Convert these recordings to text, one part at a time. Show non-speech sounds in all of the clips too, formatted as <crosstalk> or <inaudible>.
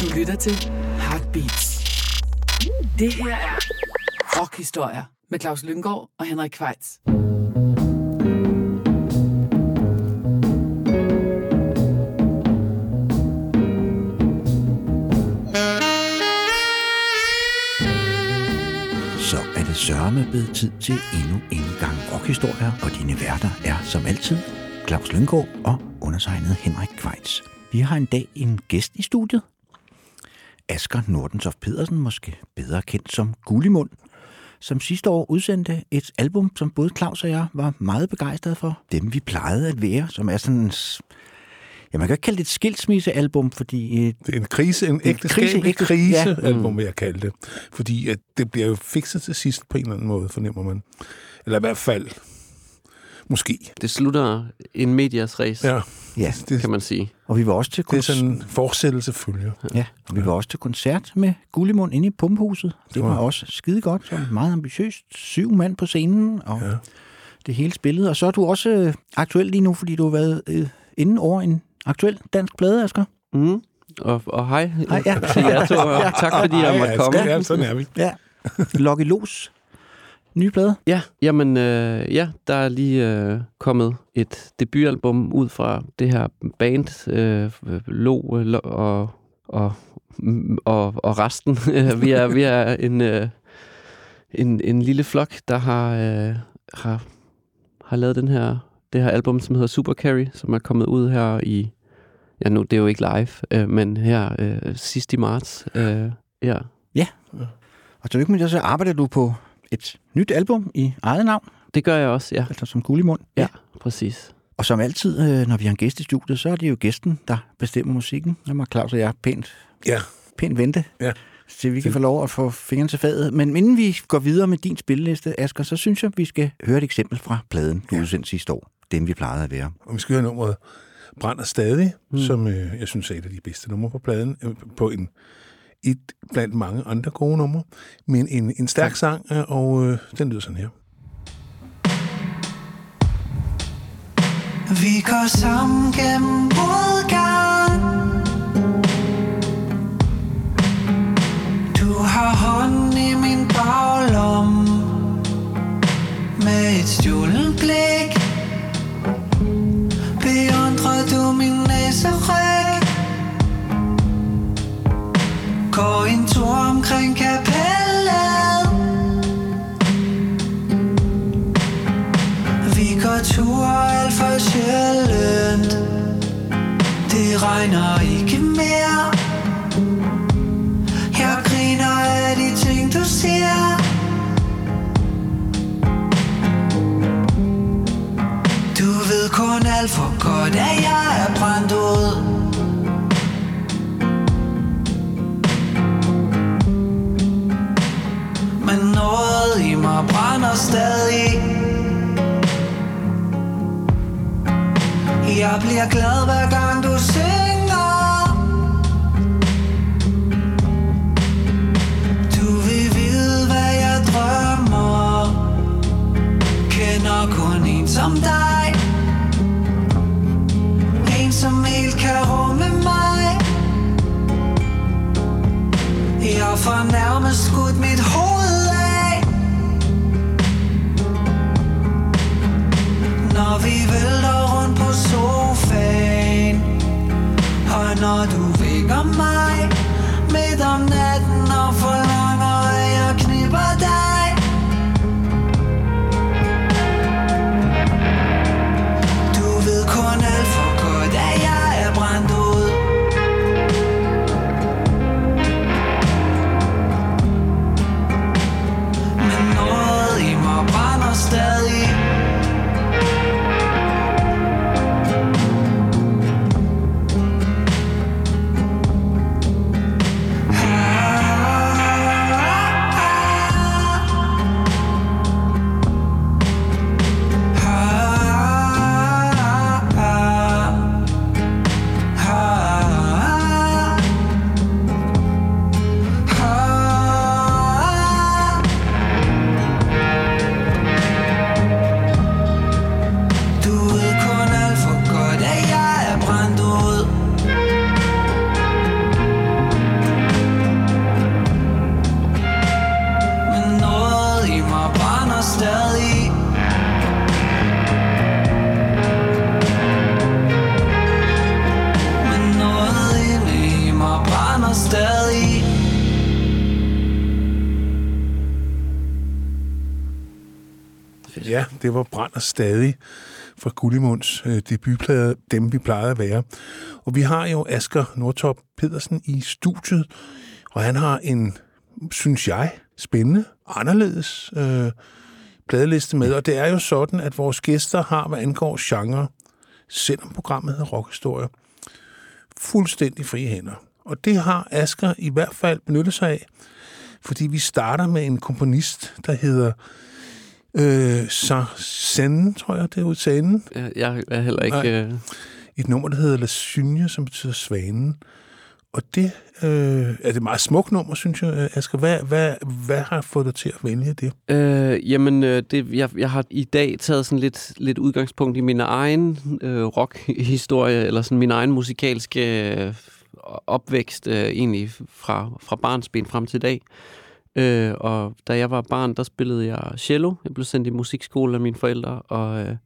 Du lytter til Heartbeats. Det her er Rockhistorier med Claus Lynggaard og Henrik Kvejts. Så er det sørme blevet tid til endnu en gang rockhistorier, og dine værter er som altid Claus Lynggaard og undertegnet Henrik Kvejts. Vi har en dag en gæst i studiet. Asger Nordensof Pedersen, måske bedre kendt som Gullimund, som sidste år udsendte et album, som både Claus og jeg var meget begejstrede for. Dem vi plejede at være, som er sådan en Ja, man kan ikke kalde det et skilsmissealbum, fordi øh, Det er en krise, en ægteskabelig krise, krise, ægtes- ja. vil jeg kalde det. Fordi at det bliver jo fikset til sidst på en eller anden måde, fornemmer man. Eller i hvert fald, måske. Det slutter en medias race, ja, Ja, det, kan man sige. og vi var også til det er koncert. sådan en fortsættelse følger. Ja, og vi var også til koncert med Gullimund inde i Pumpehuset. Det var Ja. også skide godt, så meget ambitiøst. Syv mand på scenen, og Ja. det hele spillet. Og så er du også øh, aktuel lige nu, fordi du har været øh, inden over en aktuel dansk plade, Asger. Mm. Og, og hej, Hej, ja. til jer to, og <laughs> tak fordi jeg måtte komme. Ja, sådan er vi. Ja. Lokke Los. Nye plade. Ja, jamen, øh, ja, der er lige øh, kommet et debutalbum ud fra det her band, øh, Lo øh, og, og, og, og resten. <laughs> vi, er, vi er en, øh, en, en lille flok, der har, øh, har, har lavet den her, det her album, som hedder Super Carry, som er kommet ud her i, ja nu, det er jo ikke live, øh, men her øh, sidst i marts. Øh, ja. Og så ikke med det, så arbejder du på et nyt album i eget navn, Det gør jeg også, ja. altså som Gullimund. Ja, præcis. Og som altid, øh, når vi har en gæst i studiet, så er det jo gæsten, der bestemmer musikken. Der må Claus og jeg pænt, Ja. pænt vente, Ja. så vi kan få lov at få fingeren til fadet. Men inden vi går videre med din spilleliste, Asger, så synes jeg, vi skal høre et eksempel fra pladen, du Ja. udsendte sidste år. Dem vi plejede at være. Og vi skal høre nummeret Brænder Stadig, mm. som øh, jeg synes er et af de bedste numre på pladen. Øh, på en et blandt mange andre gode numre. Men en, en stærk sang, øh, og øh, den lyder sådan her. Vi går sammen gennem modgang Du har hånden i min baglom Med et stjålen blik Beundrer du min næseryg Går en tur omkring kapellet. Vi går ture alt for sjældent. Det regner ikke mere. Jeg griner af de ting du siger. Du ved kun alt for godt at jeg er brændt ud. og brænder stadig. Jeg bliver glad hver gang du synger. Du vil vide hvad jeg drømmer. Kender kun en som dig. En som helt kan rumme mig. Jeg får nærmest skudt mit hoved Når vi vælter rundt på sofaen Og når du vækker mig Midt om natten og forlanger at jeg knipper dig. Brænder stadig fra Gullimunds øh, debutplade, dem vi plejede at være. Og vi har jo Asger Nordtop Pedersen i studiet, og han har en, synes jeg, spændende, anderledes øh, pladeliste med. Og det er jo sådan, at vores gæster har, hvad angår genre, selvom programmet hedder rockhistorie, fuldstændig frie hænder. Og det har Asger i hvert fald benyttet sig af, fordi vi starter med en komponist, der hedder øh, Sarsen, tror jeg, det er udtalen. Jeg, er heller ikke... Nej. Øh, Et nummer, der hedder La Synje, som betyder svanen. Og det øh, er det et meget smukt nummer, synes jeg, øh, Asger. Hvad, hvad, hvad har fået dig til at vælge det? Øh, jamen, øh, det, jeg, jeg har i dag taget sådan lidt, lidt udgangspunkt i min egen øh, rockhistorie, eller sådan min egen musikalske øh, opvækst, øh, egentlig fra, fra barnsben frem til i dag. Øh, og da jeg var barn, der spillede jeg cello. Jeg blev sendt i musikskole af mine forældre, og, øh,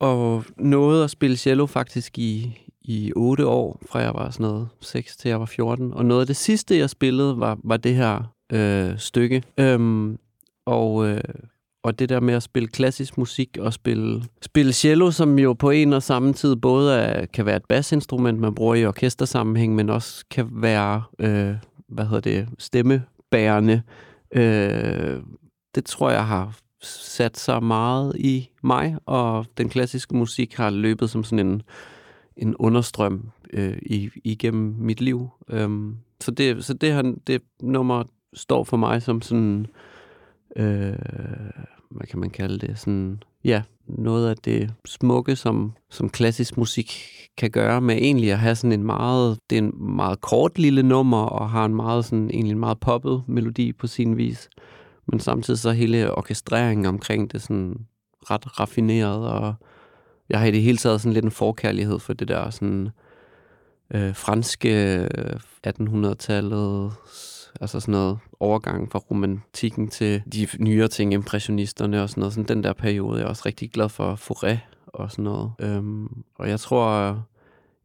og nåede at spille cello faktisk i, i 8 år, fra jeg var sådan noget 6 til jeg var 14. Og noget af det sidste, jeg spillede, var, var det her øh, stykke. Øhm, og, øh, og det der med at spille klassisk musik og spille, spille cello, som jo på en og samme tid både er, kan være et basinstrument, man bruger i orkestersammenhæng, men også kan være, øh, hvad hedder det, stemme bærende. Øh, det tror jeg har sat sig meget i mig, og den klassiske musik har løbet som sådan en, en understrøm øh, i, igennem mit liv. Øhm, så det, så det, her, det nummer står for mig som sådan, øh, hvad kan man kalde det, sådan, ja, noget af det smukke, som, som klassisk musik kan gøre med egentlig at have sådan en meget, det er en meget kort lille nummer, og har en meget sådan, egentlig en meget poppet melodi på sin vis. Men samtidig så hele orkestreringen omkring det sådan ret raffineret, og jeg har i det hele taget sådan lidt en forkærlighed for det der sådan øh, franske øh, 1800-tallet, altså sådan noget overgang fra romantikken til de nyere ting, impressionisterne og sådan noget. Sådan den der periode, jeg er også rigtig glad for Foret og sådan noget. Øhm, og jeg tror,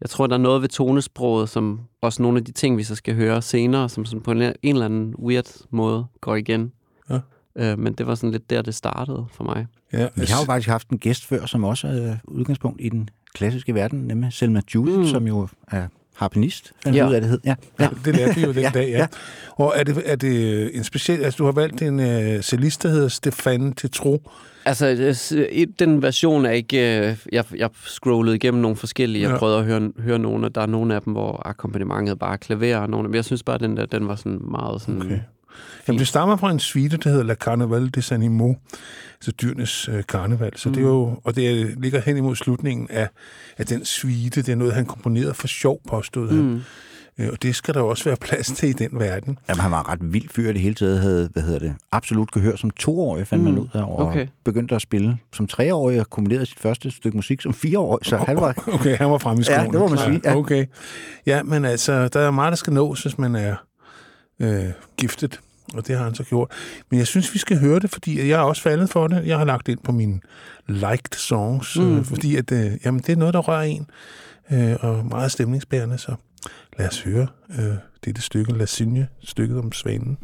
jeg tror, der er noget ved tonesproget, som også nogle af de ting, vi så skal høre senere, som sådan på en, en eller anden weird måde går igen. Ja. Øh, men det var sådan lidt der, det startede for mig. Ja, Vi har jo faktisk haft en gæst før, som også er udgangspunkt i den klassiske verden, nemlig Selma Judith, mm. som jo er harpenist, fandt Ja. ud af, det hed. Ja. ja. Det lærte vi jo den <laughs> Ja, dag, ja. ja. Og er det, er det en speciel... Altså, du har valgt en uh, cellist, der hedder Stefan Tetro. Altså, øh, i- den version er ikke... øh, Jeg, jeg scrollede igennem nogle forskellige. Jeg Ja. prøvede at høre, høre nogle, og der er nogle af dem, hvor akkompagnementet bare er klaver. Og nogle, men jeg synes bare, at den der, den var sådan meget sådan... Okay. Jamen, det stammer fra en suite, der hedder La Carnaval de San Imo, altså dyrenes øh, karneval. Så mm. det er jo, og det er, ligger hen imod slutningen af, af den suite. Det er noget, han komponerede for sjov, påstod han. Mm. Øh, Og det skal der også være <laughs> plads til i den verden. Jamen, han var ret vild fyr det hele taget. Havde, hvad hedder det, absolut gehør som toårig, fandt Mm, man ud af. Og okay. begyndte at spille som treårig og kombinerede sit første stykke musik som fireårig. Så han var... <laughs> Okay, han var fremme i skoene. Ja, det må man sige, ja. Okay. Ja, men altså, der er meget, der skal nås, hvis man er øh, giftet. Og det har han så gjort. Men jeg synes, vi skal høre det, fordi jeg er også faldet for det. Jeg har lagt det ind på mine liked songs, mm. Mm. øh, fordi at, øh, jamen, det er noget, der rører en, øh, og meget stemningsbærende. Så lad os høre øh, dette stykke, La Synje, stykket om svanen.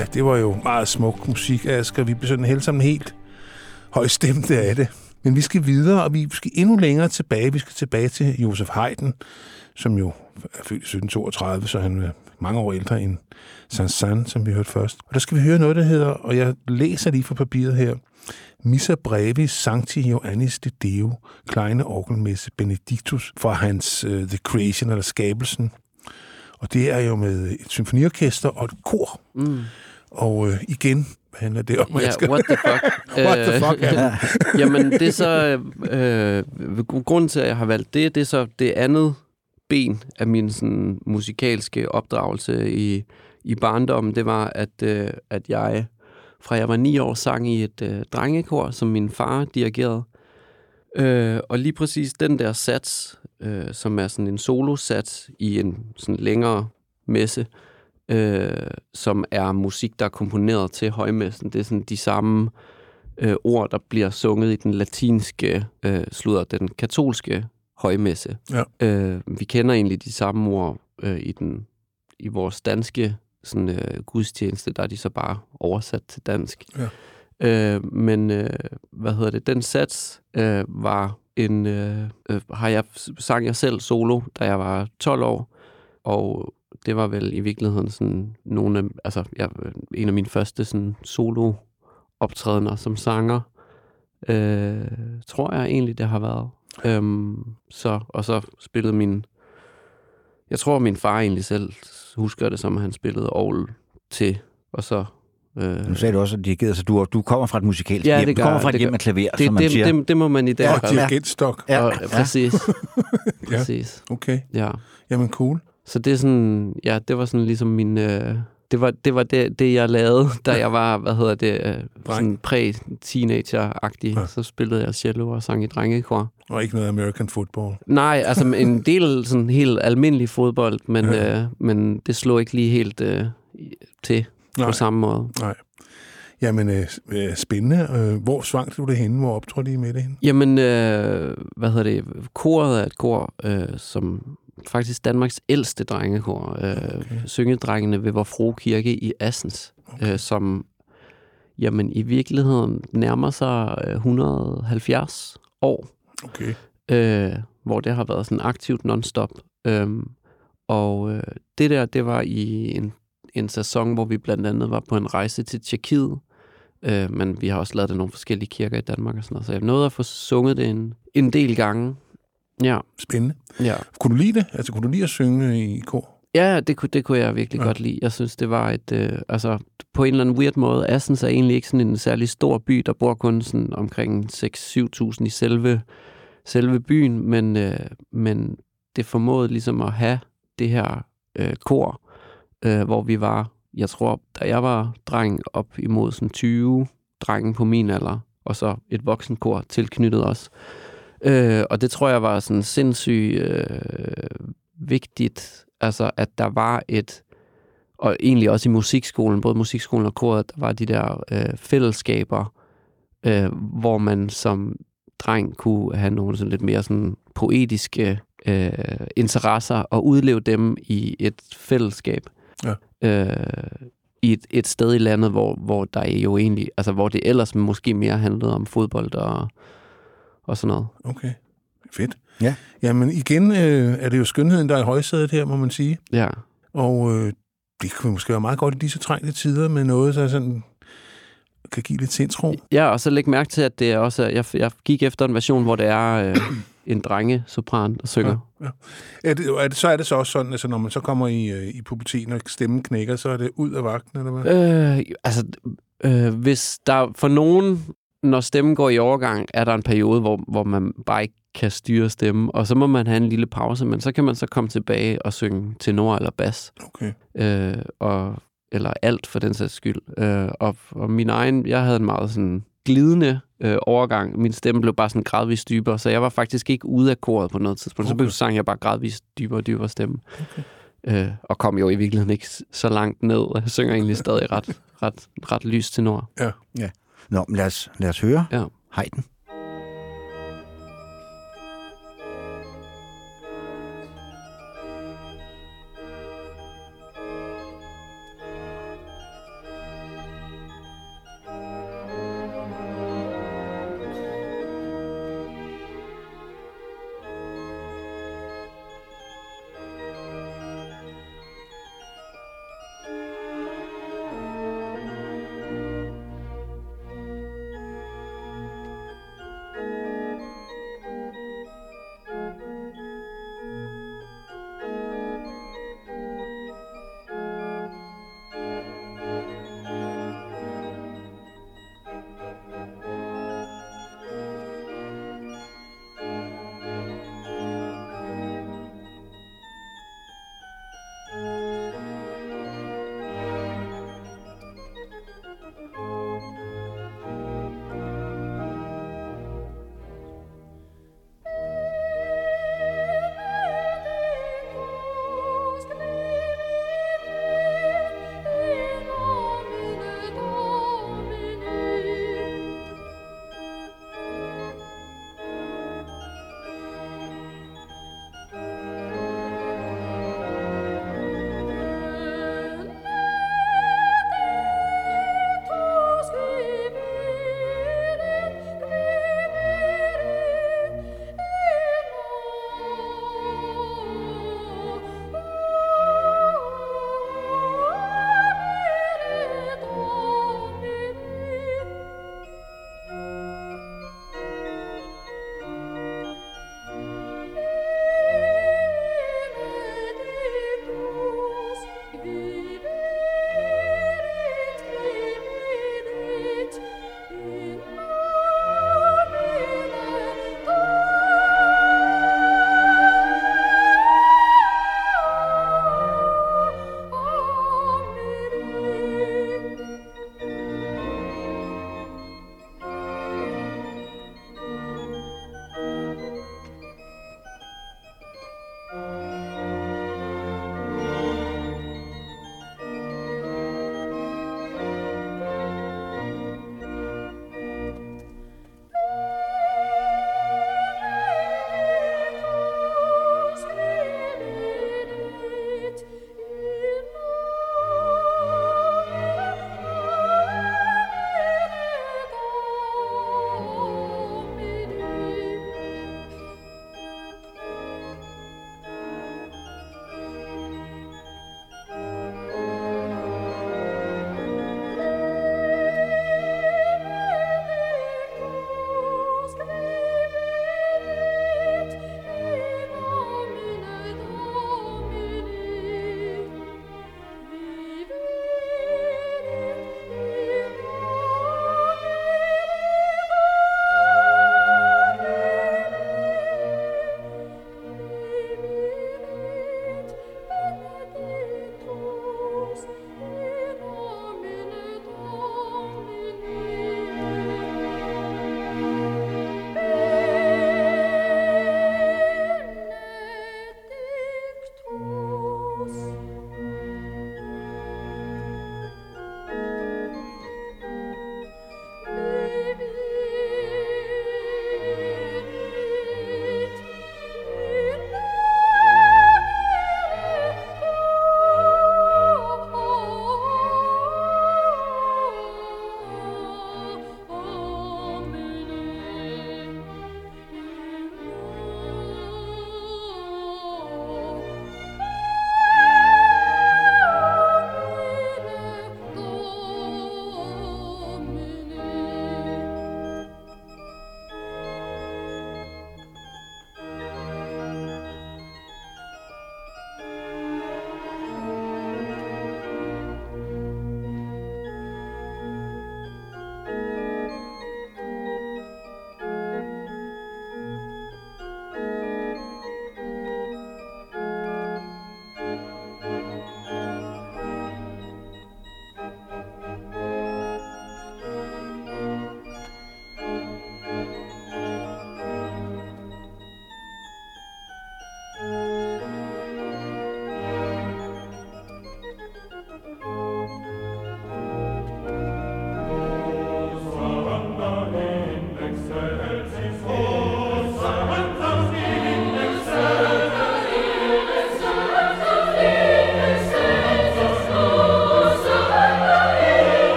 Ja, det var jo meget smuk musik, Asger. Vi blev sådan helt sammen helt højstemte af det. Men vi skal videre, og vi skal endnu længere tilbage. Vi skal tilbage til Josef Haydn, som jo er født i 1732, så han er mange år ældre end Saint-Saëns, som vi hørte først. Og der skal vi høre noget, der hedder, og jeg læser lige fra papiret her, Missa Brevis Sancti Ioannis de Deo, kleine orgelmesse Benedictus, fra hans uh, The Creation, eller Skabelsen. Og det er jo med et symfoniorkester og et kor. Mm. Og uh, igen handler det om, at Ja, jeg skal... what the fuck. <laughs> What the Øh, fuck, ja. <laughs> Jamen, det er så... Øh, grunden til, at jeg har valgt det, det er så det andet ben af min sådan, musikalske opdragelse i, i barndommen. Det var, at, øh, at jeg fra jeg var ni år sang i et øh, drengekor, som min far dirigerede. Øh, og lige præcis den der sats, øh, som er sådan en solosats i en sådan længere messe, øh, som er musik, der er komponeret til højmessen. Det er sådan de samme øh, ord, der bliver sunget i den latinske, øh, slutter den katolske højmesse. Ja. Øh, vi kender egentlig de samme ord øh, i den i vores danske sådan, øh, gudstjeneste, der er de så bare oversat til dansk. Ja. Øh, men øh, hvad hedder det? Den sats øh, var en øh, øh, har jeg sang jeg selv solo, da jeg var 12 år, og det var vel i virkeligheden sådan nogle af, altså jeg, en af mine første sådan solo optrædener som sanger. Øh, tror jeg egentlig, det har været. Øhm, så, og så spillede min... Jeg tror, min far egentlig selv husker det som, at han spillede Aarhus til, og så... Øh, Nu sagde du også, at dirigeret, så du, du kommer fra et musikalsk Ja, hjem. det Du gør kommer fra et det hjem gør- med klaver, det, som man det, siger. det, det må man i dag Og gøre. dirigentstok. Ja, Og, ja. præcis. Ja. præcis. Okay. Ja. Jamen cool. Så det er sådan, ja, det var sådan ligesom min, øh, det var, det, var det, det, jeg lavede, <laughs> da jeg var, hvad hedder det, øh, sådan præ-teenager-agtig. Ja. Så spillede jeg cello og sang i drengekor. Og ikke noget American football. Nej, altså en del sådan helt almindelig fodbold, men, Ja. øh, men det slog ikke lige helt øh, til Nej. på samme måde. Jamen, øh, øh, spændende. Øh, hvor svang du det henne? Hvor optrådte I med det henne? Jamen, øh, hvad hedder det? Koret er et kor, øh, som faktisk Danmarks ældste drengekor. Øh, Okay. Syngedrengene ved Vor Frue Kirke i Assens, okay. øh, som jamen, i virkeligheden nærmer sig øh, 170 år, Okay. øh, hvor det har været sådan aktivt non-stop. Øhm, og øh, det der, det var i en, en sæson, hvor vi blandt andet var på en rejse til Tjekkiet, øh, men vi har også lavet det nogle forskellige kirker i Danmark og sådan noget, så jeg nåede at få sunget det en, en del gange. Ja, Spændende. ja. Kunne du lide det? Altså, kunne du lide at synge i kor? Ja, det kunne, det kunne jeg virkelig Ja. godt lide. Jeg synes, det var et... Øh, altså, på en eller anden weird måde, Assens er egentlig ikke sådan en særlig stor by. Der bor kun sådan omkring 6-7.000 i selve, selve byen, men, øh, men det formåede ligesom at have det her øh, kor, øh, hvor vi var, jeg tror, da jeg var dreng, op imod sådan 20 drenge på min alder, og så et voksenkor tilknyttet os. Øh, og det tror jeg var sådan sindssygt øh, vigtigt, altså at der var et, og egentlig også i musikskolen, både musikskolen og koret, der var de der øh, fællesskaber, øh, hvor man som dreng kunne have nogle sådan lidt mere sådan poetiske øh, interesser og udleve dem i et fællesskab. Ja. Øh, i et, et sted i landet, hvor, hvor der jo egentlig, altså hvor det ellers måske mere handlede om fodbold og, og sådan noget. Okay. Fedt. Ja. Jamen, igen øh, er det jo skønheden, der er i højsædet her, må man sige. Ja. Og øh, det kunne måske være meget godt i disse trængte tider med noget, der sådan kan give lidt sindsro. Ja, og så læg mærke til, at det er også, jeg, jeg gik efter en version, hvor det er øh, en drenge-sopran, der synger. Ja, ja. Er det, er det, så er det så også sådan, altså når man så kommer i, øh, i puberteten, og stemmen knækker, så er det ud af vagten, eller hvad? Øh, altså, øh, hvis der for nogen, når stemmen går i overgang, er der en periode, hvor, hvor man bare ikke kan styre stemmen, og så må man have en lille pause, men så kan man så komme tilbage og synge tenor eller bas, Okay. øh, og, eller alt for den sags skyld. Øh, og, og min egen, jeg havde en meget sådan glidende øh, overgang. Min stemme blev bare sådan gradvist dybere, så jeg var faktisk ikke ude af koret på noget tidspunkt. Så Okay. blev sang jeg bare gradvist dybere og dybere stemme. Okay. Øh, og kom jo i virkeligheden ikke så langt ned. Jeg synger egentlig stadig ret, ret, ret lys tenor. Nå, men lad os, lad os høre. Ja. Heiden.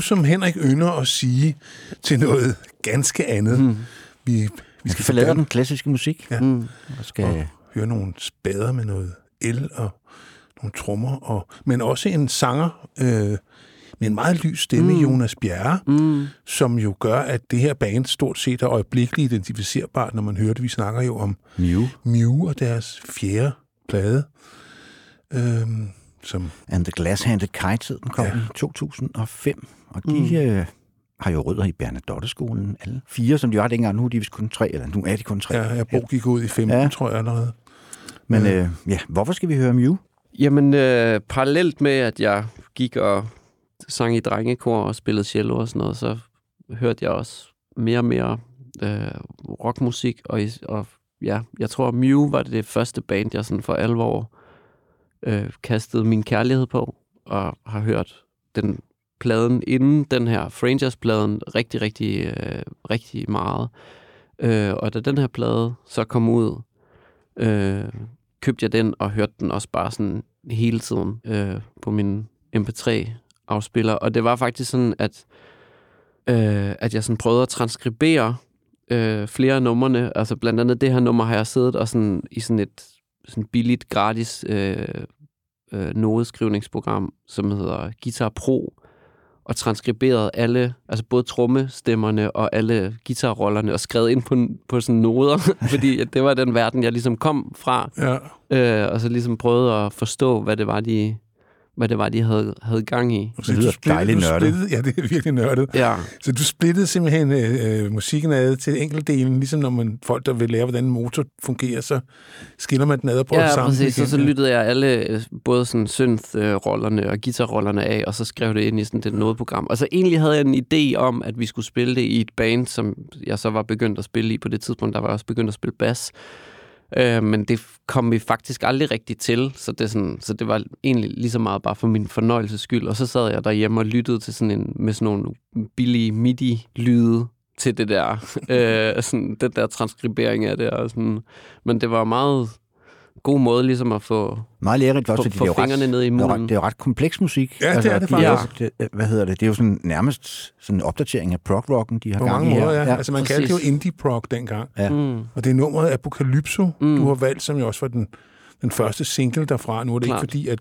Nu som Henrik ynder at sige til noget ganske andet, mm. vi, vi skal forlade den klassiske musik. Ja. Mm. Og skal, og høre nogle spader med noget el og nogle trommer, og, men også en sanger øh, med en meget lys stemme, mm. Jonas Bjerre, Mm. som jo gør, at det her band stort set er øjeblikkeligt identificerbart, når man hører det. Vi snakker jo om Mew Mew og deres fjerde plade, øh, som and the Glass-Handed Kite, den kom Ja. i 2005. Og de mm. øh, har jo rødder i Bernadotte-skolen, alle fire, som de var dengang. Nu er de vist kun tre, eller nu er de kun tre. ja, jeg Bo gik ud i 15, ja. Tror jeg allerede. Men øh, ja, hvorfor skal vi høre Mew? Jamen, øh, parallelt med, at jeg gik og sang i drengekor og spillede cello og sådan noget, så hørte jeg også mere og mere øh, rockmusik. Og, og ja, jeg tror, Mew var det første band, jeg sådan for alvor øh, kastet min kærlighed på, og har hørt den pladen inden den her Frangers-pladen rigtig, rigtig, øh, rigtig meget. Øh, og da den her plade så kom ud, øh, købte jeg den og hørte den også bare sådan hele tiden øh, på min MP3-afspiller. Og det var faktisk sådan, at, øh, at jeg sådan prøvede at transkribere øh, flere af numrene. Altså blandt andet det her nummer har jeg siddet og sådan, i sådan et sådan billigt, gratis øh, øh, nodeskrivningsprogram, som hedder Guitar Pro, og transkriberet alle, altså både trommestemmerne og alle guitarrollerne, og skrevet ind på, på sådan noder, <laughs> fordi det var den verden, jeg ligesom kom fra, Ja. øh, og så ligesom prøvede at forstå, hvad det var, de, hvad det var, de havde, havde gang i. Så lyder du splittede- dejligt nørdet. splittede- Ja, det er virkelig nørdet. Ja, Så du splittede simpelthen øh, øh, musikken ad til enkeltdelen, ligesom når man folk, der vil lære, hvordan en motor fungerer, så skiller man den ad og prøver ja at samle præcis. så igen. lyttede jeg alle, øh, både sådan synth-rollerne og guitarrollerne af, og så skrev det ind i sådan det nodeprogram. Og så egentlig havde jeg en idé om, at vi skulle spille det i et band, som jeg så var begyndt at spille i på det tidspunkt. Der var jeg også begyndt at spille bas. Øh, men det kom vi faktisk aldrig rigtigt til, så det, sådan, så det var egentlig lige så meget bare for min fornøjelses skyld. Og så sad jeg derhjemme og lyttede til sådan en, med sådan nogle billige MIDI-lyde til det der, <laughs> øh, sådan, den der transkribering af det. Og sådan. Men det var meget god måde ligesom at få, Meget lærerigt for, få, fordi få det er fingrene ret, ned i munden. det er jo ret kompleks musik. Altså, Ja, det er det de faktisk. jo- det, hvad hedder det? Det er jo sådan nærmest sådan en opdatering af prog-rocken, de har På gang mange i her. måder, ja. ja. Altså, man kaldte det jo præcis. indie-prog dengang. Ja. Mm, Og det er nummeret Apocalypso, mm. Mm. du har valgt, som jo også var den, den første single derfra. Nu er det Klart. ikke fordi, at,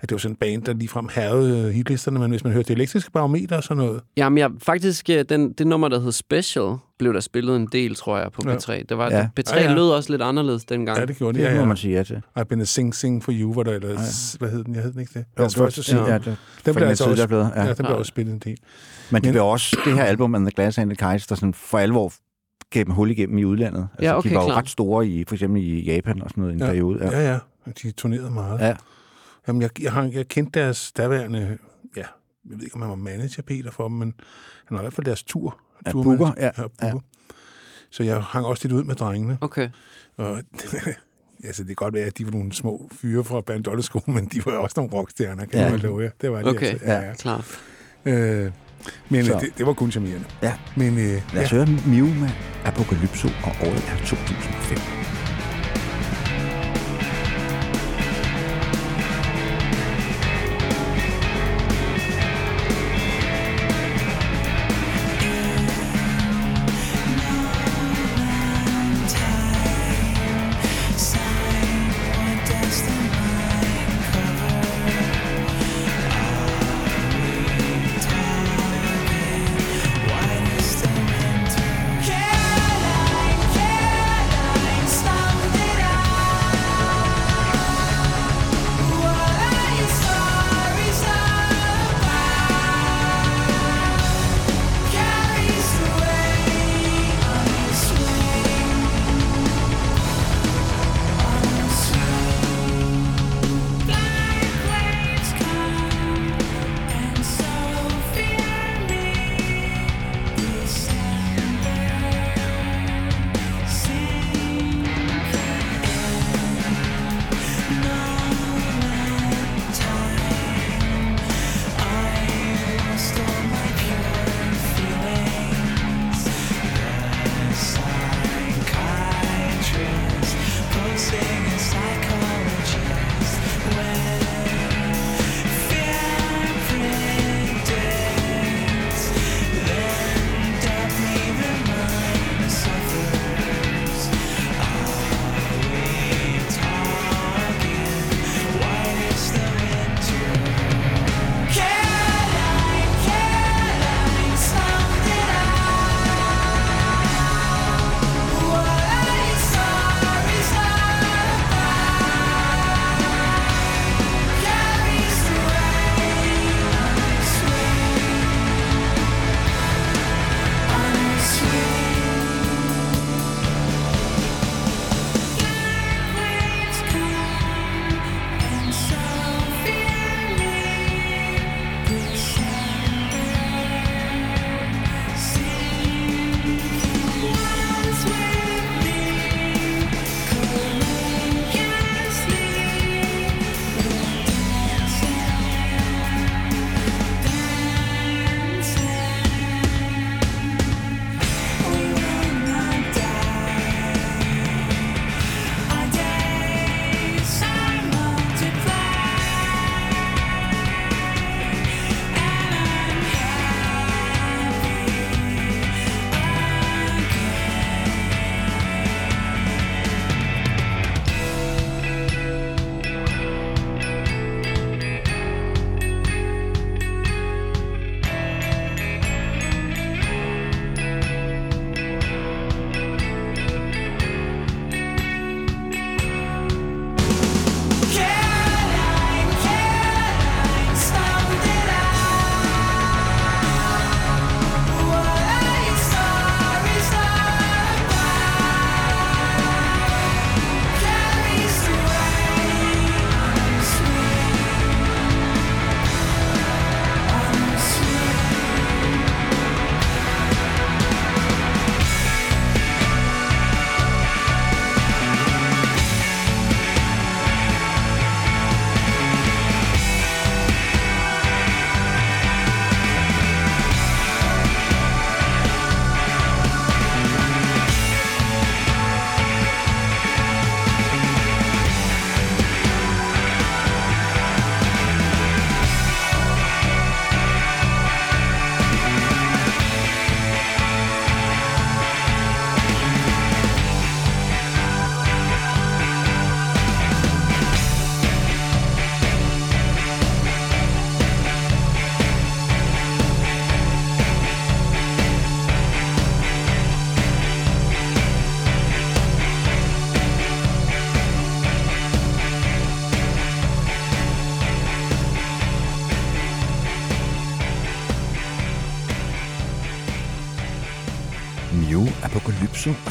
at det var sådan en band, der ligefrem havde hitlisterne, men hvis man hørte det elektriske barometer og sådan noget, Jamen, jeg, faktisk, øh, den, det nummer, der hed Special, blev der spillet en del, tror jeg, på Ja. P3. Det var, Ja. ja. P3 Ja, ja, ja. lød også lidt anderledes dengang. ja, det gjorde det. Det Ja, må ja. man sige ja til. I've been a sing sing for you, var der ellers, hvad hed den? Jeg hed den ikke det? Jo, det var- første single. ja, Ja, det, den blev altså også, plade, ja. ja, den blev Ja. også spillet en del. Men det blev også det her album, and the Glass and the Kites, der sådan for alvor gav dem hul igennem i udlandet. Altså, Ja, okay, de var jo klart. ret store i, for eksempel i Japan og sådan noget i en Ja. periode. Ja. Ja, ja. De turnerede meget. Ja. Jamen, jeg, jeg, har, jeg kendte deres daværende, ja, jeg ved ikke, om han var manager, Peter, for dem, men han var i hvert fald deres tur. Ja, booker, ja, ja, booker. Så jeg hang også lidt ud med drengene. Okay. Og, <laughs> altså, det kan godt være, at de var nogle små fyre fra Bandolleskolen, men de var også nogle rockstjerner, kan Ja. ja. jeg love jer. Det var de Okay, altså. Ja, ja. Klart. Øh, men Så. det, det, var kun charmerende. Ja. Men øh, Lad os ja, høre Mew med Apocalypso, og året er 2005.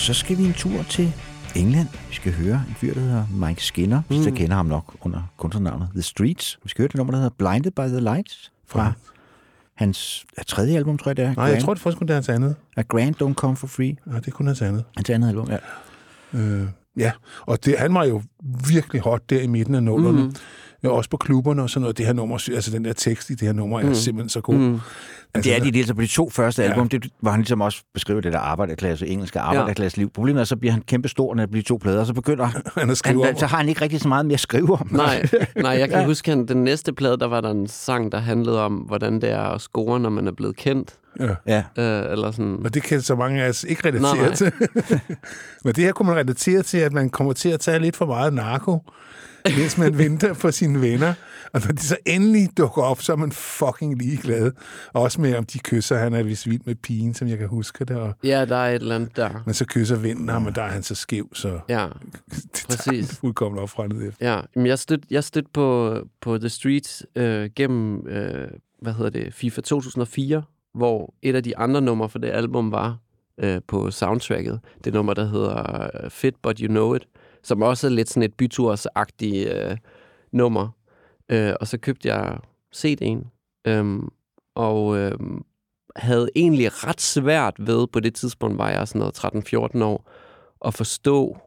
så skal vi en tur til England. Vi skal høre en fyr, der hedder Mike Skinner. Mm. Så kender ham nok under kunstnernavnet The Streets. Vi skal høre det nummer, der hedder Blinded by the Lights fra hans ja, tredje album, tror jeg det er. Nej, jeg tror det faktisk kun det er hans andet. A Grand Don't Come For Free. Ja, det er kun hans andet. Hans andet album, ja. Øh, ja, og det, han var jo virkelig hot der i midten af nullerne. Mm. Ja, også på klubberne og sådan noget. Det her nummer, altså den der tekst i det her nummer, er simpelthen så god. Mm. Altså, det er de dels på de to første album, ja. det var han ligesom også beskriver det der arbejderklasse, engelske arbejderklasse liv. Problemet er, så bliver han kæmpe stor, når det bliver to plader, og så begynder <laughs> han at skrive han, om. så har han ikke rigtig så meget mere at skrive om. Nej, nej jeg kan <laughs> ja. huske, at den næste plade, der var der en sang, der handlede om, hvordan det er at score, når man er blevet kendt. Ja. Ja. Øh, eller sådan. Men det kan så mange af os ikke relatere Nej. til. <laughs> Men det her kunne man relatere til, at man kommer til at tage lidt for meget narko, mens man venter på sine venner. Og når de så endelig dukker op, så er man fucking ligeglad. Også med, om de kysser. Han er vist vild med pigen, som jeg kan huske det. Og, Ja, der er et eller andet der. men så kysser vennen ham, og der er han så skæv, så Ja, <laughs> det tager præcis. han fuldkommen op fra ned efter. ja. Men jeg stødte jeg stød på, på The Streets øh, gennem, øh, hvad hedder det, FIFA 2004, hvor et af de andre numre for det album var øh, på soundtracket. Det nummer, der hedder øh, Fit But You Know It, som også er lidt sådan et bytursagtigt øh, nummer. Øh, og så købte jeg CD'en, øh, og øh, havde egentlig ret svært ved, på det tidspunkt var jeg sådan noget 13-14 år, at forstå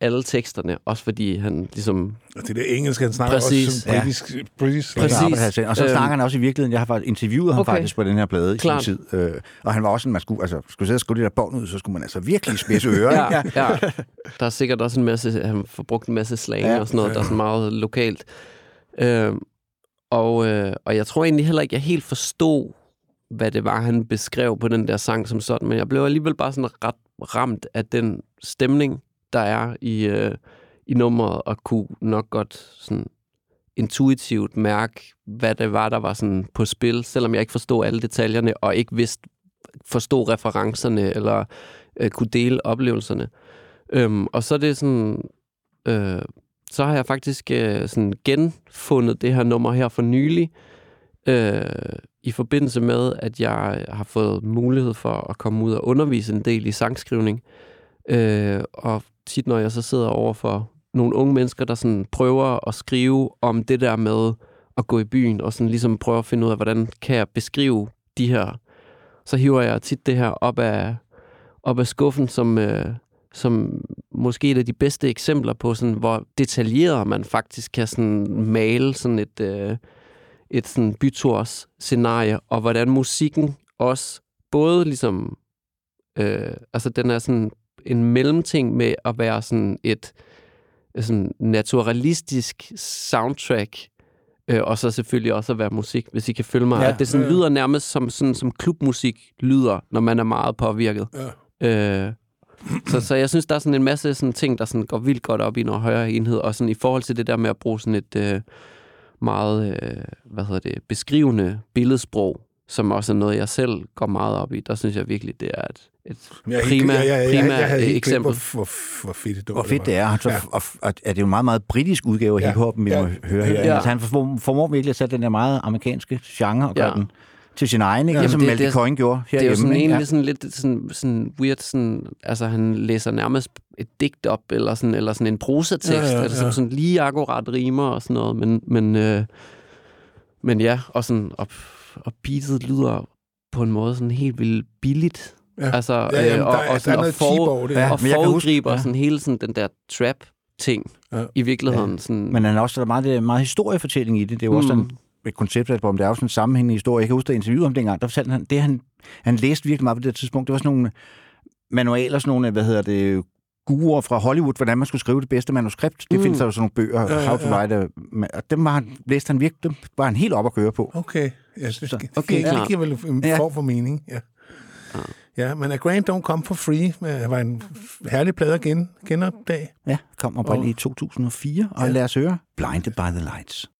alle teksterne, også fordi han ligesom... Og det der engelsk, han snakker Præcis. også som britisk. Ja. britisk Præcis. Og så Øhm. snakker han også i virkeligheden, jeg har faktisk interviewet ham Okay. faktisk på den her plade i Klart. sin tid. Øh, og han var også en, man skulle, altså, skulle sidde og skrive det der bånd ud, så skulle man altså virkelig spidse ører. Ja, ja. Der er sikkert også en masse, han får brugt en masse slang Ja, og sådan noget, der er sådan meget lokalt. Øhm, og, øh, og jeg tror egentlig heller ikke, jeg helt forstod, hvad det var, han beskrev på den der sang som sådan, men jeg blev alligevel bare sådan ret ramt af den stemning, der er i, øh, i nummeret, og kunne nok godt sådan intuitivt mærke, hvad det var, der var sådan på spil, selvom jeg ikke forstod alle detaljerne, og ikke vidste, forstod referencerne, eller øh, kunne dele oplevelserne. Øhm, og så er det sådan, øh, så har jeg faktisk øh, sådan genfundet det her nummer her for nylig, øh, i forbindelse med, at jeg har fået mulighed for at komme ud og undervise en del i sangskrivning. Øh, Øh, og tit, når jeg så sidder over for nogle unge mennesker, der sådan prøver at skrive om det der med at gå i byen, og sådan ligesom prøver at finde ud af, hvordan kan jeg beskrive de her, så hiver jeg tit det her op af, op af skuffen, som, øh, som måske et af de bedste eksempler på, sådan, hvor detaljeret man faktisk kan sådan male sådan et, øh, et sådan byturs scenarie, og hvordan musikken også både ligesom, øh, altså den er sådan en mellemting med at være sådan et sådan naturalistisk soundtrack, øh, og så selvfølgelig også at være musik, hvis I kan følge mig. Ja. At det sådan Ja, ja. lyder nærmest som, sådan, som klubmusik lyder, når man er meget påvirket. Ja. Øh, så, så jeg synes, der er sådan en masse sådan ting, der sådan går vildt godt op i noget højere enhed, og sådan i forhold til det der med at bruge sådan et øh, meget, øh, hvad hedder det, beskrivende billedsprog, som også er noget, jeg selv går meget op i. Der synes jeg virkelig, det er et, et jeg, prima, jeg, jeg, jeg, prima jeg havde helt eksempel. glemt, hvor, hvor, hvor fedt det var. Hvor fedt det er. Så, Ja. ja. og, og, er det jo en meget, meget britisk udgave af Ja. hiphoppen, vi Ja. må høre her. Ja. Ja. Altså, han formår, formår virkelig at sætte den der meget amerikanske genre og gøre Ja. den til sin egen, ikke? Ja. Ja. Ligesom Malte det er- Coyne gjorde Det er jo herhjemme. sådan egentlig sådan lidt sådan, sådan weird, sådan, altså han læser nærmest et digt op, eller sådan, eller sådan en prosatekst, Ja, ja, ja, ja, ja. ja. sådan lige akkurat rimer og sådan noget, men, men, øh, men ja, og sådan, og, og beatet lyder på en måde sådan helt vildt billigt. Ja. Altså, Ja, jamen, øh, og, der, og, der er sådan, og, noget cheap for, det. Ja. Ja. og kan huske- foregriber ja. sådan hele sådan den der trap-ting Ja. i virkeligheden. Sådan, Men han er også der er meget, det er meget historiefortælling i det. Det er jo mm. også sådan et konceptalbum. Det er jo sådan en sammenhængende historie. Jeg kan huske, da jeg interviewede ham dengang, der fortalte han, det han, han læste virkelig meget på det tidspunkt, det var sådan nogle manualer, sådan nogle, hvad hedder det, guruer fra Hollywood, hvordan man skulle skrive det bedste manuskript. Det Mm. findes der jo sådan nogle bøger, Ja, ja, How to. Write. Og dem var han, læste han virkelig, dem var han helt op at køre på. Okay. Ja, det, det, okay, okay, det klart. giver vel en Ja. form for mening. Ja. Ja, men A Grand Don't Come For Free med, var en herlig plade at gen, genopdage. Ja, kom oprindeligt i 2004, og ja. lad os høre Blinded by the Lights.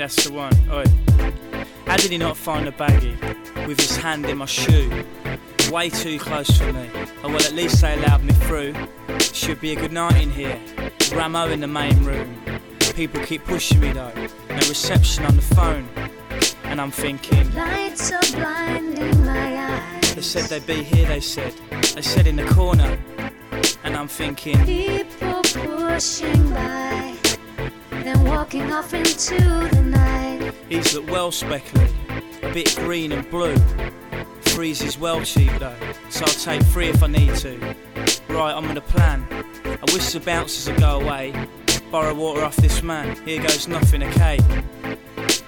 That's the one. Oi. How did he not find a baggie with his hand in my shoe? Way too close for me. Oh well, at least they allowed me through. Should be a good night in here. Ramo in the main room. People keep pushing me though. No reception on the phone. And I'm thinking, Lights are blinding my eyes. they said they'd be here, they said. They said in the corner. And I'm thinking, People pushing by, then walking off into the night. These look well speckled, a bit green and blue. Freeze is well cheap though, so I'll take three if I need to. Right, I'm gonna plan. I wish the bouncers would go away. Borrow water off this man, here goes nothing, okay?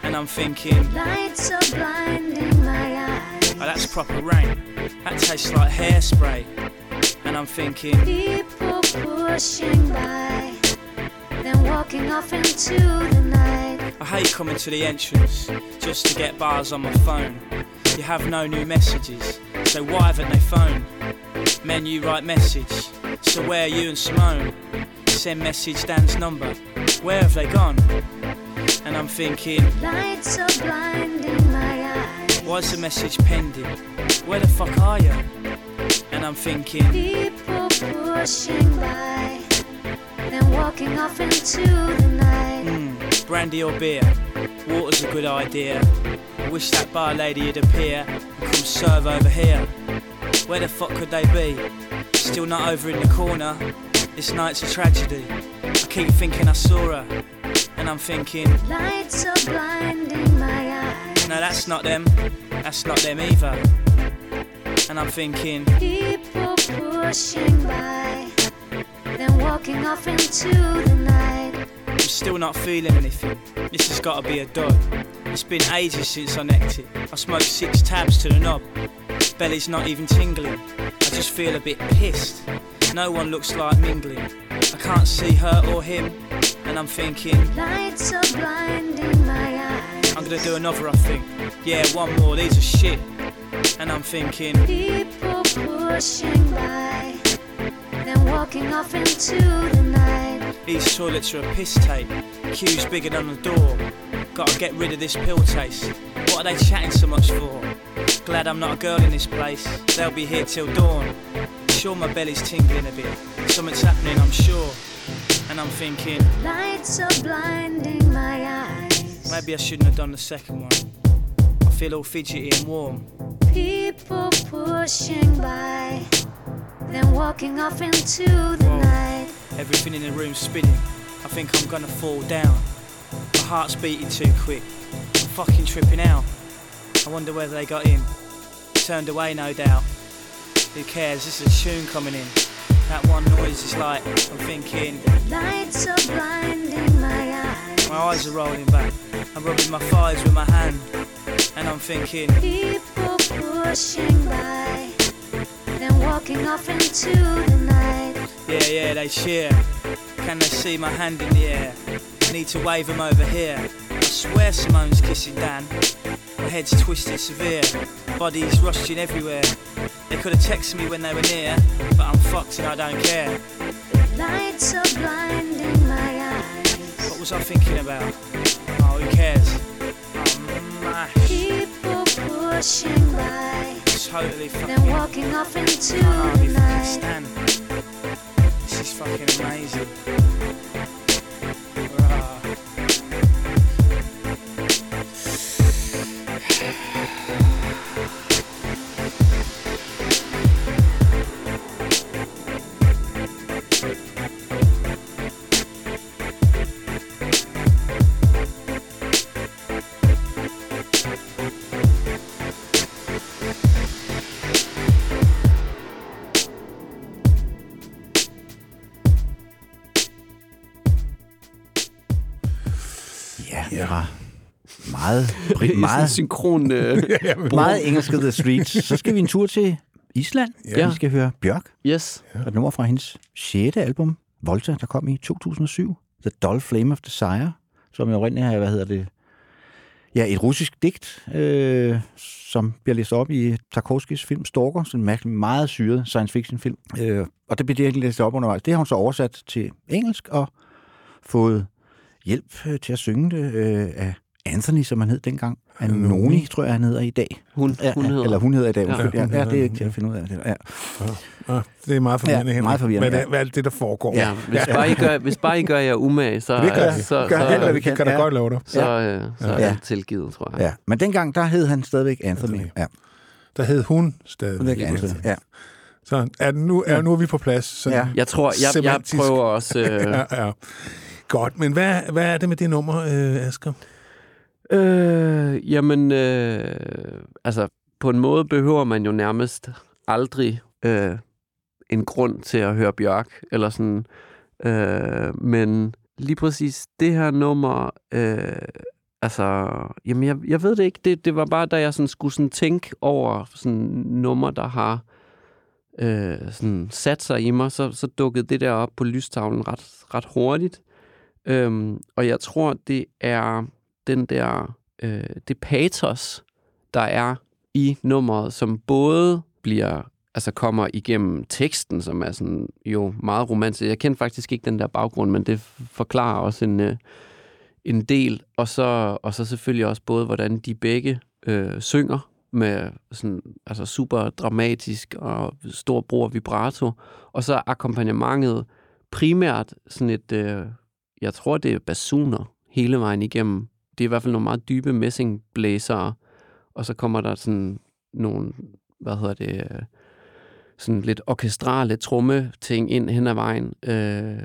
And I'm thinking, Lights are blinding my eyes. oh, that's proper rain. That tastes like hairspray. And I'm thinking, People pushing by, then walking off into the night. I hate coming to the entrance just to get bars on my phone. You have no new messages, so why haven't they phoned? Menu write message, so where are you and Simone? Send message Dan's number, where have they gone? And I'm thinking, Lights are blinding my eyes. why's the message pending? Where the fuck are you? And I'm thinking, People pushing by, then walking off into the night. hmm, brandy or beer? Water's a good idea. I wish that bar lady would appear and come serve over here. Where the fuck could they be? Still not over in the corner. This night's a tragedy. I keep thinking I saw her, and I'm thinking, Lights are blinding my eyes. no, that's not them. That's not them either. And I'm thinking, People pushing by, then walking off into the night. I'm still not feeling anything. This has got to be a dud. It's been ages since I necked it. I smoked six tabs to the knob. Belly's not even tingling. I just feel a bit pissed. No one looks like mingling. I can't see her or him, and I'm thinking, Lights are blinding my eyes. I'm gonna do another, I think. Yeah, one more, these are shit. And I'm thinking, People pushing by, walking off into the night. these toilets are a piss tape. Queues bigger than the door. Gotta get rid of this pill taste. What are they chatting so much for? Glad I'm not a girl in this place. They'll be here till dawn. Sure, my belly's tingling a bit. Something's happening, I'm sure. And I'm thinking, Lights are blinding my eyes. maybe I shouldn't have done the second one. I feel all fidgety and warm. People pushing by, then walking off into the Whoa. night. Everything in the room's spinning. I think I'm gonna fall down. My heart's beating too quick. I'm fucking tripping out. I wonder whether they got in. Turned away, no doubt. Who cares? This is a tune coming in. That one noise is like, I'm thinking, Lights are blinding my eyes. my eyes are rolling back. I'm rubbing my thighs with my hand. And I'm thinking, People pushing by, then walking off into the night. yeah, yeah, they cheer. Can they see my hand in the air? Need to wave them over here. I swear Simone's kissing Dan. My head's twisted severe. Bodies rushing everywhere. They could have texted me when they were near, but I'm fucked and I don't care. Lights are blinding my eyes. What was I thinking about? Oh, who cares? I'm mash. People pushing by, Totally fucking. then walking off into the night. stand. This is fucking amazing. Meget, Det meget, synkron... Øh, <laughs> meget engelske The Streets. Så skal vi en tur til Island. Ja. Vi skal høre Bjørk. yes. Og et nummer fra hendes 6. album, Volta, der kom i 2007. The Dull Flame of Desire, som jo oprindeligt er, hvad hedder det, ja, et russisk digt, øh, som bliver læst op i Tarkovskis film Stalker, sådan en mærkelig, meget syret science fiction film. Øh, og det bliver direkte læst op undervejs. Det har hun så oversat til engelsk og fået hjælp øh, til at synge det øh, af Anthony, som han hed dengang. Anoni, tror jeg, han hedder i dag. Hun, Ja, hun hedder. Eller hun hedder i dag. Ja. Ja, ja, ja, det er ikke til at finde ud af. Det. Ja. Ah, det er meget forvirrende, Ja, meget forvirrende, Hvad, ja. er, hvad er det, der foregår? Ja, hvis, Bare I gør, hvis bare I gør jer umage, så, Det gør jeg. så, Gør så, alt, hvad så, vi kan. Kan da Ja. godt love dig. så, øh, så er Ja. alt tilgivet, tror jeg. ja. Men dengang, der hed han stadigvæk Anthony. Anthony. Ja, Der hed hun stadig. stadigvæk Anthony. Ja. Så er det nu, er, nu er vi på plads. Så Ja. Jeg tror, jeg, jeg prøver også... Øh, <laughs> ja, ja. Godt, men hvad, hvad er det med det nummer, øh, Asger? Øh, jamen, øh, altså, på en måde behøver man jo nærmest aldrig øh, en grund til at høre Bjørk, eller sådan. Øh, men lige præcis det her nummer, øh, altså, jamen, jeg, jeg ved det ikke. Det, det var bare, da jeg sådan skulle sådan tænke over sådan nummer, der har øh, sådan sat sig i mig, så, så dukkede det der op på lystavlen ret, ret hurtigt. Øhm, og jeg tror, det er den der, øh, det patos, der er i nummeret, som både bliver, altså kommer igennem teksten, som er sådan jo meget romantisk. Jeg kender faktisk ikke den der baggrund, men det forklarer også en, øh, en del. Og så, og så selvfølgelig også både, hvordan de begge øh, synger med sådan, altså super dramatisk og stor brug af vibrato. Og så akkompagnementet primært sådan et, øh, jeg tror det er basuner hele vejen igennem. Det er i hvert fald nogle meget dybe messingblæsere, og så kommer der sådan nogle, hvad hedder det, øh, sådan lidt orkestrale tromme ting ind hen ad vejen. Øh,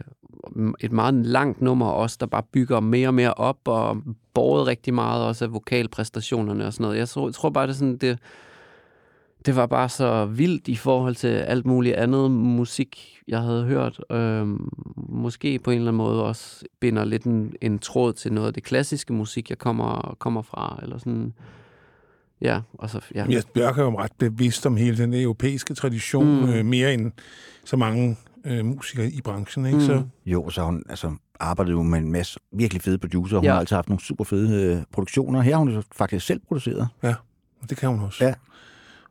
et meget langt nummer også, der bare bygger mere og mere op, og båret rigtig meget også af vokalpræstationerne og sådan noget. Jeg tror, jeg tror bare, det er sådan, det, det var bare så vildt i forhold til alt muligt andet musik, jeg havde hørt. Øhm, måske på en eller anden måde også binder lidt en, en tråd til noget af det klassiske musik, jeg kommer, kommer fra, eller sådan. Ja, og så, ja. Ja, Bjørk er jo ret bevidst om hele den europæiske tradition, Mm. øh, mere end så mange øh, musikere i branchen, ikke? Mm. Så, Jo, så har hun altså, arbejdet jo med en masse virkelig fede producer. Hun Ja. har altid haft nogle super fede øh, produktioner. Her har hun jo faktisk selv produceret. det kan hun også. Ja.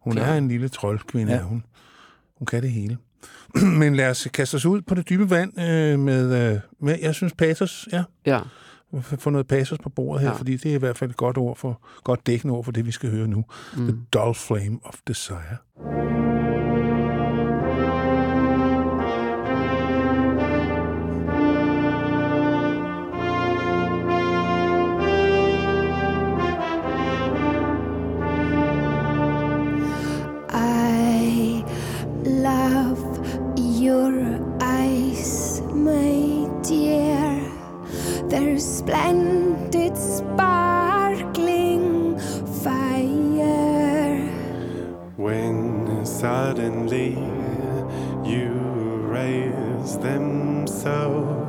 Hun Klar. er en lille troldkvinde, Ja. hun. Hun kan det hele. <clears throat> Men lad os kaste os ud på det dybe vand øh, med, øh, med, jeg synes, patos, ja, ja. få noget patos på bordet her, ja. fordi det er i hvert fald et godt ord for, godt dækkende ord for det, vi skal høre nu. Mm. The Dull Flame of Desire. Splendid sparkling fire. When suddenly you raise them so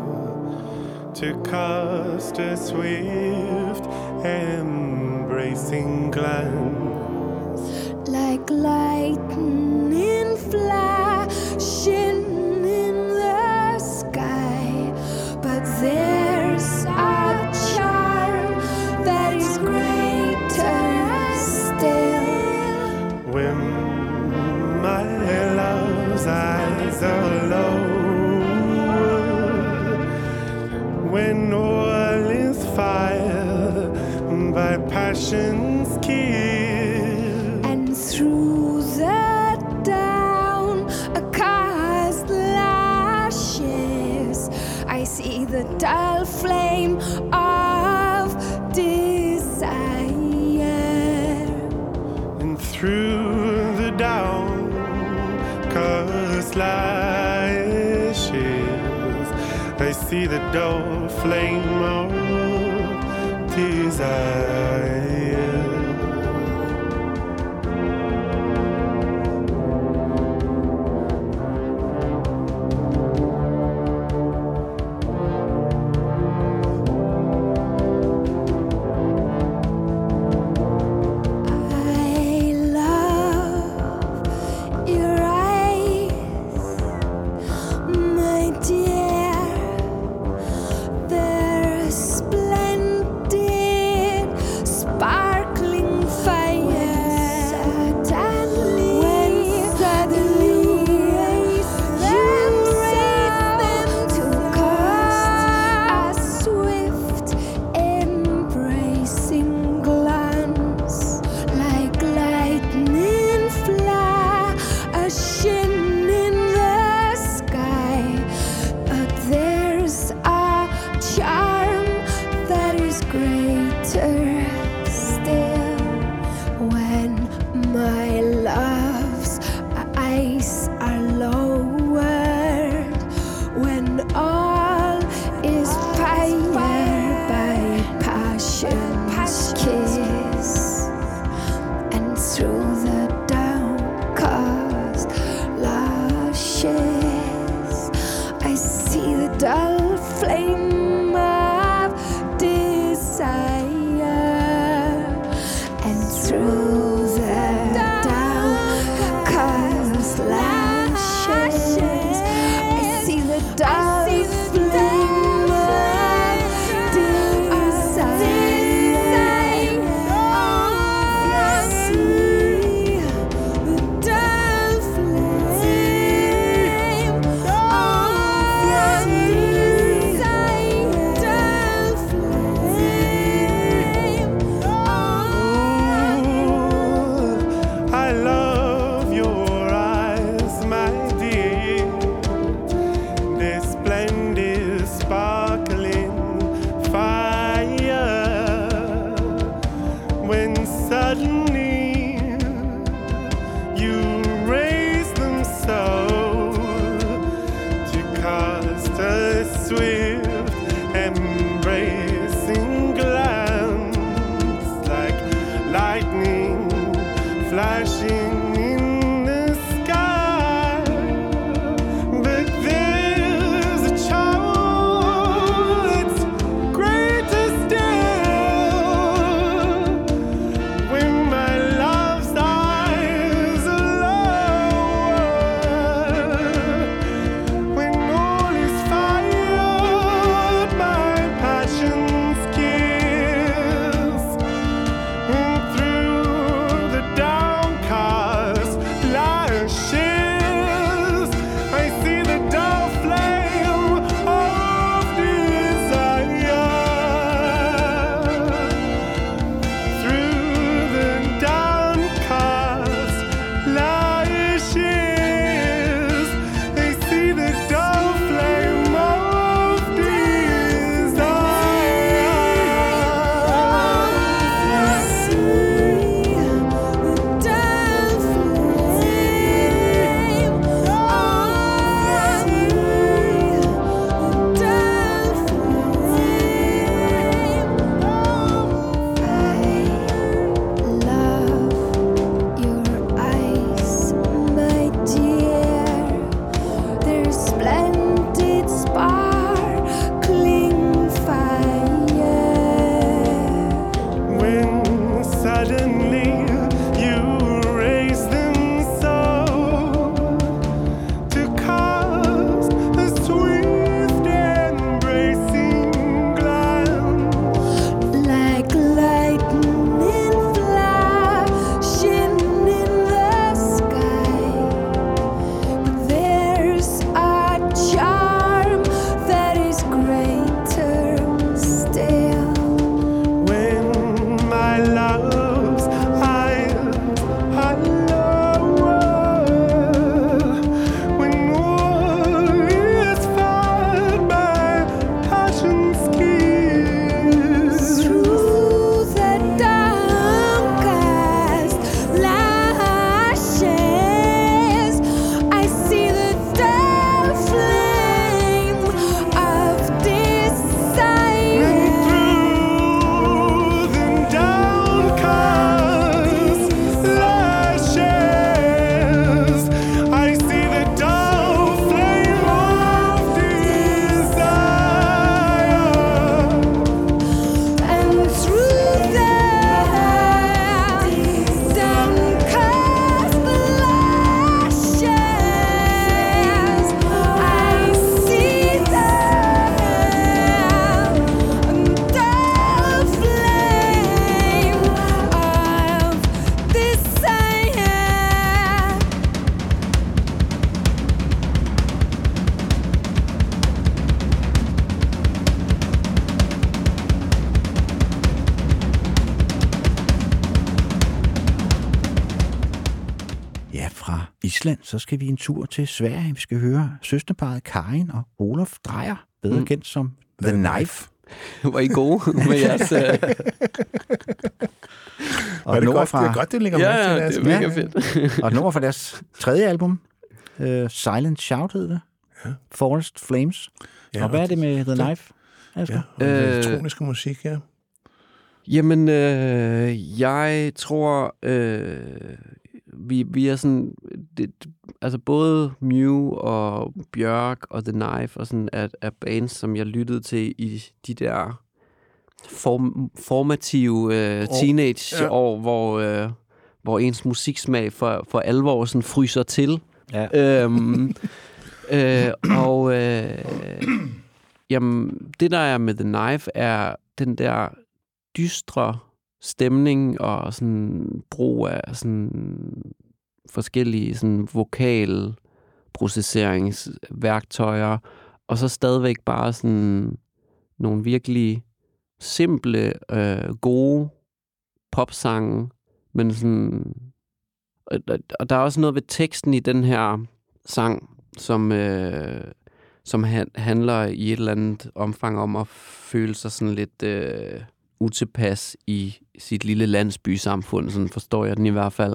to cast a swift, embracing glance. like lightning flashing passion's kill. And through the down cast lashes, I see the dull flame of desire. and through the down cast lashes I see the dull flame of desire I så skal vi en tur til Sverige. Vi skal høre søsterparet Karin og Olof Drejer, bedre mm. kendt som The, The Knife. Var I gode <laughs> med jeres... Uh... og Var det, godt, fra... det er godt, det ligger ja, med til deres... det er mega fedt. og nummer fra deres <laughs> tredje album, uh, Silent Shout hed det. Ja. Forest Flames. Ja, og hvad er det med The Knife? Asger? Ja, øh, elektronisk musik, ja. Jamen, øh, jeg tror, øh, vi, vi er sådan, det, altså både Mew og Bjørk og The Knife og sådan er, er bands, som jeg lyttede til i de der form, formative øh, År. teenageår, ja. hvor, øh, hvor ens musiksmag for, for alvor sådan fryser til. Ja. Øhm, <laughs> øh, og øh, jamen, det der er med The Knife, er den der dystre stemning og sådan brug af sådan forskellige sådan vokal processeringsværktøjer, og så stadigvæk bare sådan nogle virkelig simple, øh, gode popsange, men sådan... Og, og- der er også noget ved teksten i den her sang, som, øh, som han, handler i et eller andet omfang om at føle sig sådan lidt øh, utilpas i sit lille landsbysamfund. Sådan forstår jeg den i hvert fald.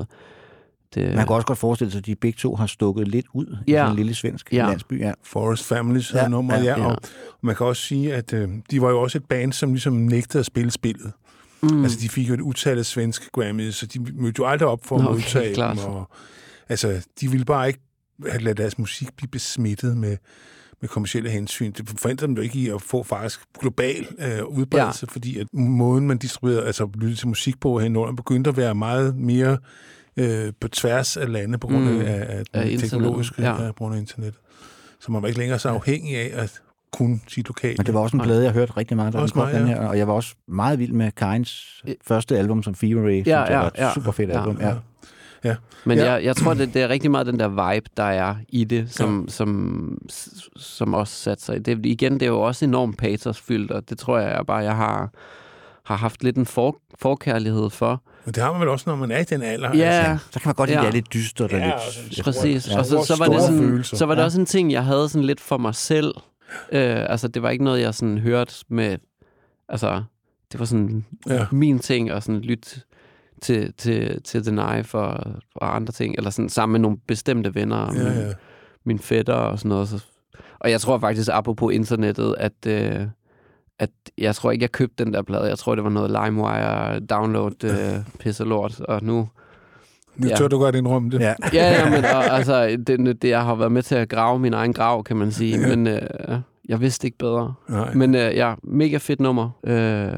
Det, Man kan også godt forestille sig, at de begge to har stukket lidt ud i Ja. sådan en lille svensk Ja. landsby. Ja. Forest Families hedder Ja, nummeret, ja. ja. Og man kan også sige, at øh, de var jo også et band, som ligesom nægtede at spille spillet. mm. Altså, de fik jo et utal af svenske Grammys, så de mødte jo aldrig op for at Nå, okay, <laughs> modtage klart. dem. Og, altså, de ville bare ikke have ladet deres musik blive besmittet med, med kommersielle hensyn. Det forhindrede dem jo ikke i at få faktisk global øh, udbredelse, ja. fordi at måden, man distribuerede, altså lyttede til musik på hen under, begyndte at være meget mere øh, på tværs af lande på grund af, Mm. af, af Af den internettet, teknologiske ja. ja. på grund af internettet. Så man var ikke længere så afhængig af at kunne sit lokale. Men det var også en plade, jeg hørte rigtig meget, den Også mig, den ja. her. Og jeg var også meget vild med Kains Ja. første album som Fever Ray. Ja, jeg ja, var et ja. super fedt Ja. album. Ja. Men Ja. jeg, jeg tror, det, det er rigtig meget den der vibe, der er i det, som, ja. som, som også satte sig. i. Det, igen, det er jo også enormt pathosfyldt, og det tror jeg bare, jeg har, har haft lidt en for, forkærlighed for. Men det har man vel også, når man er i den alder. Ja, Altså. Så kan man godt lide, Ja. at det er lidt dystert. Ja, lidt, altså, Præcis. Ja. Og så, så var det sådan, følelser. så var det Ja. også en ting, jeg havde sådan lidt for mig selv. Øh, altså, det var ikke noget, jeg sådan hørte med... Altså, det var sådan ja. min ting at sådan lytte til, til, til The Knife og, og andre ting. Eller sådan sammen med nogle bestemte venner. Ja, min, ja. min fætter og sådan noget. Så, og jeg tror faktisk, apropos internettet, at, øh, at jeg tror ikke, jeg købte den der plade. Jeg tror, det var noget LimeWire download øh, pisse lort. Og nu... Nu Ja. tør du godt indrømme det. Ja. <laughs> Ja, ja, men og, altså, det, det, jeg har været med til at grave min egen grav, kan man sige. Men øh, jeg vidste ikke bedre. Nej. Men øh, ja, mega fedt nummer. Øh,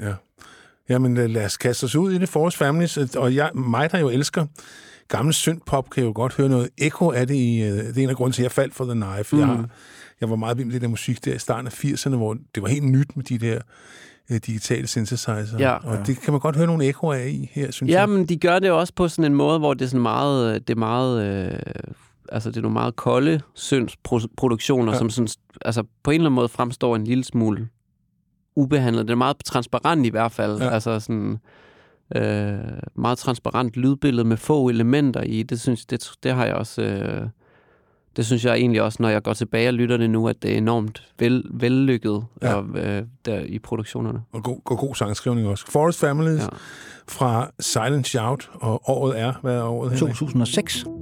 Ja. Jamen, øh, lad os kaste os ud i det Forest Families. Og jeg, mig, der jo elsker gammel synthpop, kan jo godt høre noget ekko af det. I, øh, det er en af grunden til, at jeg faldt for The Knife. Mm. Jeg, jeg var meget vild med det der musik der i starten af 80'erne, hvor det var helt nyt med de der øh, digitale synthesizer. Ja. Og det kan man godt høre nogle ekkoer af i her, synes ja, jeg. men de gør det også på sådan en måde, hvor det er sådan meget... Det er meget øh, altså, det er nogle meget kolde synthproduktioner, Ja. ja. som sådan, altså, på en eller anden måde fremstår en lille smule ubehandlet. Det er meget transparent i hvert fald. Ja. Altså sådan... Øh, meget transparent lydbillede med få elementer i. Det synes det, det har jeg også... Øh, det synes jeg egentlig også, når jeg går tilbage og lytter det nu, at det er enormt vel, vellykket Ja. og, øh, der i produktionerne. Og god, god, god sangskrivning også. Forest Families ja. Fra Silent Shout, og året er, hvad er året? Henrik? 2006. Too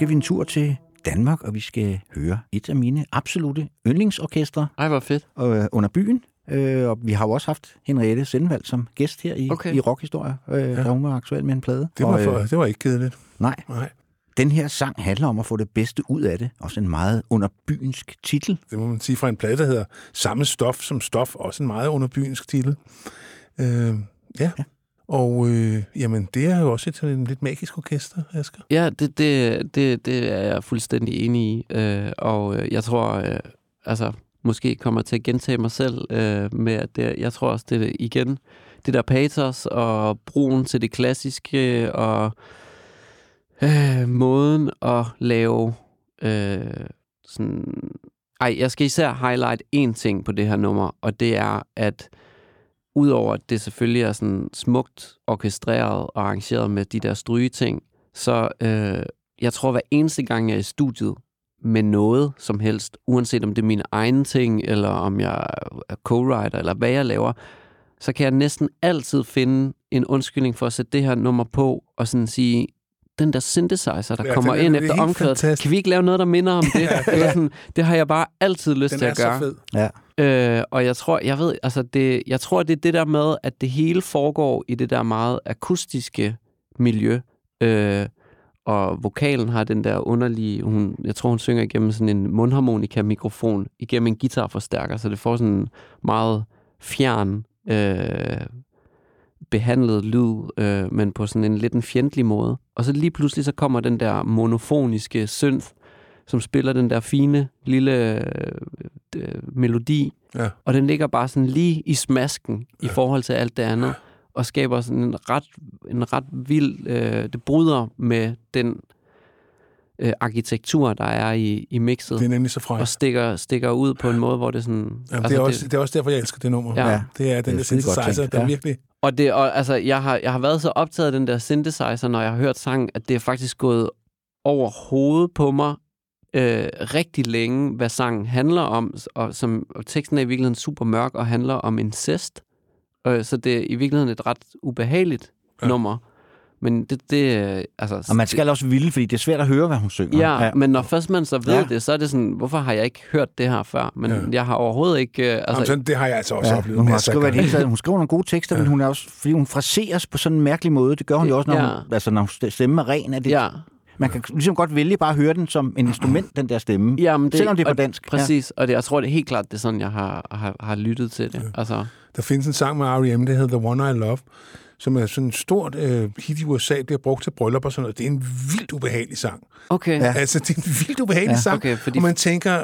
skal vi en tur til Danmark, og vi skal høre et af mine absolute yndlingsorkestre Ej, hvor fedt. øh, under byen. Øh, og vi har jo også haft Henriette Sendvald som gæst her i, Okay. i Rockhistorie, øh, ja. da hun var aktuel med en plade. Det var, og, for, det var ikke kedeligt. Nej, Nej, den her sang handler om at få det bedste ud af det. Også en meget under byensk titel. det må man sige fra en plade, der hedder Samme stof som stof. Også en meget underbyensk titel. Øh, ja. ja. Og øh, jamen, det er jo også et et lidt magisk orkester, Asger. Ja, det, det, det, det er jeg fuldstændig enig i. Øh, og øh, jeg tror, øh, altså, måske kommer til at gentage mig selv øh, med, at det, jeg tror også, det igen, det der patos og brugen til det klassiske og øh, måden at lave øh, sådan... Ej, jeg skal især highlight én ting på det her nummer, og det er, at udover at det selvfølgelig er sådan smukt orkestreret og arrangeret med de der strygeting, så øh, jeg tror hver eneste gang, jeg er i studiet med noget som helst, uanset om det er mine egne ting, eller om jeg er co-writer, eller hvad jeg laver, så kan jeg næsten altid finde en undskyldning for at sætte det her nummer på, og sådan sige, den der synthesizer, der Ja, ja, kommer den ind er efter omkvædet, kan vi ikke lave noget, der minder om <laughs> det? Eller sådan, det har jeg bare altid lyst Den til er at gøre. så fed. Ja. Øh, og jeg tror, jeg ved, altså det, jeg tror, det er det der med, at det hele foregår i det der meget akustiske miljø. Øh, og vokalen har den der underlige, hun, jeg tror, hun synger igennem sådan en mundharmonika-mikrofon, igennem en guitarforstærker, så det får sådan en meget fjern øh, behandlet lyd, øh, men på sådan en lidt en fjendtlig måde. Og så lige pludselig så kommer den der monofoniske synth, som spiller den der fine lille øh, øh, melodi, Ja. og den ligger bare sådan lige i smasken i forhold til alt det andet, og skaber sådan en ret, en ret vild, øh, det bryder med den øh, arkitektur, der er i, i mixet, Det er nemlig så frækt. og stikker, stikker ud på en måde, hvor det sådan... Jamen, det, er også, det er også derfor, jeg elsker det nummer. Ja. Det er den Det er der synthesizer, der ja. virkelig... Og, det, og altså, jeg har, jeg har været så optaget af den der synthesizer, når jeg har hørt sangen, at det er faktisk gået over hovedet på mig øh, rigtig længe, hvad sangen handler om. Og, som, og teksten er i virkeligheden super mørk og handler om incest. Øh, så det er i virkeligheden et ret ubehageligt Ja. nummer. Men det, det øh, altså... Og man skal også ville, fordi det er svært at høre, hvad hun synger. Ja, ja, men når først man så ved Ja. det, så er det sådan, hvorfor har jeg ikke hørt det her før? Men Ja. jeg har overhovedet ikke... Øh, Altså, Jamen, sådan, det har jeg altså også Ja, oplevet hun, har det hele taget, hun skriver nogle gode tekster, ja. men hun er også, fordi hun fraseres på sådan en mærkelig måde. Det gør hun jo også, når, Ja. hun, altså, når hun stemmen er ren. Er det, ja, Man kan ligesom godt vælge bare at høre den som en instrument, den der stemme. Jamen, det, Selvom det er på og- dansk. Præcis, og det, jeg tror, det er helt klart, det er sådan, jeg har, har, har lyttet til det. Altså, Der findes en sang med R.E.M., der hedder The One I Love, som er sådan et stort øh, hit i USA, bliver brugt til bryllup og sådan noget. Det er en vildt ubehagelig sang. okay, Ja. Altså, det er en vildt ubehagelig Ja, sang, okay, fordi- og man tænker,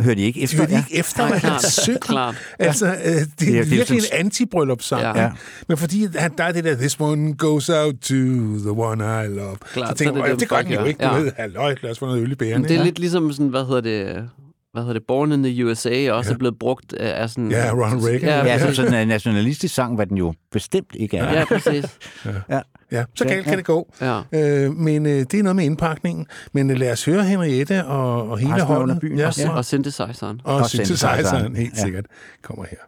Hører de ikke efter? Hører de ikke efter, hvad han synger? Altså, øh, det er, Det er virkelig sådan- en anti-bryllupssang. Ja. Ja. Ja. Men fordi han, der er det der, this one goes out to the one I love. Klart, så så tænker er det jeg, det, det gør den jo ikke. Du Ja. ved, halløj, lad os få noget øl i Men bærene. det er ja. lidt ligesom sådan, hvad hedder det, hvad hedder det, Born in the USA, også er blevet brugt af sådan... Ja, Ronald Reagan. Ja, Ja, ja, altså sådan en nationalistisk sang, hvad den jo bestemt ikke er. ja præcis. <laughs> Ja, så galt kan det gå. Ja. Øh, men øh, det er noget med indpakningen. Men øh, lad os høre Henriette og, og hele holdet. byen ja, også. så, Og synthesizeren. og, Og og synthesizeren, helt ja. sikkert, kommer her.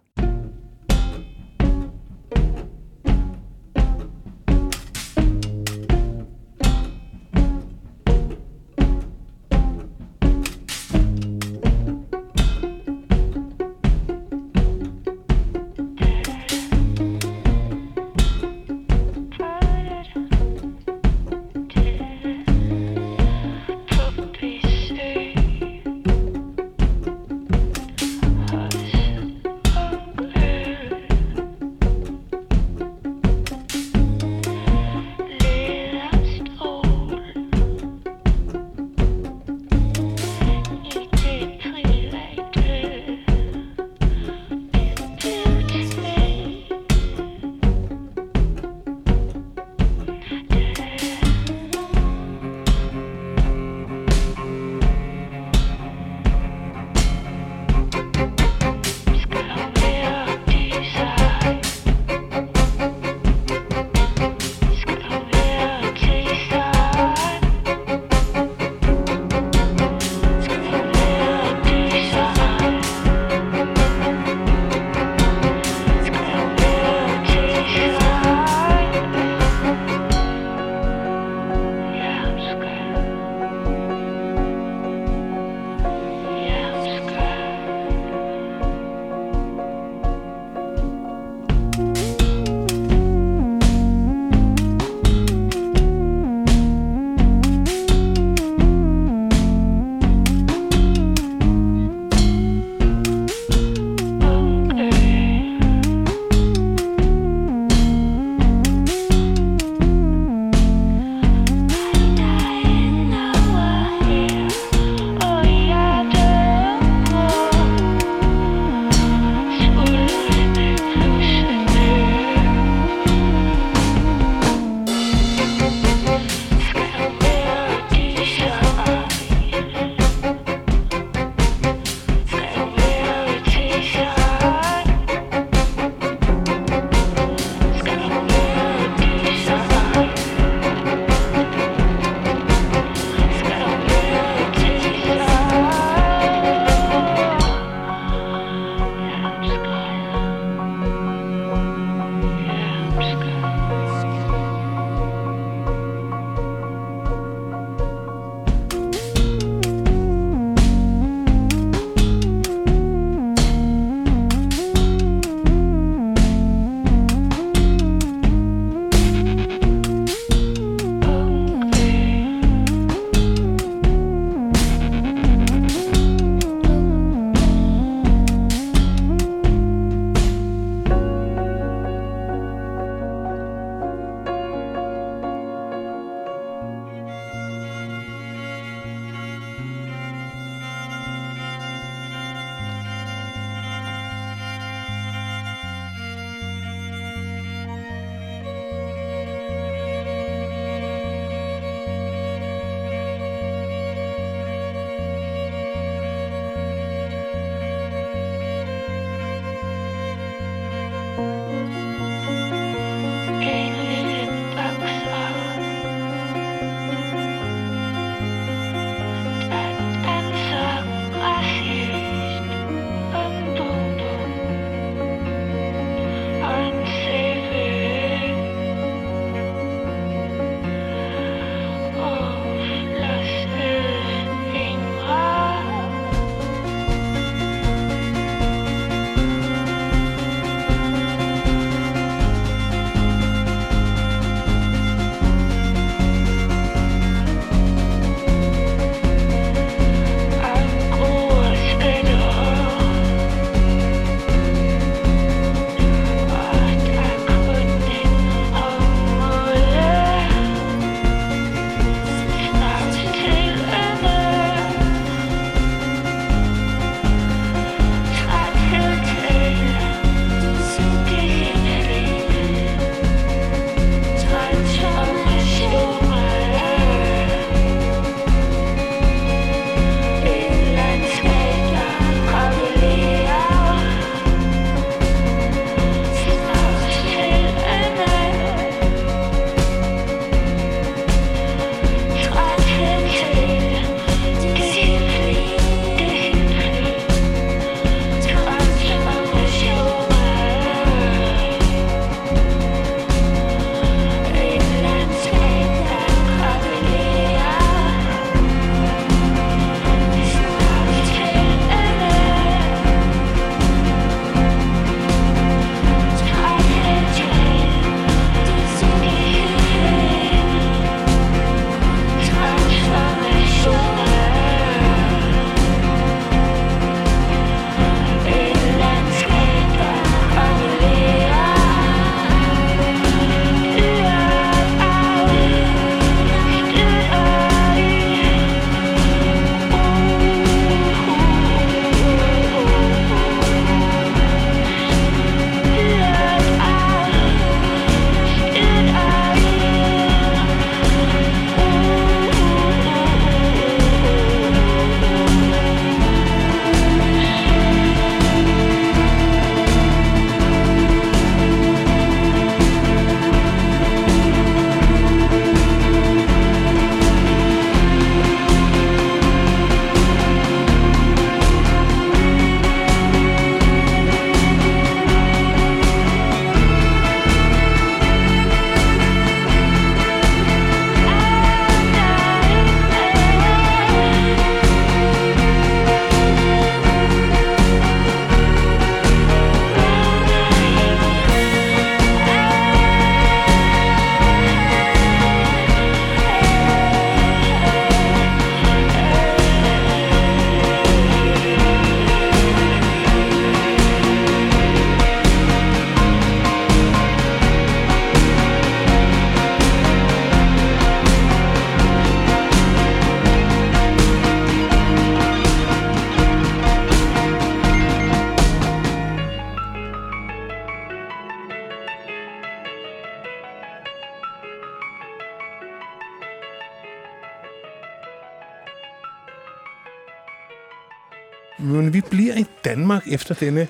Danmark efter denne,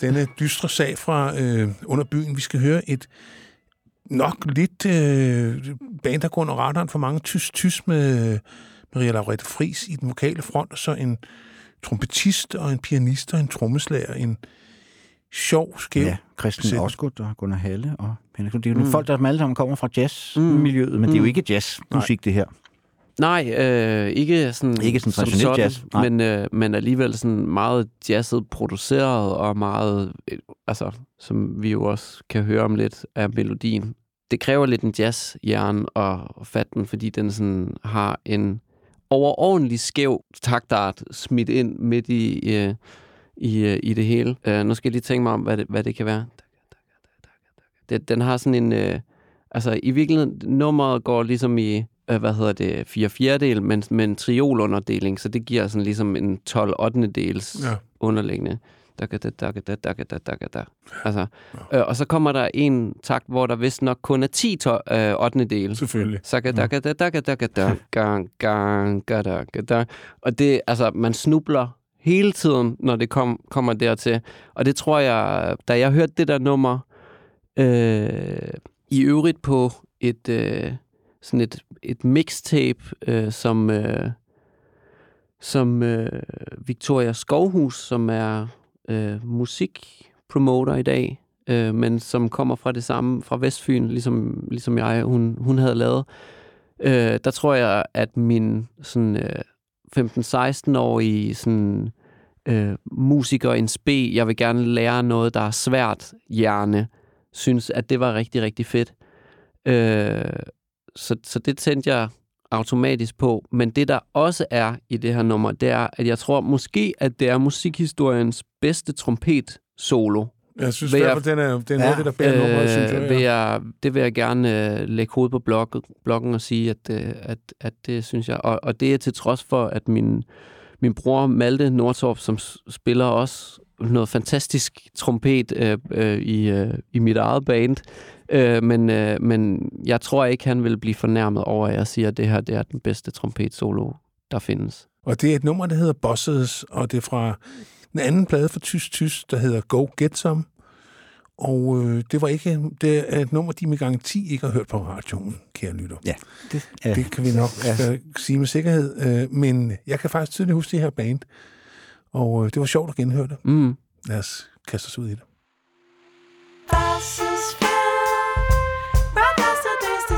denne dystre sag fra øh, under byen. Vi skal høre et nok lidt øh, band, der går under radaren for mange. Tys-Tys med Maria Laurette Fris i den vokale front, og så en trompetist og en pianist og en trommeslager. En sjov, skæv Ja, Christian. Osgood og Gunnar Halle og Henrik. Det er jo mm. folk, der alle sammen kommer fra jazzmiljøet, men det er jo Mm. ikke jazzmusik, det her. Nej, øh, ikke sådan, Ikke sådan traditionel sådan, jazz, nej. men, øh, men alligevel sådan meget jazzet produceret, og meget, øh, altså, som vi jo også kan høre om lidt af melodien. Det kræver lidt en jazzhjerne at fatte den, fordi den sådan har en overordentlig skæv taktart smidt ind midt i, øh, i, øh, i det hele. Øh, nu skal jeg lige tænke mig om, hvad det, hvad det kan være. Det, den har sådan en... Øh, altså, i virkeligheden, nummeret går ligesom i, øh, hvad hedder det, 4 fjerdedel, men med en triolunderdeling, så det giver sådan ligesom en 12 8. dels Ja. underliggende. Dakka, da, dakka, da, dakka, da, dakka, da. Altså, øh, og så kommer der en takt, hvor der vist nok kun er 10 to, øh, 8. del. Selvfølgelig. Saka, dakka, da, dakka, dakka, da, gang, gang, ga, da, ga, da. Og det, altså, man snubler hele tiden, når det kom, kommer dertil. Og det tror jeg, da jeg hørte det der nummer, øh, i øvrigt på et, øh, sådan et, et mixtape, øh, som, øh, som øh, Victoria Skovhus, som er øh, musikpromoter i dag, øh, men som kommer fra det samme, fra Vestfyn, ligesom, ligesom jeg, hun, hun havde lavet. Øh, der tror jeg, at min sådan, øh, 15-16-årige sådan, øh, musiker en spe, jeg vil gerne lære noget, der er svært hjerne, synes, at det var rigtig, rigtig fedt. Øh, så, så det tændte jeg automatisk på. Men det, der også er i det her nummer, det er, at jeg tror måske, at det er musikhistoriens bedste trompet-solo. Jeg synes i hvert fald, den er, det er noget af det, der bærer nummeret, synes jeg. Øh, vil Ja. jeg, det vil jeg gerne øh, lægge hovedet på blog, bloggen og sige, at, øh, at, at det synes jeg. Og, og det er til trods for, at min, min bror Malte Nordtorp, som spiller også noget fantastisk trompet øh, øh, i, øh, i mit eget band. Øh, men, øh, men jeg tror ikke, han vil blive fornærmet over, at jeg siger, at det her det er den bedste trompet-solo, der findes. Og det er et nummer, der hedder Bosses, og det er fra en anden plade fra Tysk Tysk, der hedder Go Get Some. Og øh, det var ikke det er et nummer, de med garanti ikke har hørt på radioen, kære lytter. Ja, det, ja. Det kan vi nok Ja. ja. sige med sikkerhed. Øh, men jeg kan faktisk tydeligt huske det her band. Og øh, det var sjovt at genhøre det. Mm. Lad os kaste os ud i det. Yesterday's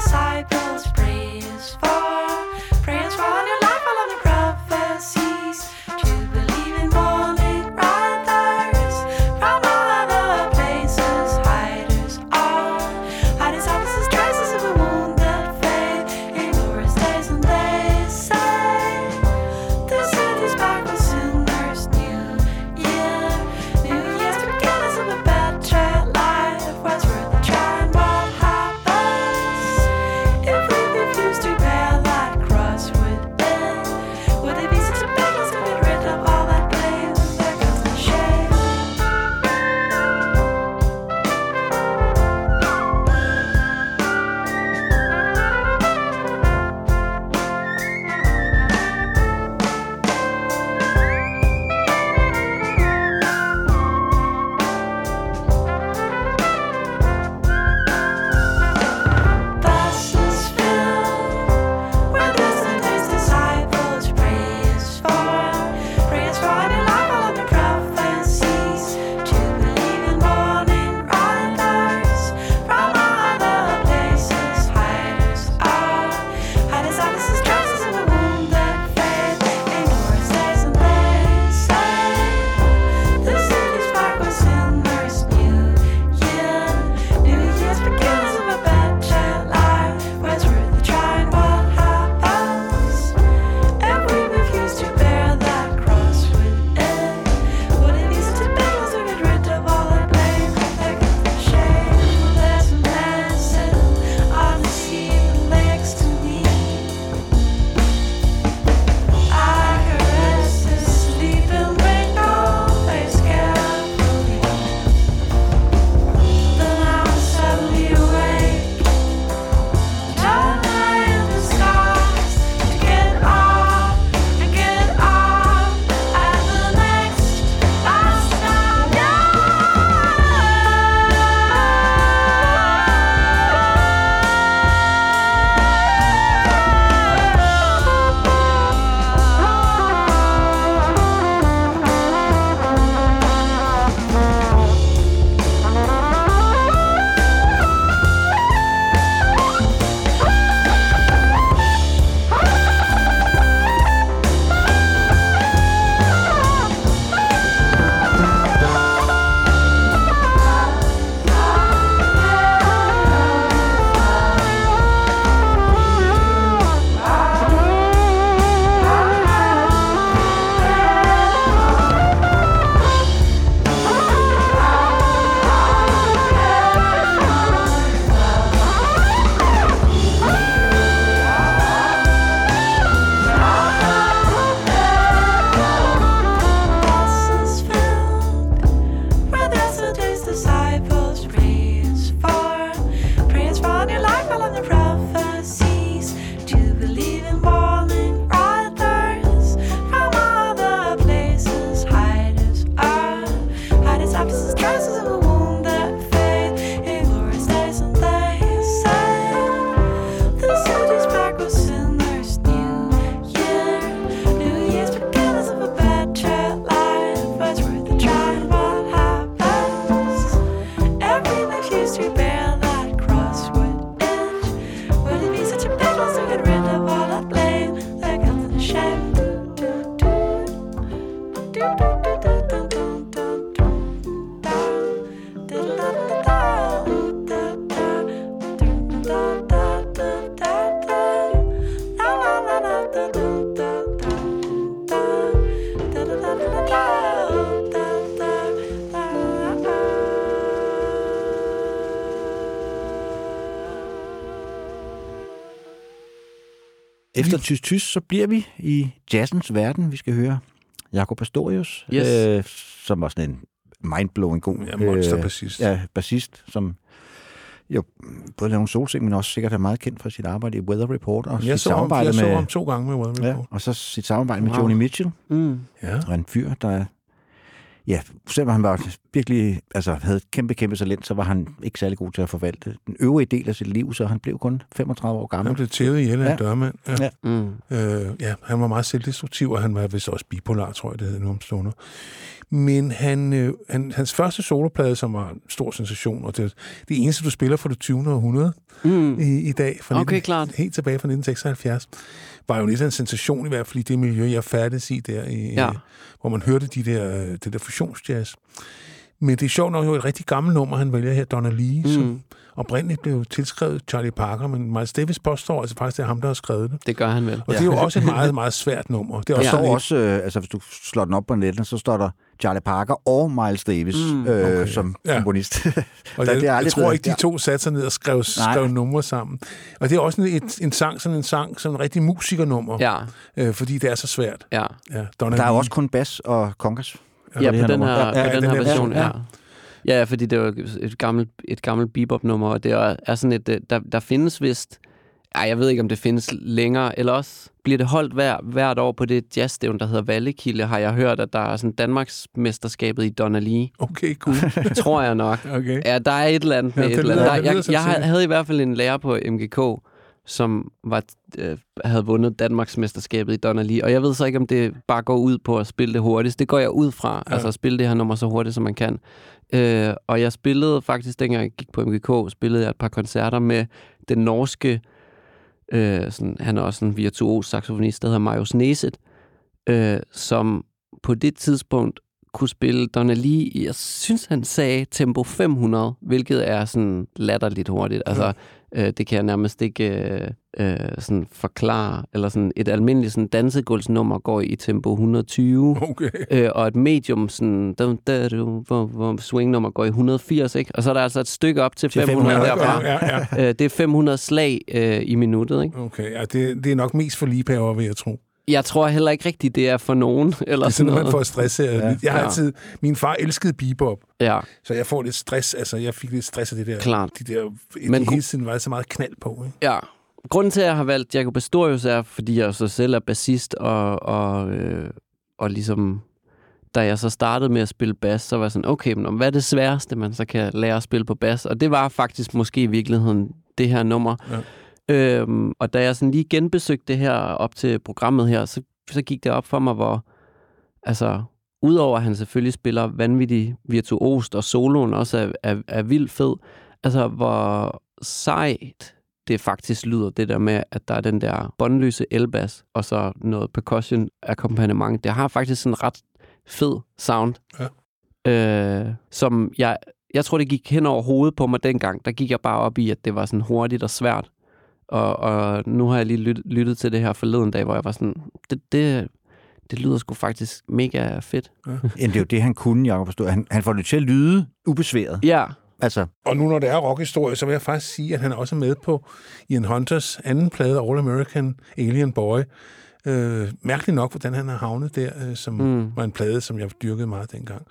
disciples praise for, Efter Tys Tys, så bliver vi i jazzens verden. Vi skal høre Jakob Pastorius, Yes. øh, som var sådan en mindblowing god Ja, monsterbassist. ja, bassist, som jo både laver en solseng, men også sikkert er meget kendt for sit arbejde i Weather Report og Jeg sit så, ham, samarbejde jeg så med, ham to gange med Weather ja, Report. og så sit samarbejde med Wow. Joni Mitchell, Mm. Ja. og en fyr, der er Ja, selvom han var virkelig, altså havde et kæmpe, kæmpe talent, så var han ikke særlig god til at forvalte den øvrige del af sit liv, så han blev kun 35 år Han gammel. blev tævet ihjel af Ja. en dørmand. Ja. Ja. Mm. Øh, ja, han var meget selvdestruktiv, og han var vist også bipolar, tror jeg, det hed nu om stunder. Men han, øh, han, hans første soloplade, som var en stor sensation, og det, det eneste, du spiller for det 20. århundrede Mm. i, i dag, fra Okay, klart. helt tilbage fra 1976, var jo lidt en sensation, i hvert fald i det miljø, jeg færdes i der, i, Ja. øh, hvor man hørte de der, øh, det der fusionsjazz. Men det er sjovt nok jo et rigtig gammelt nummer, han vælger her, Donna Lee, mm. som oprindeligt blev tilskrevet Charlie Parker, men Miles Davis påstår altså faktisk, det er ham, der har skrevet det. Det gør han vel. Og ja. det er jo også et <laughs> meget, meget svært nummer. Det er også står sådan også, øh, altså hvis du slår den op på nettet, så står der Charlie Parker og Miles Davis Mm, øh, okay. okay. som Ja. komponist. <laughs> Og Der- jeg, det er jeg tror blevet- ikke, de to satte sig ned og skrev, skrev numre sammen. Og det er også en, et, en sang, sådan en sang, som en rigtig musikernummer, Ja, øh, fordi det er så svært. ja. Ja, Donna Der er jo også kun bas og congas. Ja, på den her, Ja, på ja, den den her version, ja. Ja, fordi det er jo et gammelt, et gammelt bebop-nummer, og det er, er sådan et, øh, der, der findes vist, ej, jeg ved ikke, om det findes længere, eller også bliver det holdt hver, hvert år på det jazzstævn, der hedder Vallekilde, har jeg hørt, at der er sådan Danmarks mesterskabet i Donna Lee. Okay, cool. tror jeg nok. <laughs> Okay. Ja, der er et eller andet med Ja, et eller andet. Der, jeg, jeg sådan. havde i hvert fald en lærer på MGK, som var, øh, havde vundet Danmarks mesterskabet i Donna Lee. Og jeg ved så ikke, om det bare går ud på at spille det hurtigst. Det går jeg ud fra, ja. altså at spille det her nummer så hurtigt, som man kan. Øh, og jeg spillede faktisk, dengang jeg gik på MGK, spillede jeg et par koncerter med den norske, øh, Øh, sådan, han er også en virtuos saxofonist, der hedder Marius Neset, øh, som på det tidspunkt kunne spille Donnelly, jeg synes, han sagde tempo 500, hvilket er sådan latterligt hurtigt. Altså, øh, det kan jeg nærmest ikke øh, øh, sådan forklare. Eller sådan et almindeligt sådan dansegulvsnummer går i tempo 120, Okay. øh, og et medium sådan, da, du, hvor, hvor swingnummer går i 180, ikke? Og så er der altså et stykke op til Til 500, 500, derfra. Ja, ja. Øh, det er 500 slag øh, i minuttet, ikke? Okay, ja, det, det er nok mest for ligepaver, vil jeg tro. Jeg tror heller ikke rigtigt, det er for nogen. Eller Det er sådan noget. for at stresse. Ja. Jeg har Ja. altid... Min far elskede bebop, Ja, så jeg får lidt stress. Altså, jeg fik lidt stress af det der. Klart. De der... Men hele tiden var der så meget knald på, ikke? Ja. Grunden til, at jeg har valgt Jacob Pastorius, er, fordi jeg så selv er bassist, og, og, øh, og ligesom, da jeg så startede med at spille bas, så var jeg sådan, okay, men hvad er det sværeste, man så kan lære at spille på bas? Og det var faktisk måske i virkeligheden det her nummer. Ja. Øhm, og da jeg sådan lige genbesøgte det her op til programmet her, så, så gik det op for mig, hvor, altså, udover at han selvfølgelig spiller vanvittigt virtuost, og soloen også er, er, er vildt fed, altså, hvor sejt det faktisk lyder, det der med, at der er den der båndløse elbas, og så noget percussion akkompagnement. Det har faktisk sådan en ret fed sound. Ja. Øh, som jeg, jeg tror, det gik hen over hovedet på mig dengang. Der gik jeg bare op i, at det var sådan hurtigt og svært. Og, og nu har jeg lige lyttet, lyttet til det her forleden dag, hvor jeg var sådan, det, det, det lyder sgu faktisk mega fedt. <laughs> Jamen, det er jo det, han kunne, Jacob Pastorius. Han, han får det til at lyde ubesværet. Ja, Altså, Og nu når det er rockhistorie, så vil jeg faktisk sige, at han er også med på Ian Hunters anden plade, All American Alien Boy. Øh, mærkeligt nok, hvordan han har havnet der, øh, som Mm. var en plade, som jeg dyrkede meget dengang.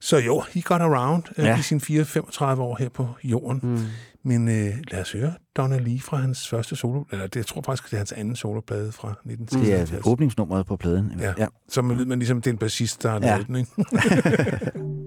Så jo, he got around øh, Ja. ja. i sine 4-35 år her på jorden. mm. Men øh, lad os høre Donna Lee fra hans første solo, eller det, jeg tror faktisk, det er hans anden soloplade fra det 1976. er åbningsnummeret på pladen. Ja. ja. Så man, man ligesom, det er en bassist, der har Ja. lavet den, ikke? <laughs>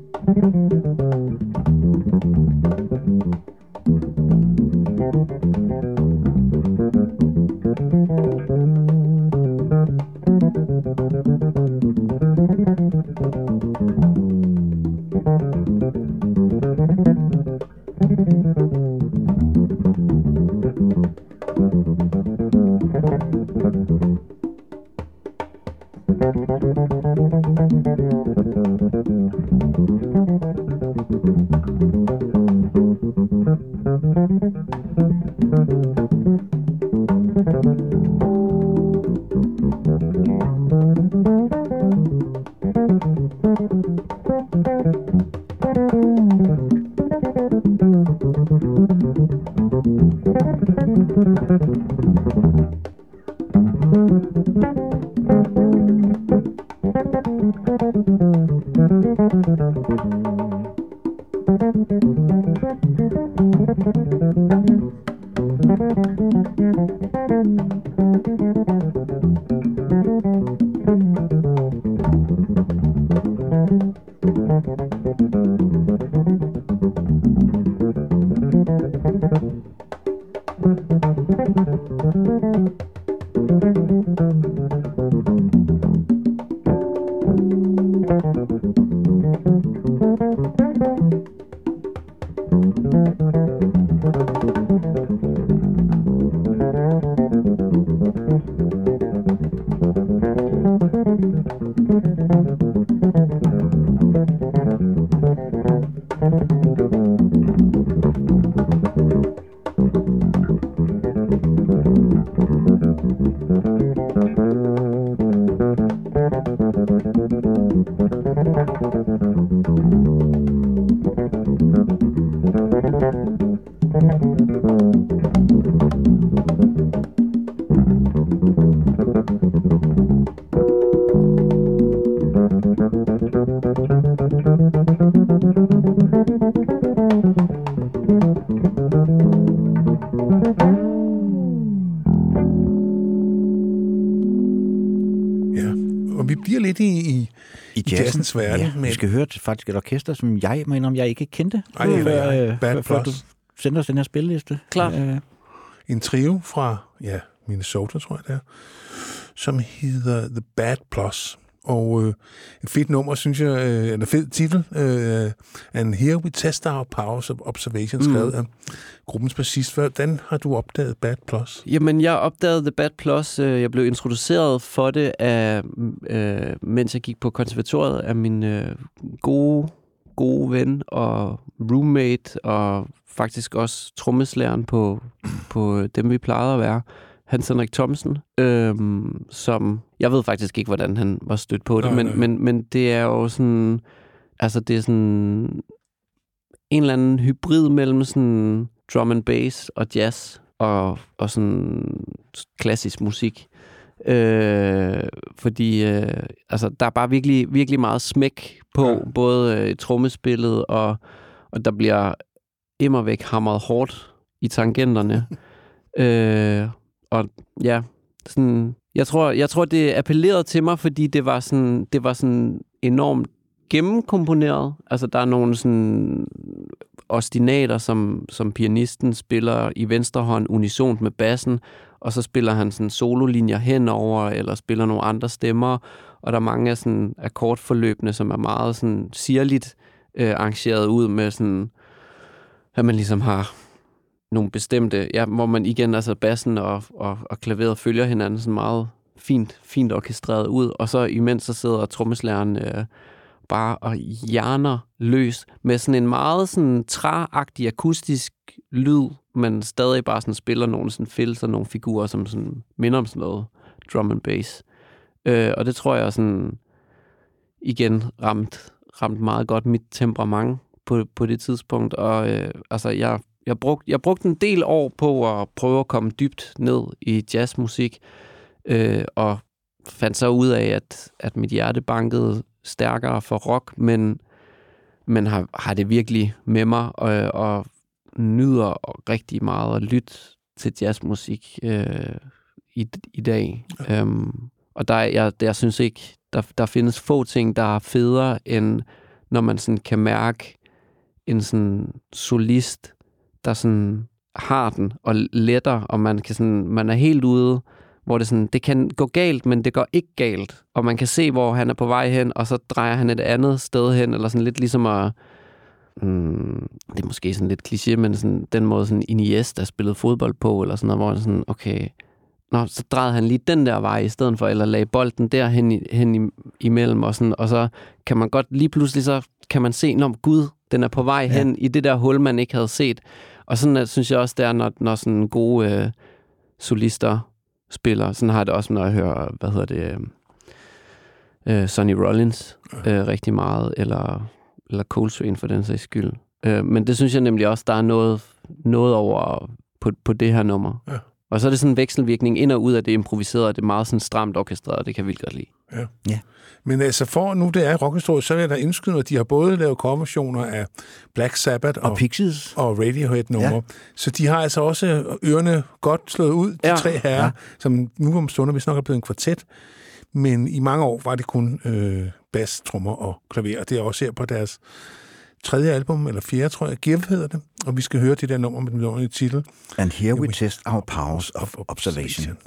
Faktisk et orkester, som jeg mener, om jeg ikke kendte. Ej, før, jeg. øh, Bad før, før du sender os den her spilleliste. Klart. Øh, en trio fra ja, Minnesota, tror jeg det er, som hedder The Bad Plus. Og øh, et fedt nummer, synes jeg, øh, en fed titel. Øh, And Here We Test Our Powers of Observation, Mm. skrevet af gruppens bassist. Hvordan har du opdaget Bad Plus? Jamen, jeg opdagede The Bad Plus. øh, Jeg blev introduceret for det, af, øh, mens jeg gik på konservatoriet, af min øh, gode, gode ven og roommate, og faktisk også trommeslæren på, på dem, vi plejede at være, Hans Henrik Thomsen, øhm, som... Jeg ved faktisk ikke, hvordan han var stødt på det, Nej, men, nej. men, men det er jo sådan... Altså, det er sådan en eller anden hybrid mellem sådan drum and bass og jazz og, og sådan klassisk musik. Øh, fordi øh, altså, der er bare virkelig, virkelig meget smæk på, Ja. både øh, trommespillet, og, og der bliver immer væk hamret hårdt i tangenterne. <laughs> øh, og ja, sådan, jeg tror, jeg tror, det appellerede til mig, fordi det var sådan, det var sådan enormt gennemkomponeret. Altså, der er nogle sådan ostinater, som, som pianisten spiller i venstre hånd unisont med bassen, og så spiller han sådan sololinjer henover, eller spiller nogle andre stemmer, og der er mange af sådan akkordforløbene, som er meget sådan sirligt øh, arrangeret ud med sådan, at man ligesom har nogle bestemte, ja, hvor man igen, altså bassen og, og, og klaveret følger hinanden sådan meget fint, fint orkestreret ud, og så imens så sidder trommeslæren øh, bare og hjerner løs med sådan en meget sådan træagtig akustisk lyd, men stadig bare sådan spiller nogle sådan fills og nogle figurer, som sådan minder om sådan noget drum and bass. Øh, og det tror jeg sådan igen ramt, ramt meget godt mit temperament på, på det tidspunkt. Og øh, altså, jeg, jeg, brugte, jeg brugte en del år på at prøve at komme dybt ned i jazzmusik, øh, og fandt så ud af, at, at mit hjerte bankede stærkere for rock, men, men har, har det virkelig med mig, og, og nyder rigtig meget at lytte til jazzmusik øh, i, i dag. Ja. Um, og der, er- jeg, jeg synes ikke, der, der findes få ting, der er federe, end når man sådan kan mærke en sådan solist, der sådan har den og letter, og man kan sådan, man er helt ude, hvor det sådan, det kan gå galt, men det går ikke galt. Og man kan se, hvor han er på vej hen, og så drejer han et andet sted hen, eller sådan lidt ligesom at, mm, det er måske sådan lidt kliché, men sådan, den måde sådan Iniesta spillede fodbold på, eller sådan noget, hvor han sådan, okay, Nå, så drejede han lige den der vej i stedet for, eller lagde bolden der hen, i, hen imellem, og, sådan, og så kan man godt lige pludselig, så kan man se, når gud, den er på vej hen ja. i det der hul, man ikke havde set. Og sådan at, synes jeg også, det er, når, når sådan gode øh, solister spiller. Sådan har jeg det også, når jeg hører, hvad hedder det, øh, øh, Sonny Rollins øh, rigtig meget, eller, eller Coltrane for den sags skyld. Øh, men det synes jeg nemlig også, der er noget, noget over på, på det her nummer. Ja. Og så er det sådan en vekselvirkning ind og ud af det improviserede, og det er meget sådan stramt orkestreret, det kan jeg vildt godt lide. Ja. Ja. Men altså, for nu det er rockhistorie, så vil jeg da indskyde, at de har både lavet coverversioner af Black Sabbath Og og, Pixies. og Radiohead-numre. Ja. Ja. Så de har altså også ørerne godt slået ud, de Ja. tre herrer, Ja. som nu om stunder vist nok er blevet en kvartet. Men i mange år var det kun øh, bas, trommer og klaver. Og det er også her på deres tredje album, eller fjerde, tror jeg, Give hedder det. Og vi skal høre det der nummer med den vidunderlige titel. And here we test our powers of observation.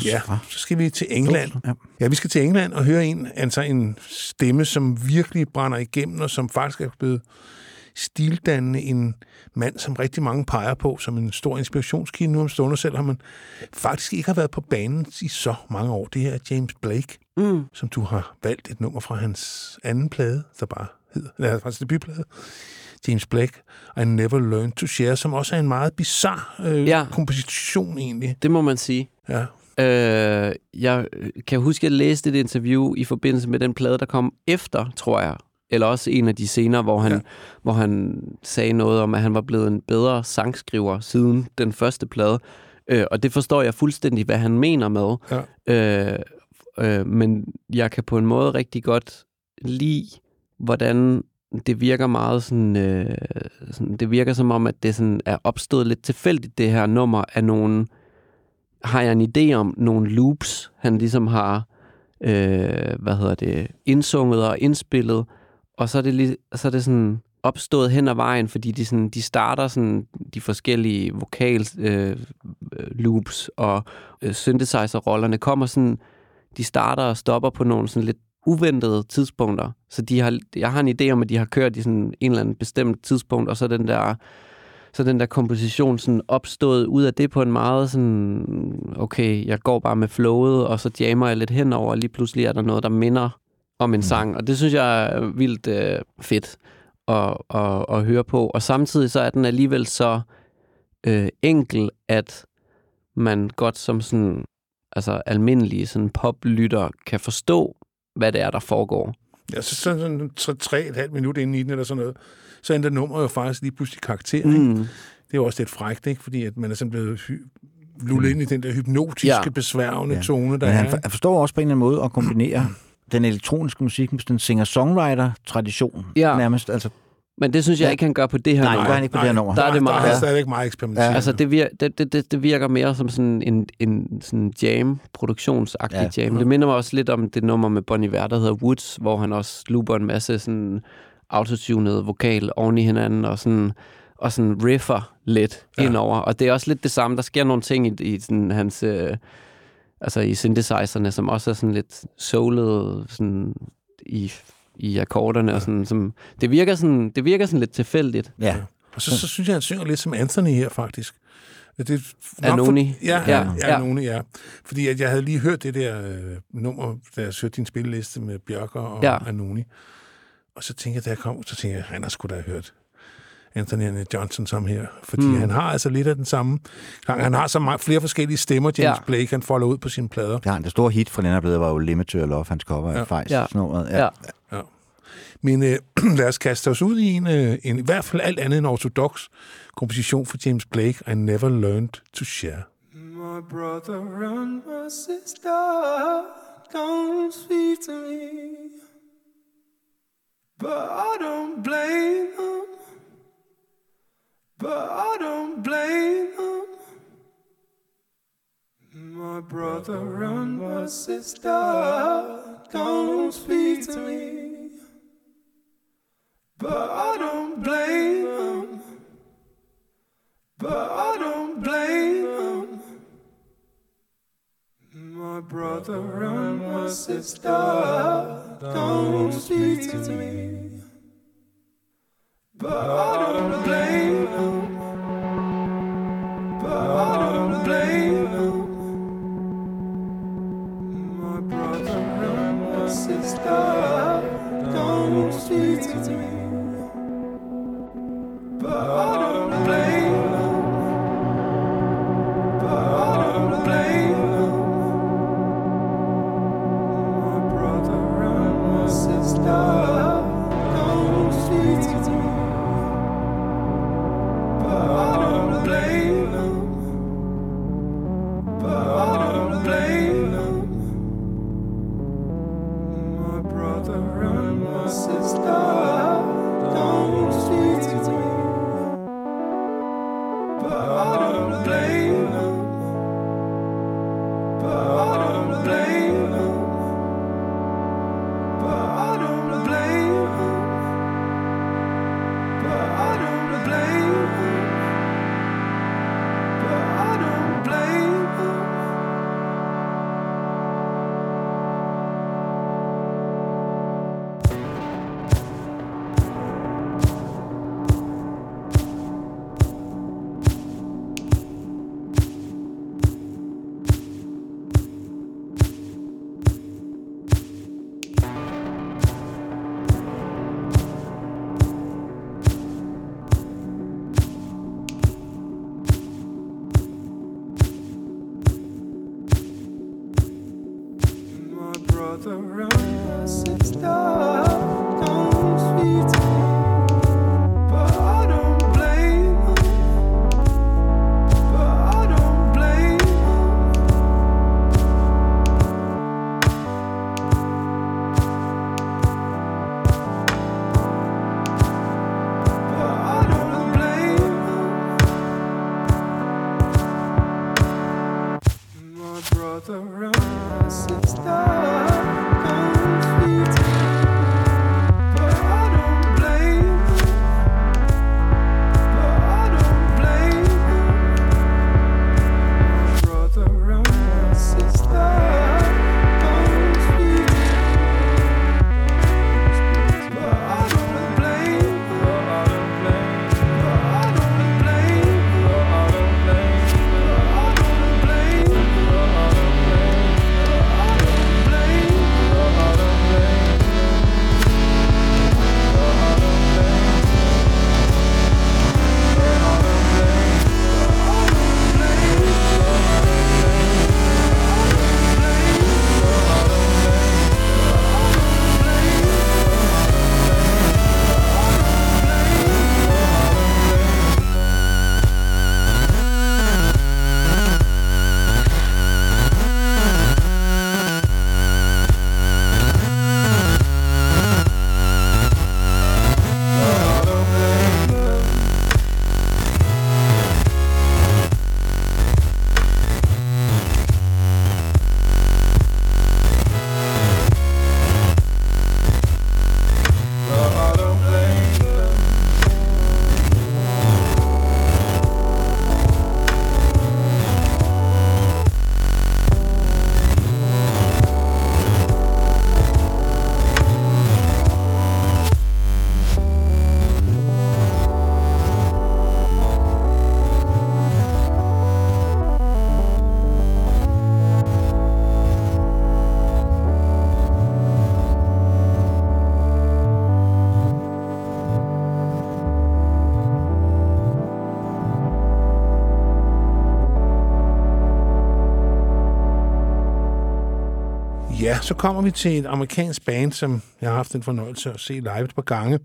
Plus. Ja, så skal vi til England. Ja. Ja, vi skal til England og høre en, altså en stemme, som virkelig brænder igennem, og som faktisk er blevet stildannende, en mand, som rigtig mange peger på som en stor inspirationskilde nu om stunder, selvom man faktisk ikke har været på banen i så mange år. Det her er James Blake, Mm. som du har valgt et nummer fra hans anden plade, der bare hedder, eller fra hans debutplade, James Blake, I Never Learned to Share, som også er en meget bizarre øh, Ja. komposition egentlig. Det må man sige. Ja. Øh, jeg kan huske, at jeg læste et interview i forbindelse med den plade, der kom efter, tror jeg. Eller også en af de senere, hvor han, Ja. ja. hvor han sagde noget om, at han var blevet en bedre sangskriver siden den første plade. Øh, og det forstår jeg fuldstændig, hvad han mener med. Ja. Øh, øh, men jeg kan på en måde rigtig godt lide, hvordan det virker meget sådan, øh, sådan, det virker som om, at det sådan er opstået lidt tilfældigt, det her nummer af nogle, har jeg en idé om, nogle loops, han ligesom har, øh, hvad hedder det, indsunget og indspillet, og så er det, lige, så er det sådan opstået hen ad vejen, fordi de, sådan, de starter sådan de forskellige vokal øh, øh, loops og øh, synthesizer-rollerne kommer sådan, de starter og stopper på nogle sådan lidt uventede tidspunkter. Så de har, jeg har en idé om, at de har kørt i sådan en eller anden bestemt tidspunkt, og så den der, så den der komposition sådan opstået ud af det på en meget sådan, okay, jeg går bare med flowet, og så jammer jeg lidt henover, og lige pludselig er der noget, der minder om en sang. Og det synes jeg er vildt øh, fedt at, at, at høre på. Og samtidig så er den alligevel så øh, enkel, at man godt som sådan, altså almindelige sådan poplytter kan forstå, hvad det er, der foregår. Ja, så sådan, sådan tre, tre et halvt minut inden i den, eller sådan noget, så ændrer nummeret jo faktisk lige pludselig karakter. Mm. Mm. Det er jo også lidt frækt, ikke? fordi at man er sådan blevet hy- lullet ind i den der hypnotiske, Ja. ja. besværgende Ja. ja. tone, der Men han, er. han forstår også på en eller anden måde at kombinere den elektroniske musik med sådan en singer-songwriter-tradition. Ja. Nærmest, altså, Men det synes jeg Ja. ikke, han gør på det her nej, det nummer. gør han ikke på det her nummer. Der er det meget- Der er stadigvæk meget eksperimenterende. Altså, det, vir- det, det, det, virker mere som sådan en, en sådan jam, produktionsagtig Ja. ja. jam. Det minder mig også lidt om det nummer med Bon Iver, der hedder Woods, hvor han også looper en masse sådan autotunet vokal oven i hinanden, og sådan, og sådan riffer lidt Ja. ja. indover. Og det er også lidt det samme. Der sker nogle ting i, i sådan hans... Øh, altså i synthesizerne, som også er sådan lidt soulet sådan i, i akkorderne. Og sådan, som, det, virker sådan, det virker sådan lidt tilfældigt. ja. Og så, så synes jeg, han synger lidt som Anthony her, faktisk. Det er Anoni. For, ja, Ja, ja, ja, ja. Anoni, ja. Fordi at jeg havde lige hørt det der øh, nummer, da jeg hørte din spilleliste med Bjørker og Ja. ja. Anoni. Og så tænkte jeg, da jeg kom, så tænkte jeg, han har sgu da hørt Anthony Johnson som her. Fordi Mm. han har altså lidt af den samme gang. Han har så meget, flere forskellige stemmer, James Ja. ja. Blake, han folder ud på sine plader. Ja, det store hit fra den her plade var jo Limit to Love, hans cover af Ja. faktisk. Ja. Nummeret. Ja. Men øh, <clears throat> lad os kaste os ud i en, øh, en, i hvert fald alt andet end ortodox komposition for James Blake, I Never Learned to Share. My brother and my sister don't speak to me, but I don't blame them. But I don't blame them. My brother and my sister don't speak to me, but I don't blame them. But I don't blame them. My brother and my sister don't speak to me. But I don't blame them. But I don't blame them. My brother and my sister don't speak to me. But så kommer vi til et amerikansk band, som jeg har haft den fornøjelse at se live et par gange.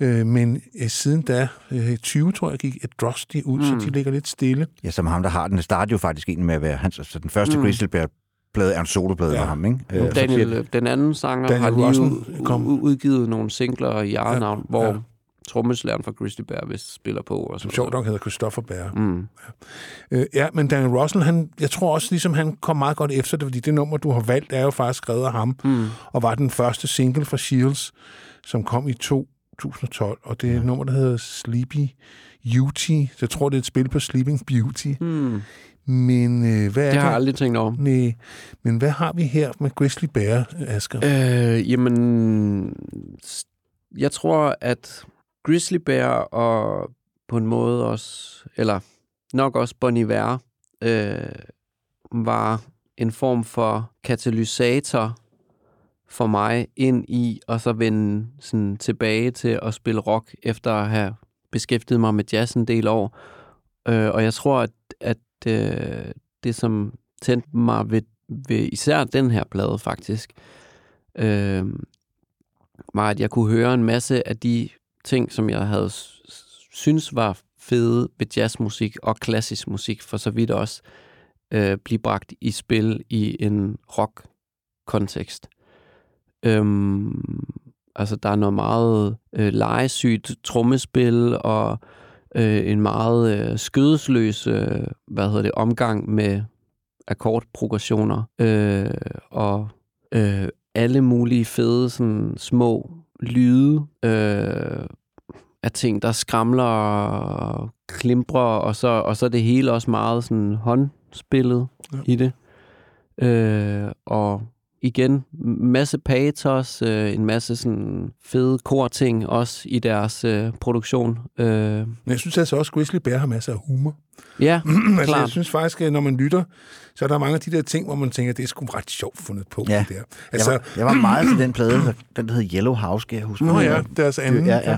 Øh, men øh, siden da, øh, 20 tror jeg, gik et Drosty ud, mm. så de ligger lidt stille. Ja, som ham, der har den. Det startede jo faktisk egentlig med at være hans, altså den første mm. Grizzly Bear plade er en soloplade Ja. med ham, ikke? Øh, Daniel, siger- den anden sanger, Daniel har lige Russell u- kom. udgivet nogle singler i eget Ja, navn, hvor ja. Ja. trommeslæren fra Grizzly Bear vist spiller på. Og Som sjovt nok hedder Christopher Bear. Mm. Øh, ja, men Daniel Russell, han, jeg tror også, ligesom han kom meget godt efter det, fordi det nummer, du har valgt, er jo faktisk skrevet af ham, Mm. og var den første single fra Shields, som kom i 2012, og det er et nummer, der hedder Sleepy Beauty. Så jeg tror, det er et spil på Sleeping Beauty. Mm. Men øh, hvad er Det har jeg aldrig tænkt over. Nej, men hvad har vi her med Grizzly Bear, Asger? Øh, jamen, jeg tror, at Grizzly Bear og på en måde også, eller nok også Bon Iver, øh, var en form for katalysator for mig ind i, og så vende sådan tilbage til at spille rock, efter at have beskæftiget mig med jazz en del år. Øh, og jeg tror, at, at øh, det, som tændte mig ved, ved især den her plade faktisk, øh, var, at jeg kunne høre en masse af de ting, som jeg havde synes var fede ved jazzmusik og klassisk musik, for så vidt også øh, blive bragt i spil i en rock-kontekst. Øhm, altså, der er noget meget øh, legesygt trommespil og øh, en meget øh, skødesløs øh, hvad hedder det, omgang med akkordprogressioner øh, og øh, alle mulige fede sådan, små lyde øh, af ting, der skramler og klimprer, og så, og så er det hele også meget sådan håndspillet Ja. i det. Øh, og igen, masse patos, øh, en masse sådan fede korting også i deres øh, produktion. Øh, Men jeg synes altså også, at Grizzly Bear har masser af humor. ja, <clears throat> altså, jeg klart. synes faktisk, at når man lytter, så er der mange af de der ting, hvor man tænker, det er sgu ret sjovt fundet på. Ja. Det der. Jeg, Altså, var, jeg var meget til den plade, der- den der hedder Yellow House, skal jeg huske. Nå ja, deres anden. Ja, ja. Ja,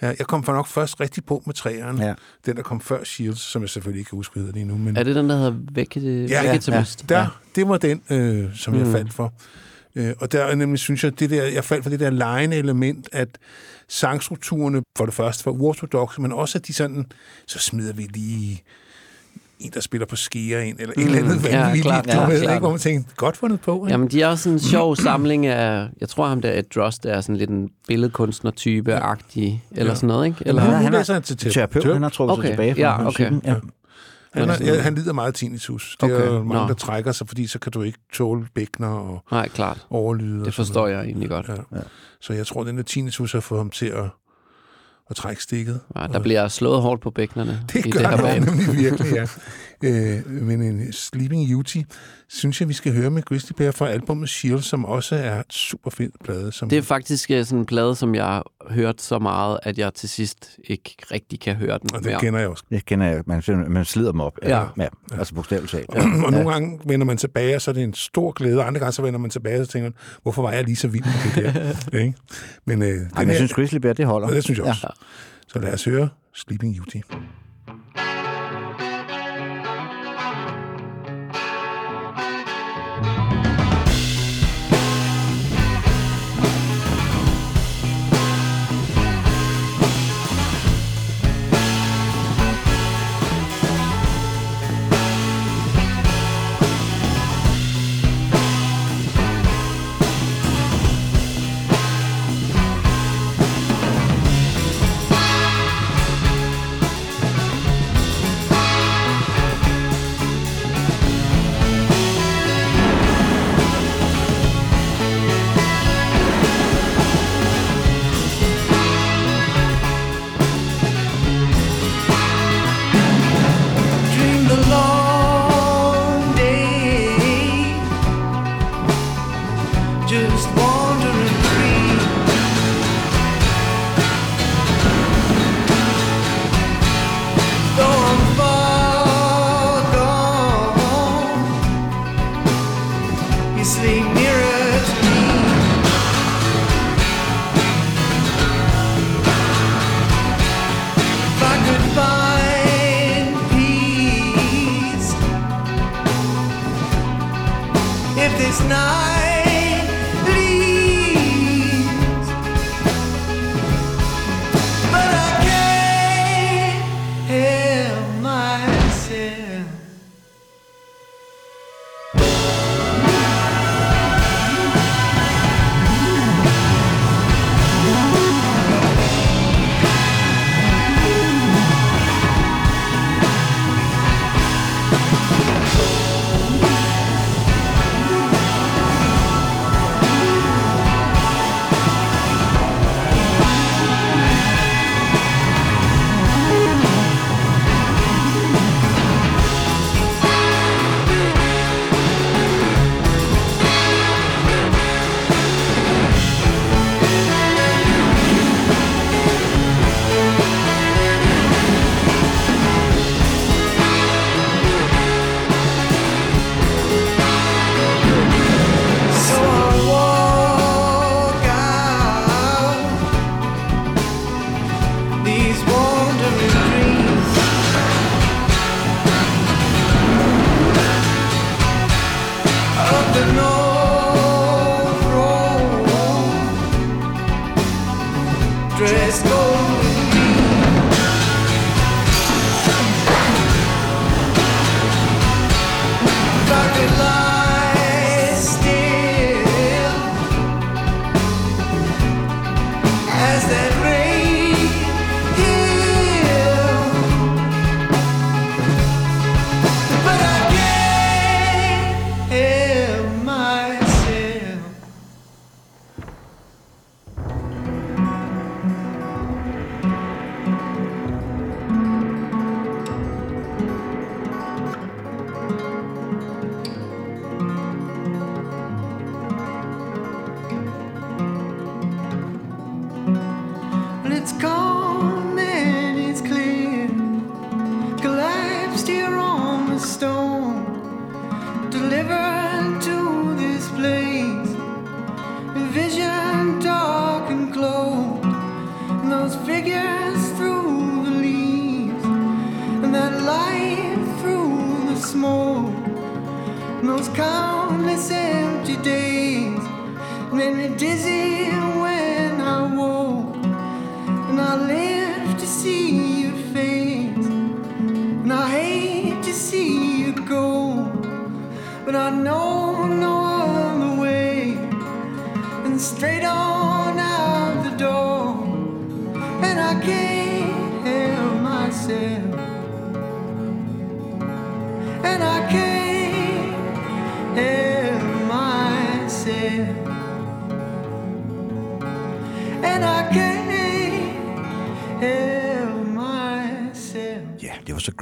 jeg kom for nok først rigtig på med træeren. Ja. Den, der kom før Shields, som jeg selvfølgelig ikke kan huske, hedder lige nu. Men Er det den, der hedder Veget- Ja, ja, Vegetalist? der, det var den, øh, som jeg Mm. faldt for. Øh, og der er nemlig, synes jeg, det der, jeg faldt for det der lejende element, at sangstrukturerne for det første var uortodoxe, men også at de sådan, så smider vi lige en, der spiller på skære ind, eller mm, et eller andet ja, vanvittigt. klart, Ja, ja, du ved klart. ikke, hvor man tænker, godt fundet på. Ikke? Jamen, de er også sådan en sjov samling af... Jeg tror, ham der Ed Drost er sådan lidt en billedkunstner-type-agtig, eller Ja. sådan noget, ikke? Eller han, han han er han til terapeut. Han har trukket Okay, sig tilbage fra ja, okay. musikken. Ja. Han, er, ja, han lider meget af tinnitus. Det Okay, er mange, nå. der trækker sig, fordi så kan du ikke tåle bækkener og nej, klart. overlyde. Det forstår jeg egentlig godt. Ja. Så jeg tror, den der tinnitus har fået ham til at, at trække stikket. Ja, der bliver slået hårdt på bækkenerne Det i gør det her band. nemlig virkelig, ja. <laughs> øh, men en Sleeping Beauty, synes jeg, vi skal høre med Grizzly Bear fra albumet Shield, som også er et super fed plade. Som, Det er faktisk øh, sådan en plade, som jeg har hørt så meget, at jeg til sidst ikke rigtig kan høre den og det mere. kender jeg også. Det kender jeg. Man, man slider dem op. Ja. ja. Altså bogstaveligt talt. Ja. og nogle gange vender man tilbage, og så er det en stor glæde, og andre gange så vender man tilbage, og så tænker man, hvorfor var jeg lige så vild med det der? <laughs> ikke? Men, øh, Ej, men jeg synes, Grizzly Bear, det holder. Ja, det synes jeg Ja. også. Så lad os høre Sleeping Beauty.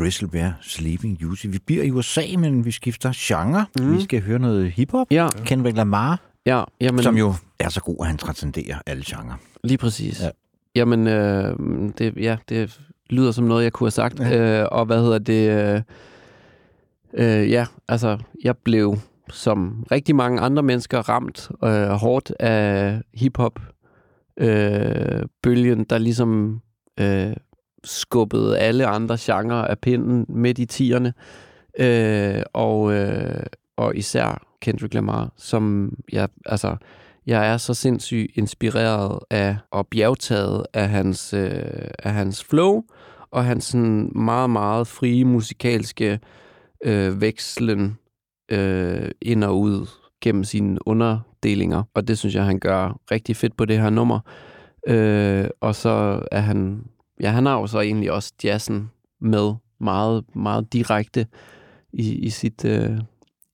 Ja, det var så Grizzle Bear, Sleeping Beauty. Vi bliver i USA, men vi skifter genre. Mm. Vi skal høre noget hiphop. Ja. Kendrick Lamar, Ja, jamen, som jo er så god, at han transcenderer alle genrer. Lige præcis. Ja. Ja. Jamen, øh, det, ja, det lyder som noget, jeg kunne have sagt. Ja. Øh, og hvad hedder det? Øh, øh, ja, altså, jeg blev som rigtig mange andre mennesker ramt øh, hårdt af hiphop øh, bølgen, der ligesom øh, skubbede alle andre genrer af pinden midt i tierne. Øh, og, øh, og især Kendrick Lamar, som jeg, altså, jeg er så sindssygt inspireret af og bjergtaget af hans, øh, af hans flow og hans sådan meget, meget frie musikalske øh, vekslen øh, ind og ud gennem sine underdelinger. Og det synes jeg, han gør rigtig fedt på det her nummer. Øh, og så er han, ja, han har jo så egentlig også jazzen med meget, meget direkte i, i, sit, øh,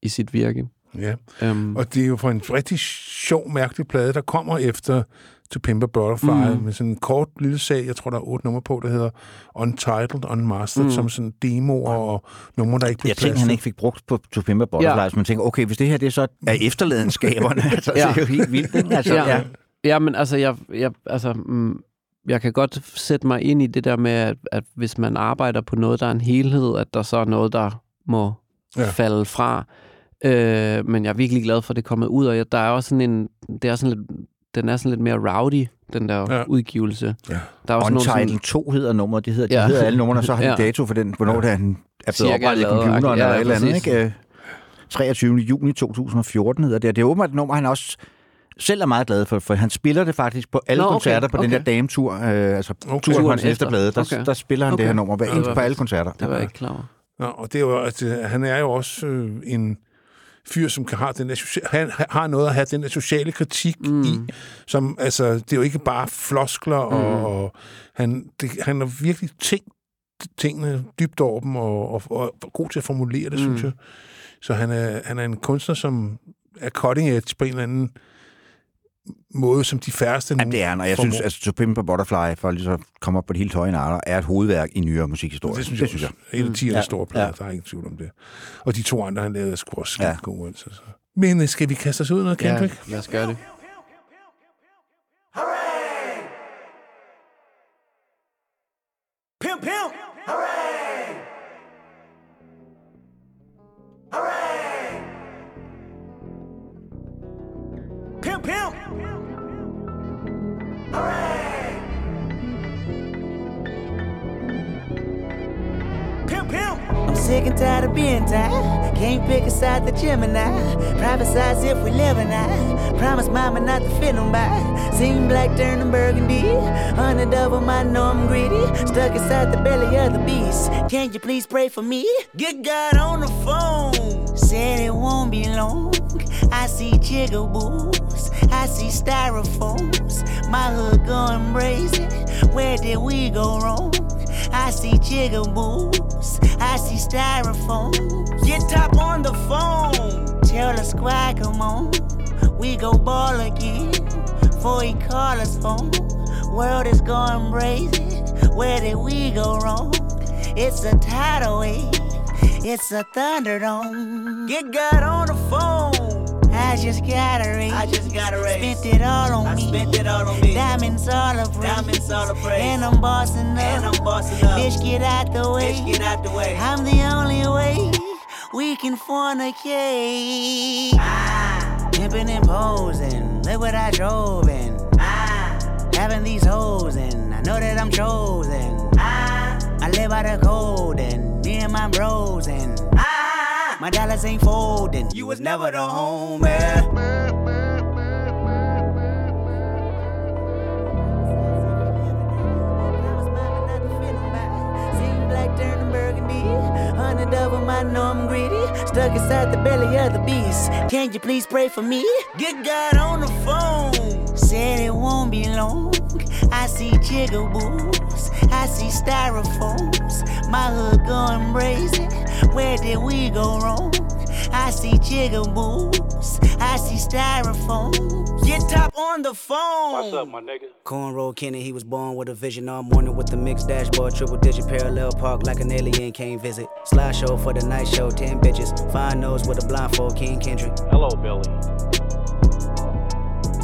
i sit virke. Ja, Um, og det er jo fra en rigtig sjov, mærkelig plade, der kommer efter To Pimp a Butterfly, mm. med sådan en kort lille sag, jeg tror, der er otte numre på, der hedder Untitled, Unmastered, mm. som sådan demoer og numre, der ikke blev Jeg tænkte, plads han ikke fik brugt på To Pimp a Butterfly, Ja. ja. man tænker, okay, hvis det her det er så er efterladenskaberne, <laughs> altså, ja. Ja. det er jo helt vildt, ikke? Altså, Ja. ja. Ja, men altså, jeg, jeg, altså mm, jeg kan godt sætte mig ind i det der med, at, at hvis man arbejder på noget, der er en helhed, at der så er noget, der må Ja. ja. falde fra. Øh, men jeg er virkelig glad for, at det er kommet ud, og jeg, der er også sådan en, det er sådan lidt, den er sådan lidt mere rowdy, den der Ja. ja. udgivelse. Ja. Der er også nogle Untitled sådan, 2 hedder nummeret, det hedder, de Ja. hedder alle numrene, og så har de Ja. dato for den, hvornår er, den er blevet oprettet i computeren ja, eller et eller andet, ikke? Øh, 23. juni 2014 hedder det. Det er åbenbart et nummer, han også selv er meget glad for, for han spiller det faktisk på alle Nå, okay, koncerter på den der okay. dametur, øh, altså Okay. turen hans efter. efterblade, der, Okay. der spiller han okay. det her Okay. nummer hver Ja, på alle koncerter. det var jeg ikke klar over. Nå, og det er jo, at, øh, han er jo også øh, en fyr, som kan have den der, socia- han har noget at have den der sociale kritik mm. i, som, altså, det er jo ikke bare floskler, mm. og, og han, det, han har virkelig tænkt tingene dybt over dem, og, og, og er god til at formulere det, mm. synes jeg. Så han er, han er en kunstner, som er cutting edge på en eller anden måde, som de færreste Jamen, det er han, og jeg formår. synes, altså, To Pimp a Butterfly, for lige så at komme op på det helt høje natter, er et hovedværk i nyere musikhistorie. Det synes jeg, det synes jeg. En af 10 Ja, ja. store plader, ja. ja. der er ingen tvivl om det. Og de to andre, han lavede, er sgu også skide Ja. ja. gode. Altså, så. Men øh, skal vi kaste os ud i noget, Ja, Kendrick? lad os gøre det. And tired of being tired. Can't pick a side the Gemini. Prophesize if we live or not. Promise mama not to fit on by. Seen black turning burgundy. Hundred of them, I know I'm greedy. Stuck inside the belly of the beast. Can you please pray for me? Get God on the phone. Said it won't be long. I see jigaboos. I see styrofoams. My hood going crazy. Where did we go wrong? I see jigaboos. I see styrofoam. Get top on the phone. Tell the squad, come on. We go ball again. Before he call us home. World is going crazy. Where did we go wrong? It's a tidal wave. It's a thunderdome. Get God on the phone. I just got a raise. I just got a raise. Spent it all on I me. spent it all on me. Diamonds all of praise. Diamonds all of praise. And I'm bossing up. And I'm bossing up. Bitch, get out the way. Bitch, get out the way. I'm the only way we can fornicate. Ah. Pimping and posing. Look what I drove in. Ah. Having these hoes and I know that I'm chosen. Ah. I live by the code and me and my bros and ah. My dollars ain't folding. You was never the homie. Double I know I'm greedy. Stuck inside the belly of the beast. Can you please pray for me? Get God on the phone. Said it won't be long. I see jiggaboos. I see styrofoams. My hood going brazen. Where did we go wrong? I see jigaboos. I see styrofoam. Get top on the phone. What's up, my nigga? Cornrow Kenny, he was born with a vision all morning with the mixed dashboard, triple digit parallel park like an alien came visit. Slideshow for the night show, 10 bitches. Fine nose with a blindfold, King Kendrick. Hello, Billy.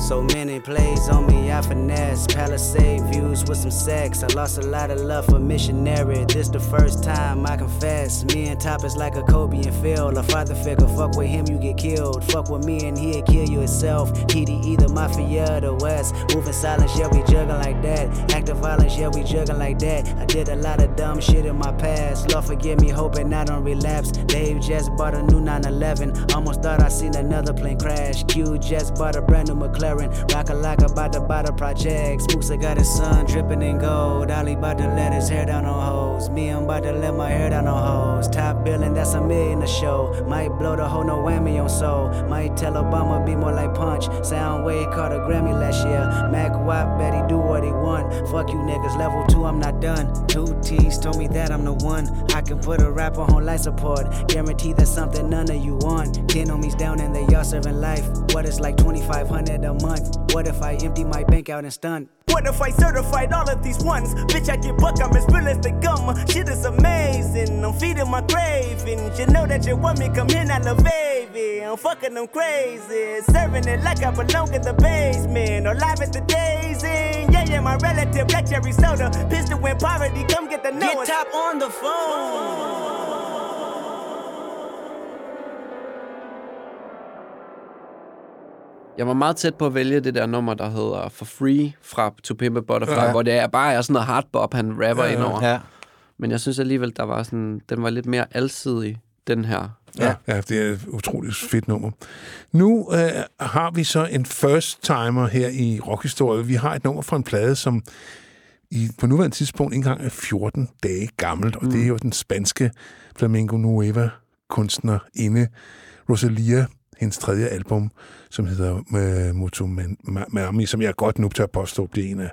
So many plays on me, I finesse. Palisade views with some sex. I lost a lot of love for missionary. This the first time I confess. Me and Top is like a Kobe and Phil. A father figure, fuck with him, you get killed. Fuck with me and he'll kill you itself. TD either Mafia or the West. Moving silence, yeah, we jugging like that. Active violence, yeah, we jugging like that. I did a lot of dumb shit in my past. Lord forgive me, hoping I don't relapse. Dave just bought a new 911. Almost thought I seen another plane crash. Q just bought a brand new McLaren. Rock a like about the project. Spooks got his son dripping in gold. Ali about to let his hair down on hoes. Me, I'm about to let my hair down on hoes. Top billing, that's a million a show. Might blow the whole no whammy on soul. Might tell Obama be more like punch. Soundwave caught a Grammy last year. Mac Watt bet he do what he want. Fuck you niggas, level two, I'm not done. Two T's told me that I'm the one. I can put a rapper on life support. Guarantee that's something none of you want. Ten homies down and they all serving life. What it's like 2500 a month? What if I empty my bank out and stunt? What if I certified all of these ones? Bitch, I get buck, I'm as real as they come. Shit is amazing, I'm feeding my cravings. You know that you want me, come in, I love baby. I'm fucking them crazy. Serving it like I belong in the basement. Or live at the days in. Yeah, yeah, my relative, black cherry soda. Pistol when poverty, come get the note. Get top on the phone. Jeg var meget tæt på at vælge det der nummer, der hedder For Free fra To Pimp a Butterfly, Ja. hvor det er bare er sådan noget hardbop, han rapper Ja, ja, indover. Ja. Men jeg synes alligevel, der var sådan, den var lidt mere alsidig, den her. Ja. ja, det er et utroligt fedt nummer. Nu øh, har vi så en first timer her i rockhistorie. Vi har et nummer fra en plade, som i, på nuværende tidspunkt ikke engang er 14 dage gammelt, og mm. det er jo den spanske Flamenco Nueva kunstnerinde Rosalia, hendes tredje album, som hedder øh, Moto Mami, som jeg godt nu tør påstå bliver en af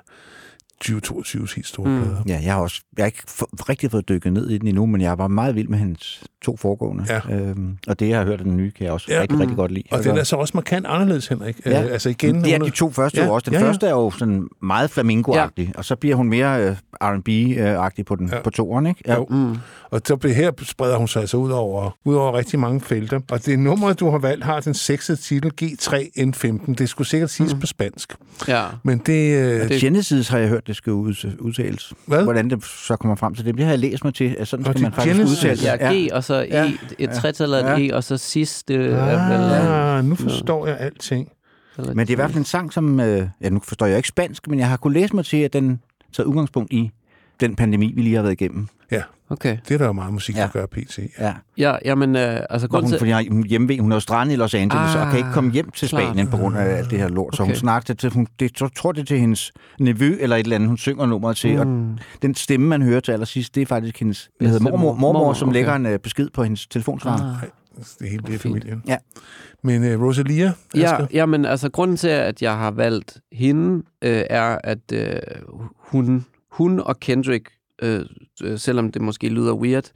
2022's helt store mm. plader. Ja, jeg har også jeg har ikke rigtig fået dykket ned i den endnu, men jeg var meget vild med hendes to foregående. Ja. Øhm, og det, jeg har hørt af den nye, kan jeg også Ja. ja. rigtig, Mm. rigtig godt lide. Og den er så også markant anderledes, Henrik. Ja. Øh, altså igen, det er hun de to første ja, ja, også. Den ja, ja, ja. første er jo sådan meget flamingo-agtig, ja. og så bliver hun mere øh, R&B-agtig på, den, Ja. ja. på toeren, ikke? Jo. Mm. Og så bliver- her spreder hun sig altså ud over, ud over rigtig mange felter. Og det nummer, du har valgt, har den sexede titel G3N15. Det skulle sikkert siges mm. på spansk. Ja. Men det... Øh, det... Genesis har jeg hørt, det skal ud, udtales. Hvad? Hvordan det så kommer frem til det. Det har jeg læst mig til, at sådan Og skal man faktisk Genesis. udtale det. Ja, G, og så E, Ja. et tretal eller et Ja. E, og så sidst, det er vel... ah, nu forstår jeg alting. Men det er i hvert fald en sang, som... Øh, ja, nu forstår jeg ikke spansk, men jeg har kunnet læse mig til, at den tager udgangspunkt i den pandemi, vi lige har været igennem. Ja, Okay. det er der jo meget musik, der Ja. gør pt. Ja. Ja, jamen, øh, altså grund hun, til... fordi hun er hjemme, hun er jo strandet i Los Angeles, ah, og kan ikke komme hjem til klart. Spanien på grund af alt det her lort. Så hun Okay. snakkede til, hun, det, jeg tror det er til hendes nevø eller et eller andet, hun synger nummeret til. Mm. Og den stemme, man hører til allersidst, det er faktisk hendes hvad hedder, mormor, mormor, mormor, som okay. lægger en uh, besked på hendes telefonsvarer. Ah. Det er helt det familien. Ja. Men uh, Rosalia, Ja, Asger? jamen, altså grunden til, at jeg har valgt hende, øh, er, at øh, hun, hun og Kendrick, Øh, øh, selvom det måske lyder weird,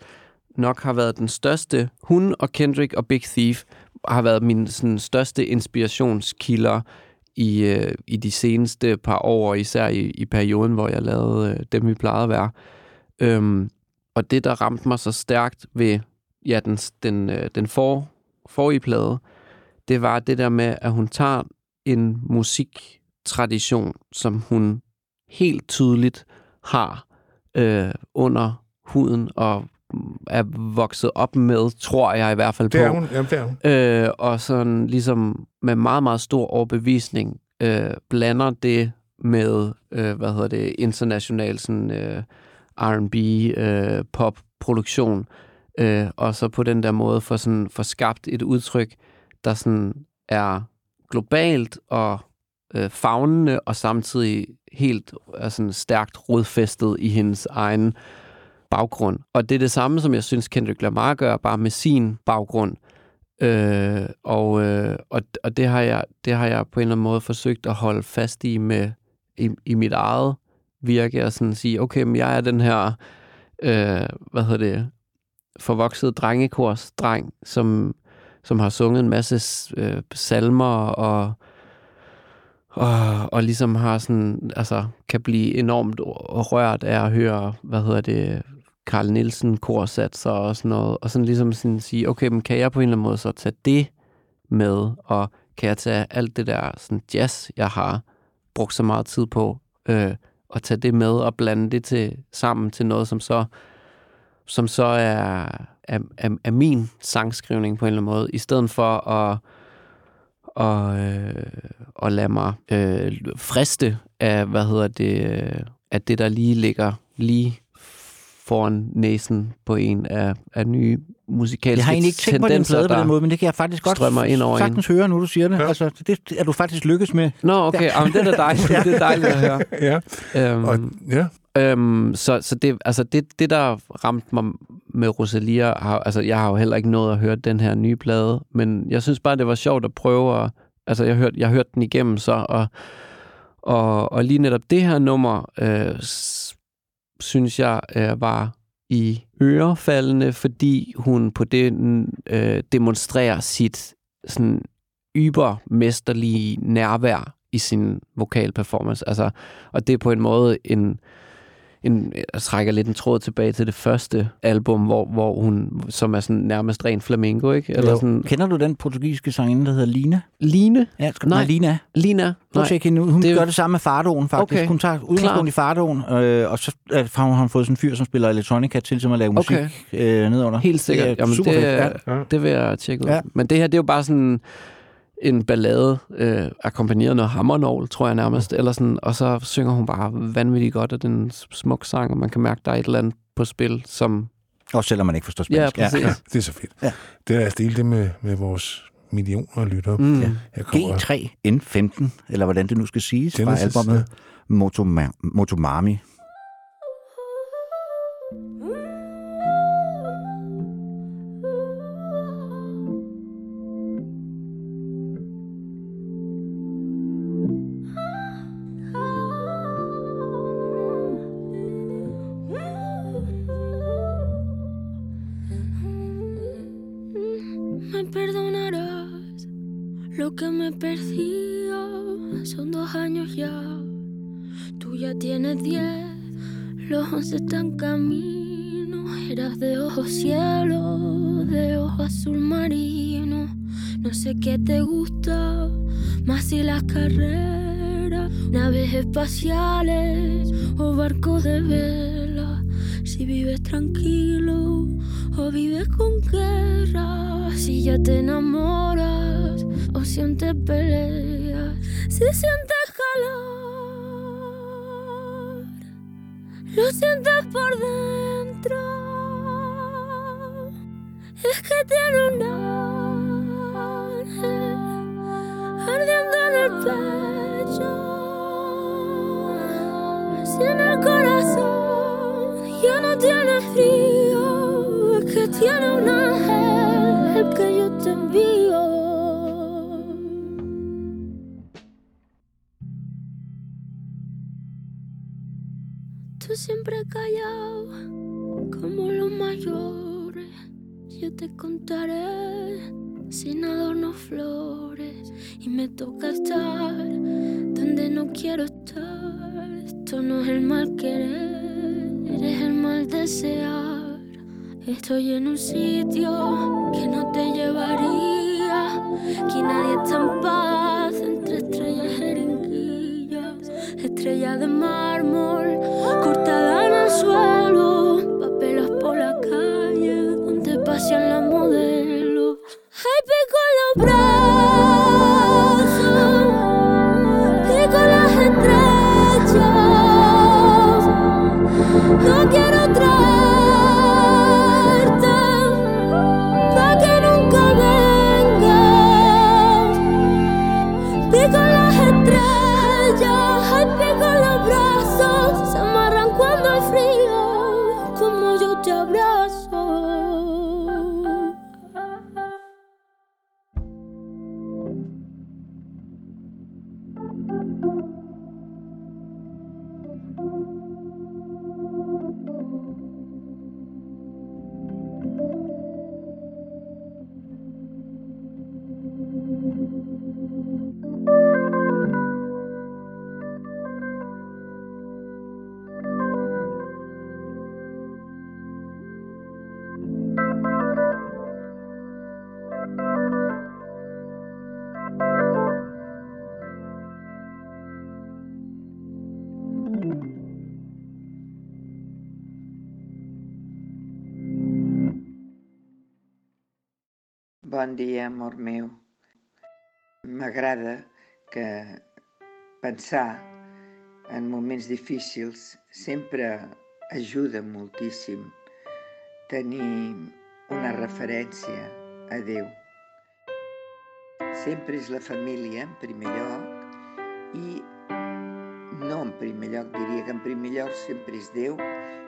nok har været den største, hun og Kendrick og Big Thief har været mine sådan, største inspirationskilder i, øh, i de seneste par år, især i, i perioden, hvor jeg lavede øh, dem, vi plejede at være. Øhm, og det, der ramte mig så stærkt ved ja, den, den, øh, den for, forrige plade, det var det der med, at hun tager en musiktradition, som hun helt tydeligt har øh, under huden og er vokset op med, tror jeg i hvert fald Det er på. hun. Jamen, det er hun. Øh, og sådan ligesom med meget, meget stor overbevisning øh, blander det med, øh, hvad hedder det, international sådan, øh, R&B, øh, pop-produktion, øh, og så på den der måde får, sådan, får skabt et udtryk, der sådan er globalt og øh, fagnende, og samtidig helt altså, stærkt rodfæstet i hendes egen baggrund. Og det er det samme, som jeg synes Kendrick Lamar gør, bare med sin baggrund. Øh, og, øh, og, og det, har jeg, det har jeg på en eller anden måde forsøgt at holde fast i med i, i mit eget virke, og sådan sige, okay, men jeg er den her, øh, hvad hedder det, forvokset drengekorsdreng, som, som har sunget en masse øh, salmer og og, og ligesom har sådan, altså, kan blive enormt rørt af at høre, hvad hedder det, Karl Nielsen korsatser og sådan noget, og sådan ligesom sådan sige, okay, men kan jeg på en eller anden måde så tage det med, og kan jeg tage alt det der sådan jazz, jeg har brugt så meget tid på, øh, og tage det med og blande det til, sammen til noget, som så, som så er, er, er, er min sangskrivning på en eller anden måde, i stedet for at og, øh, og lade mig øh, friste af, hvad hedder det, øh, af det, der lige ligger lige foran næsen på en af, af nye musikalske Jeg har egentlig ikke tænkt på den plade på der den måde, men det kan jeg faktisk godt strømmer ind over en. sagtens høre, nu du siger det. Ja. Ja. Altså, det er du faktisk lykkes med. Nå, okay. Ja. Jamen, det er dejligt. <laughs> Det er dejligt at høre. Ja, Øhm, og, ja. Øhm, så så det, altså det, det, der ramte mig med Rosalia, har, altså jeg har jo heller ikke nået at høre den her nye plade, men jeg synes bare, det var sjovt at prøve at, altså jeg hørte, jeg hørte den igennem så, og, og, og lige netop det her nummer, øh, synes jeg øh, var i ørefaldende, fordi hun på det øh, demonstrerer sit sådan ybermesterlige nærvær i sin vokalperformance. Altså, og det er på en måde en, en, jeg trækker lidt en tråd tilbage til det første album, hvor, hvor hun, som er sådan nærmest ren flamenco, ikke? Eller Jo. sådan, Kender du den portugisiske sangerinde, der hedder Lina? Line? Ja, skal, Nej. nej. Lina. Lina? Prøv Nej. at tjekke hende ud. Hun Det gør det samme med Fardoen, faktisk. Okay. Hun tager udgangspunkt i Fardoen, øh, og så øh, har hun fået sådan en fyr, som spiller elektronika til, som at lave musik Okay. øh, nedunder. Helt sikkert. Det er Jamen, super det, fedt. Ja. det vil jeg tjekke ud. Ja. Men det her, det er jo bare sådan en ballade, øh, akkompagneret noget hammernål, tror jeg nærmest, eller sådan, og så synger hun bare vanvittigt godt, og den smuk sang, og man kan mærke, der er et eller andet på spil, som... Også selvom man ikke forstår Ja, spansk. præcis. ja, det er så fedt. Ja. Det er at dele det med, med vores millioner af lyttere. Mm. Ja. Jeg kommer, G3N15, eller hvordan det nu skal siges, fra Genesis, albumet Motoma- Motomami. Estoy en un sitio Bon dia, amor meu. M'agrada que pensar en moments difícils sempre ajuda moltíssim tenir una referència a Déu. Sempre és la família en primer lloc i no en primer lloc, diria que en primer lloc sempre és Déu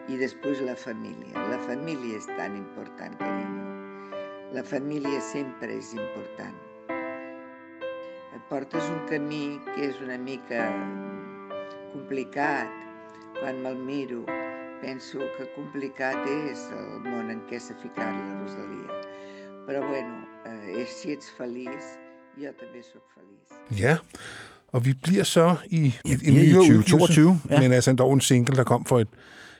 i després la família. La família és tan important, carinyo. La família sempre és important. Et portes un camí que és una mica complicat. Quan me'l miro, penso que complicat és el món en què s'ha ficat la Rosalia. Però bueno, eh, si ets feliç, jo també sóc feliç. Ja, og vi bliver så i er i nyere 2022, udgivelse, ja. men altså dog en single, der kom for et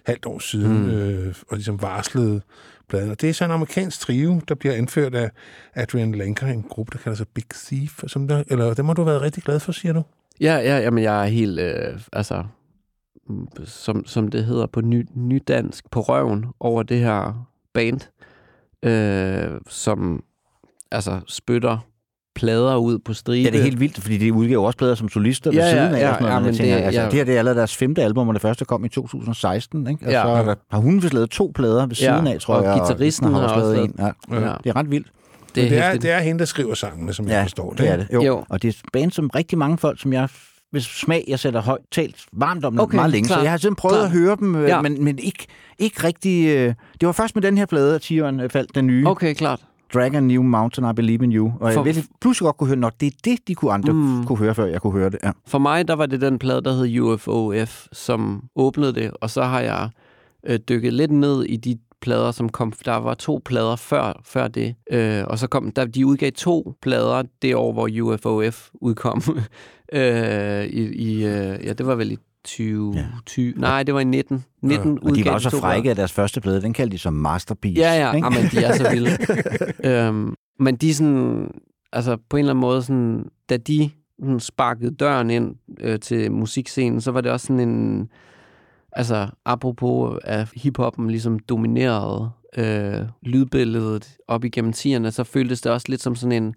halvt år siden, Mm. øh, og ligesom varslede pladen. Og det er så en amerikansk trio, der bliver anført af Adrian Lanker, en gruppe, der kalder sig Big Thief, som der, eller dem har du været rigtig glad for, siger du? Ja, ja, jamen jeg er helt, øh, altså, som, som det hedder på ny, nydansk, på røven over det her band, øh, som altså spytter plader ud på stribe. Ja, det er helt vildt, fordi de udgiver også plader som solister ved Ja, ja, siden af. ja, og sådan noget, ja, men tænker, det- altså, ja. det her det er allerede deres femte album, og det første kom i 2016. Ikke? Og Ja. så er har hun vist lavet to plader ved siden af, tror og jeg. guitaristen Isner har også lavet en. Ja. Ja. Det er ret vildt. Det er, det, er, det er hende, der skriver sangene, som jeg forstår det. det er det. Jo. jo. Og det er et band, som rigtig mange folk, som jeg hvis smag, jeg sætter højt talt varmt om Okay, meget længe. klart. Så jeg har simpelthen prøvet Klart. at høre dem, øh, Ja. men, men ikke, ikke rigtig... Øh, det var først med den her plade, at tieren øh, faldt den nye. Okay, klart. Dragon New Mountain, I Believe in You. Og For- jeg virkelig pludselig godt kunne høre, når det er det, de kunne andre mm. kunne høre, før jeg kunne høre det. Ja. For mig, der var det den plade, der hed UFOF, som åbnede det, og så har jeg øh, dykket lidt ned i de plader, som kom. Der var to plader før, før det, øh, og så kom der, de udgav to plader det år, hvor UFOF udkom. <laughs> øh, i, i, øh, ja, det var vel i 20, ja. 20 nej, det var i 19. 19 Og de var også så frække af deres første plade. Den kaldte de som Masterpiece. Ja, ja, ikke? Jamen, de er så vilde. <laughs> øhm, men de sådan, altså på en eller anden måde, sådan, da de sådan, sparkede døren ind øh, til musikscenen, så var det også sådan en, altså apropos at hiphoppen ligesom dominerede øh, lydbilledet op igennem tierne, så føltes det også lidt som sådan en,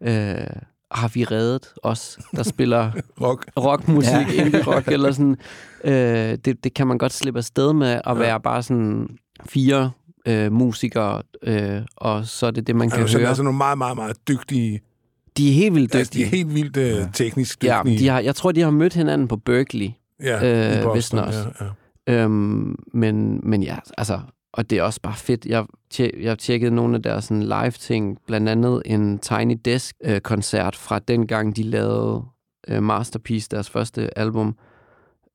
øh, har vi reddet os, der spiller <laughs> Rock. rockmusik, Ja. ja. indie rock, eller sådan. <laughs> Øh, det, det kan man godt slippe afsted med at ja. være bare sådan fire øh, musikere, øh, og så er det det, man kan Altså, høre. altså nogle meget, meget, meget dygtige... De er helt vildt Altså, de dygtige. er helt vildt øh, teknisk Ja, dygtige. de har, jeg tror, de har mødt hinanden på Berkeley. Ja, i øh, Boston, vist også. ja, ja. Øhm, men, men ja, altså, og det er også bare fedt. Jeg, tje- jeg tjekkede nogle af deres sådan, live-ting, blandt andet en Tiny Desk-koncert øh, fra dengang, de lavede øh, Masterpiece, deres første album.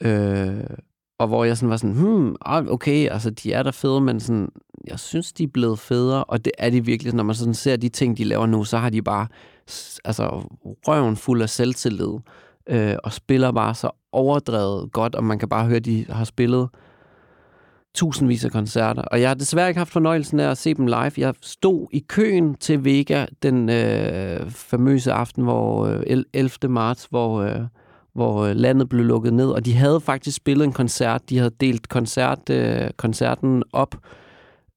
Øh, og hvor jeg sådan var sådan, hmm, ah, okay, altså de er der fede, men sådan, jeg synes, de er blevet federe, og det er de virkelig. Når man sådan ser de ting, de laver nu, så har de bare altså, røven fuld af selvtillid, øh, og spiller bare så overdrevet godt, og man kan bare høre, at de har spillet tusindvis af koncerter. Og jeg har desværre ikke haft fornøjelsen af at se dem live. Jeg stod i køen til Vega den øh, famøse aften, hvor øh, el- 11. marts, hvor, øh, hvor øh, landet blev lukket ned, og de havde faktisk spillet en koncert. De havde delt koncert, øh, koncerten op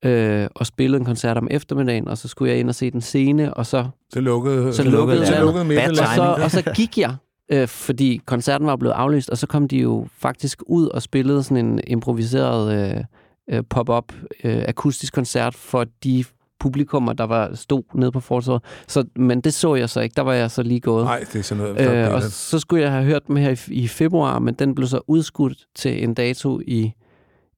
øh, og spillet en koncert om eftermiddagen, og så skulle jeg ind og se den scene, og så Så lukkede, så lukkede, så lukkede midt i og, så, og så gik jeg, øh, fordi koncerten var blevet aflyst, og så kom de jo faktisk ud og spillede sådan en improviseret øh, øh, pop-up øh, akustisk koncert for de publikummer, der var stod nede på fortorvet. Så, men det så jeg så ikke. Der var jeg så lige gået. Nej, det er sådan noget. Øh, og så skulle jeg have hørt dem her i, i februar, men den blev så udskudt til en dato i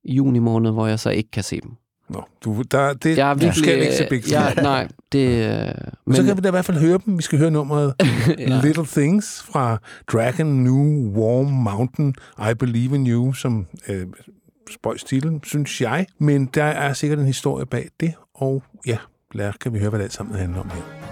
juni måned, hvor jeg så ikke kan se dem. Nå, du, der, det, Jeg er du virkelig, skal ikke se Big ja, Fish. nej, det... Øh, Men, så kan vi da i hvert fald høre dem. Vi skal høre nummeret <laughs> Ja. Little Things fra Dragon New Warm Mountain I Believe in You, som øh, spøjs titel, synes jeg. Men der er sikkert en historie bag det, og ja, lad kan vi høre, hvad det alt sammen handler om her.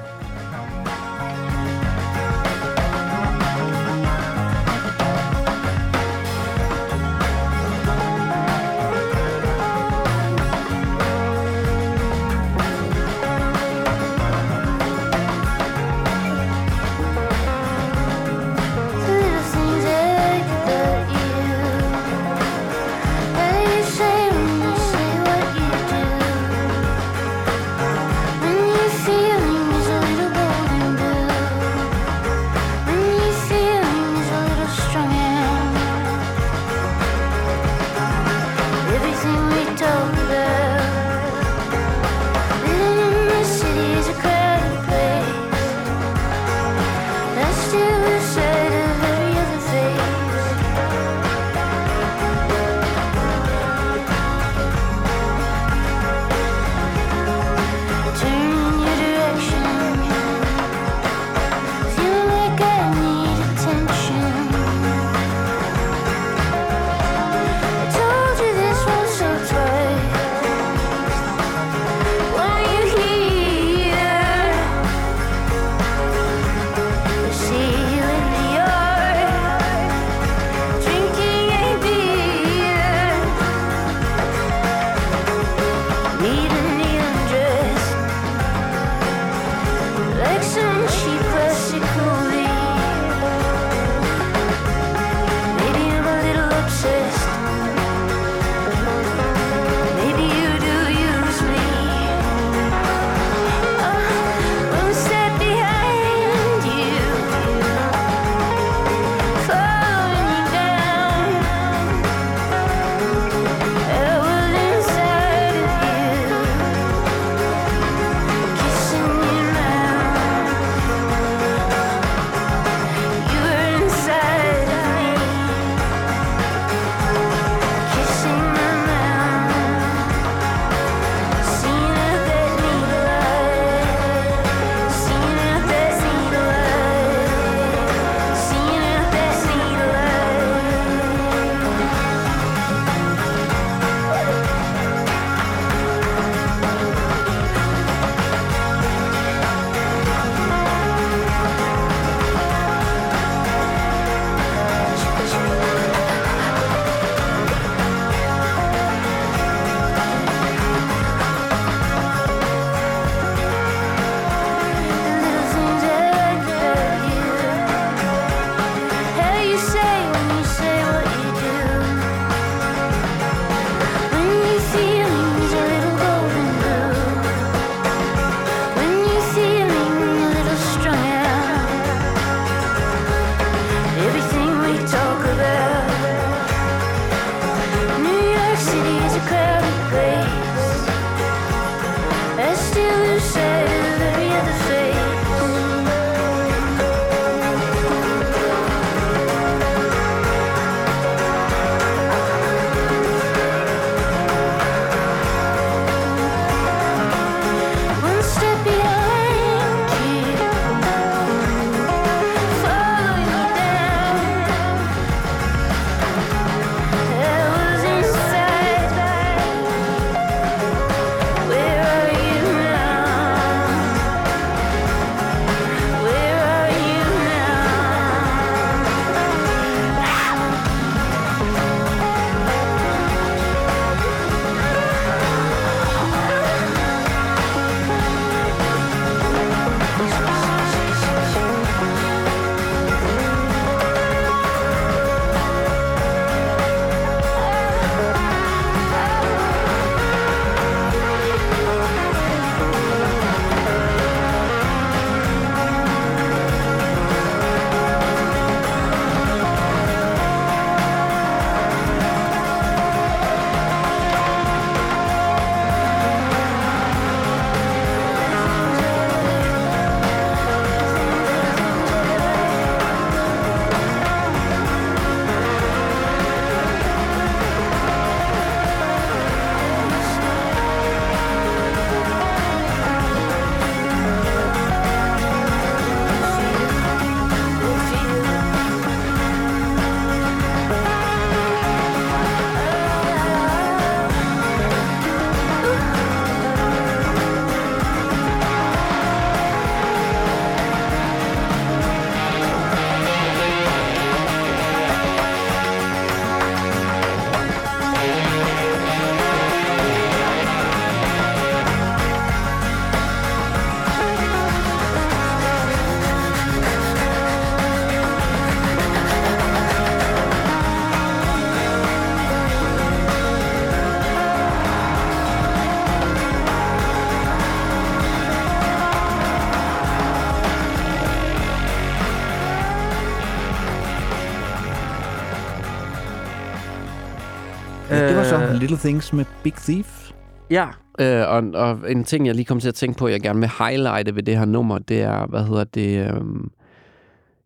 Little Things med Big Thief. Ja, øh, og, og en ting, jeg lige kom til at tænke på, jeg gerne vil highlighte ved det her nummer, det er, hvad hedder det, øh,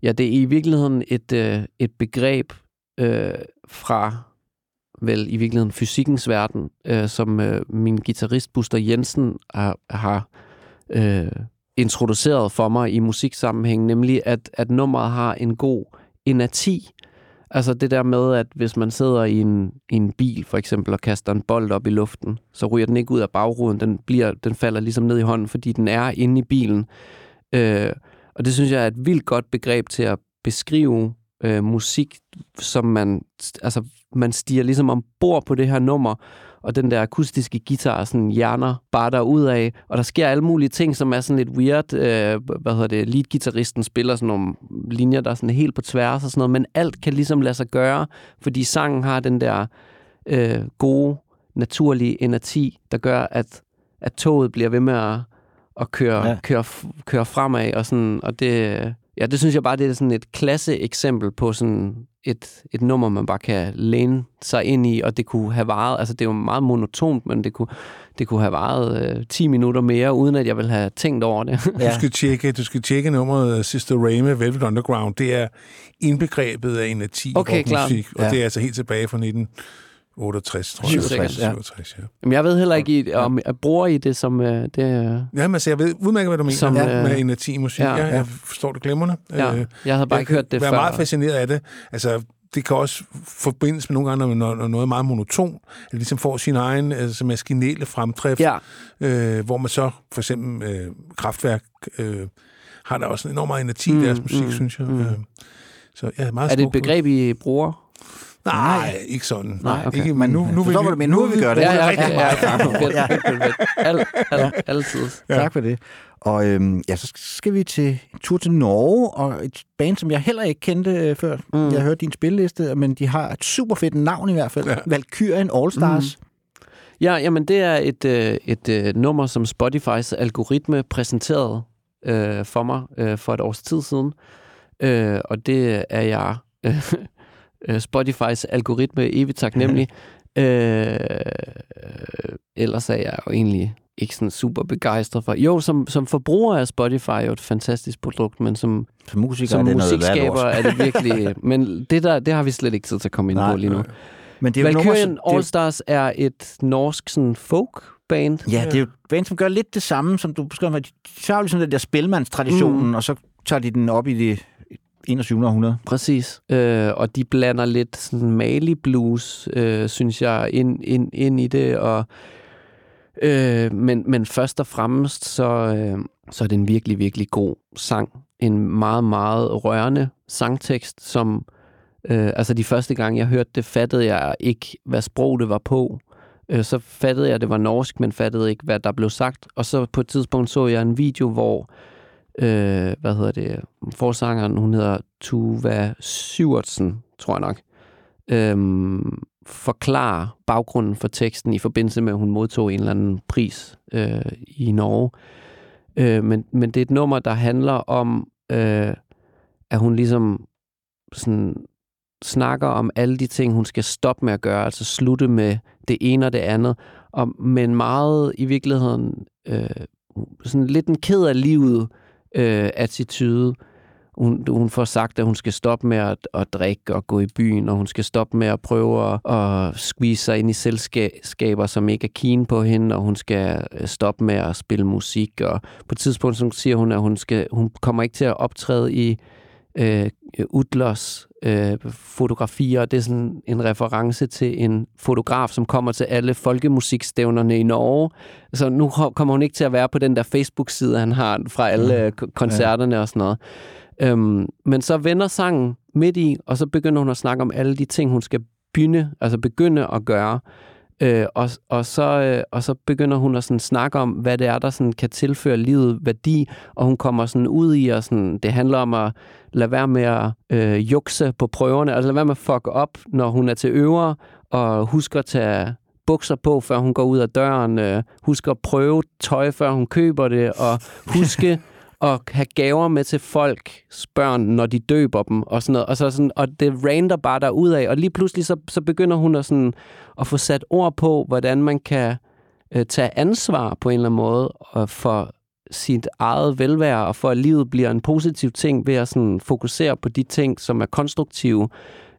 ja, det er i virkeligheden et, øh, et begreb øh, fra, vel i virkeligheden fysikkens verden, øh, som øh, min guitarist Buster Jensen har, har øh, introduceret for mig i musiksammenhæng, nemlig at, at nummeret har en god inerti, Altså det der med, at hvis man sidder i en, i en bil for eksempel og kaster en bold op i luften, så ryger den ikke ud af bagruden. Den, bliver, den falder ligesom ned i hånden, fordi den er inde i bilen. Øh, og det synes jeg er et vildt godt begreb til at beskrive øh, musik, som man, altså, man stiger ligesom ombord på det her nummer, og den der akustiske guitar sådan hjerner bare der ud af, og der sker alle mulige ting, som er sådan lidt weird. Øh, hvad hedder det? Lead-gitarristen spiller sådan nogle linjer, der er sådan helt på tværs og sådan noget, men alt kan ligesom lade sig gøre, fordi sangen har den der øh, gode, naturlige energi, der gør, at, at toget bliver ved med at, at køre, Ja. køre, køre fremad, og, sådan, og det, ja, det synes jeg bare, det er sådan et klasse eksempel på sådan et, et nummer, man bare kan læne sig ind i, og det kunne have varet, altså det er jo meget monotont, men det kunne, det kunne have varet øh, 10 minutter mere, uden at jeg ville have tænkt over det. <laughs> Du skal tjekke, du skal tjekke nummeret øh, Sister Ray med Velvet Underground. Det er indbegrebet af energi Okay, og klart. musik, og Ja. det er altså helt tilbage fra 1968, tror jeg. 67, ja. 67, ja. Jamen, jeg ved heller ikke, i, om jeg bruger I det som... Øh, det, øh, Ja, men altså, jeg ved udmærket, hvad du mener Som, som, øh, med energi i musik. ja. Ja. Jeg forstår det glimrende. Ja, Øh, jeg havde bare jeg ikke hørt det før. meget fascineret af det. Altså, det kan også forbindes med nogle gange, når, når noget er meget monoton, at det ligesom får sin egen altså, maskinelle fremdrift, Ja. øh, hvor man så, for eksempel øh, kraftværk, øh, har der også en enorm meget energi Mm, i deres musik, mm, synes jeg. mm. Øh, så ja, meget er det et begreb, I bruger? Nej, ikke sådan. Nej, okay. Ikke, men nu, nu, forstår, hvad du mener. Nu vil vi gøre det. Ja, ja, Rigtig ja, meget. ja, ja. Al, al, altid. Ja. Tak for det. Og øhm, ja, så skal vi til en tur til Norge, og et band, som jeg heller ikke kendte øh, før. Mm. Jeg har hørt din spilleliste, men de har et super fedt navn i hvert fald. Ja. Valkyrien All Stars. Mm. Ja, jamen det er et, øh, et øh, nummer, som Spotifys algoritme præsenterede øh, for mig øh, for et års tid siden. Øh, og det er jeg øh, øh, Spotifys algoritme evigt taknemmelig. <laughs> øh, ellers er jeg jo egentlig ikke sådan super begejstret for. Jo, som, som forbruger er Spotify jo et fantastisk produkt, men som, som musiker som er det noget musikskaber værd er det <laughs> virkelig... men det der, det har vi slet ikke tid til at komme ind Nej, på lige nu. Men det er et nummer, Valkyrien som- det All Stars er et norsk sådan folk band. Ja, det er jo et band, som gør lidt det samme, som du beskrev. De tager jo ligesom den der spilmandstraditionen, mm. og så tager de den op i det 21. århundrede. Præcis. Øh, og de blander lidt sådan Mali blues, øh, synes jeg, ind, ind, ind i det. Og, øh, men, men først og fremmest, så, øh, så er det en virkelig, virkelig god sang. En meget, meget rørende sangtekst, som... Øh, altså de første gange, jeg hørte det, fattede jeg ikke, hvad sprog det var på. Øh, så fattede jeg, at det var norsk, men fattede ikke, hvad der blev sagt. Og så på et tidspunkt så jeg en video, hvor øh, hvad hedder det, forsangeren, hun hedder Tuva Syvertsen, tror jeg nok, øhm, forklarer baggrunden for teksten i forbindelse med, at hun modtog en eller anden pris øh, i Norge. Øh, men, men det er et nummer, der handler om, øh, at hun ligesom sådan snakker om alle de ting, hun skal stoppe med at gøre, altså slutte med det ene og det andet, og, men meget i virkeligheden øh, sådan lidt en ked af livet øh, Øh, attitude. Hun, hun får sagt, at hun skal stoppe med at, at drikke og gå i byen, og hun skal stoppe med at prøve at, at squeeze sig ind i selskaber, som ikke er keen på hende, og hun skal øh, stoppe med at spille musik. Og på et tidspunkt så siger hun, at hun, skal, hun kommer ikke til at optræde i øh, Utlers øh, fotografier. Det er sådan en reference til en fotograf, som kommer til alle folkemusikstævnerne i Norge. Så nu kommer hun ikke til at være på den der Facebook-side, han har fra alle ko- koncerterne og sådan noget. Øhm, men så vender sangen midt i, og så begynder hun at snakke om alle de ting, hun skal begynde, altså begynde at gøre. Øh, og, og, så, øh, og så begynder hun at sådan snakke om, hvad det er, der sådan kan tilføre livet værdi, og hun kommer sådan ud i, og sådan, det handler om at lade være med at øh, jukse på prøverne, altså lade være med at fuck op, når hun er til øvre, og husker at tage bukser på, før hun går ud af døren, øh, husker at prøve tøj, før hun køber det, og <laughs> huske at have gaver med til folks børn, når de døber dem og sådan noget. Og, så sådan, og det rander bare derud af, og lige pludselig så, så begynder hun at, sådan, at få sat ord på, hvordan man kan øh, tage ansvar på en eller anden måde og for sit eget velvære, og for at livet bliver en positiv ting ved at sådan, fokusere på de ting, som er konstruktive,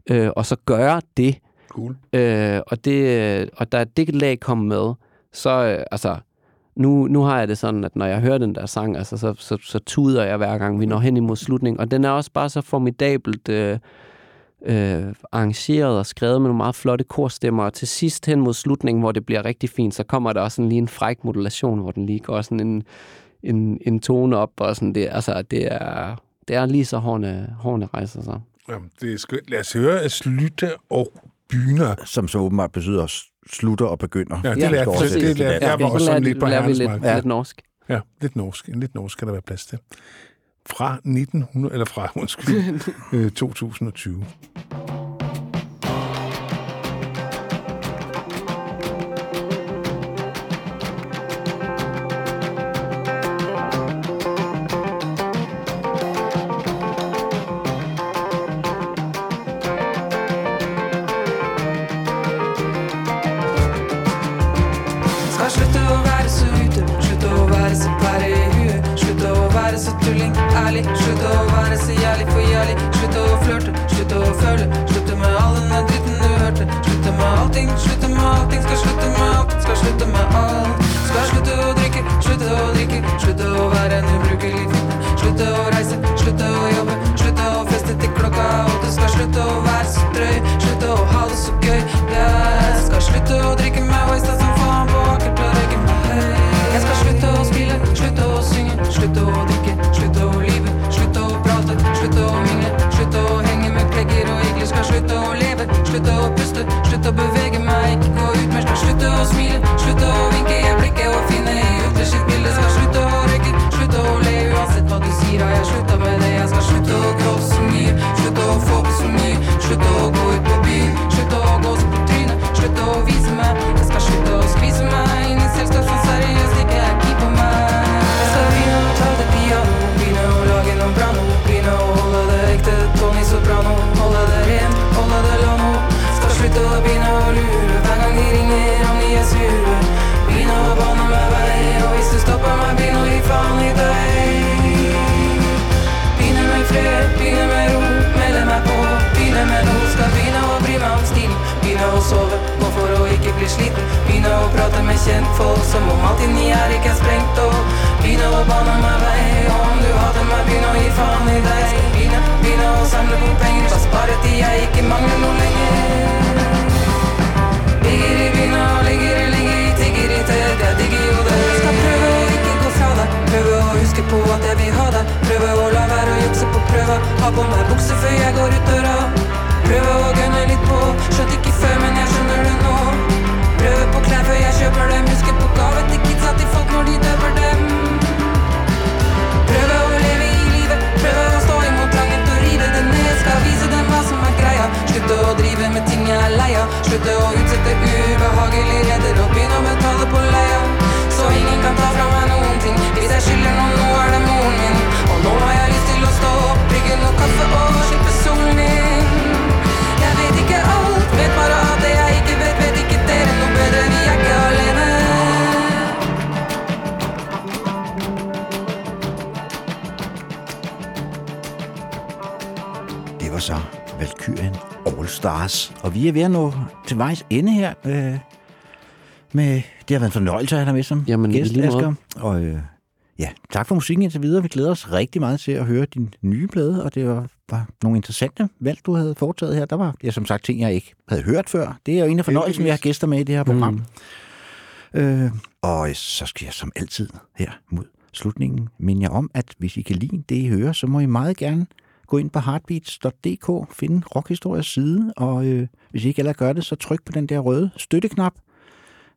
øh, og så gøre det. Cool. Øh, og, det, og da det lag kom med, så øh, altså, nu, nu har jeg det sådan, at når jeg hører den der sang, altså, så, så, så tuder jeg hver gang, vi når hen imod slutningen. Og den er også bare så formidabelt øh, øh, arrangeret og skrevet med nogle meget flotte korstemmer. Og til sidst hen mod slutningen, hvor det bliver rigtig fint, så kommer der også sådan lige en fræk modulation, hvor den lige går sådan en, en, en tone op. Og sådan det, altså, det er, det er lige så hårene, hårene rejser sig. Jamen, det er skønt. Lad os høre at slutte og byner. Som så åbenbart betyder slutter og begynder. Ja, det lærte jeg. Oversættelse Det til lærte jeg. var også sådan lidt på vi lidt, lidt norsk. Ja, lidt norsk. En lidt norsk skal der være plads til. Fra 1900, eller fra, undskyld, <laughs> øh, 2020. jukse på ha på meg bukse før jeg går ut døra. Prøve å gønne litt på, skjønte ikke før, men jeg skjønner det nå. Prøve på klær før jeg kjøper dem, Husker på gave til kidsa til folk når de døper dem. Prøve å leve i livet, prøve å stå imot trangen til å rive det ned. Skal vise dem hva som er greia. Slutte å drive med ting jeg er lei av. Slutte å utsette ubehagelige reder og begynne å betale på leia. Så ingen kan ta fra meg noen ting. Hvis jeg skylder noen, nå er det moren min. Og nå har jeg lyst til å stå opp, brygge noe kaffe og slippe solen inn. Jeg vet ikke alt, vet bare at det jeg ikke vet, vet ikke dere noe bedre. Vi er ikke alene. Det var så Valkyrien All Stars. Og vi er ved at nå til vejs ende her. Øh, Øh, med, det har været en fornøjelse at have dig med som Jamen, gæst, lige. Asger. Og øh, ja, tak for musikken indtil videre. Vi glæder os rigtig meget til at høre din nye plade, og det var, var nogle interessante valg, du havde foretaget her. Der var, ja, som sagt, ting, jeg ikke havde hørt før. Det er jo en af fornøjelsen, vi har gæster med i det her program. Mm. Øh, og så skal jeg som altid her mod slutningen minde jer om, at hvis I kan lide det, I hører, så må I meget gerne gå ind på heartbeats.dk, finde Rockhistoriers side, og øh, hvis I ikke allerede gør det, så tryk på den der røde støtteknap,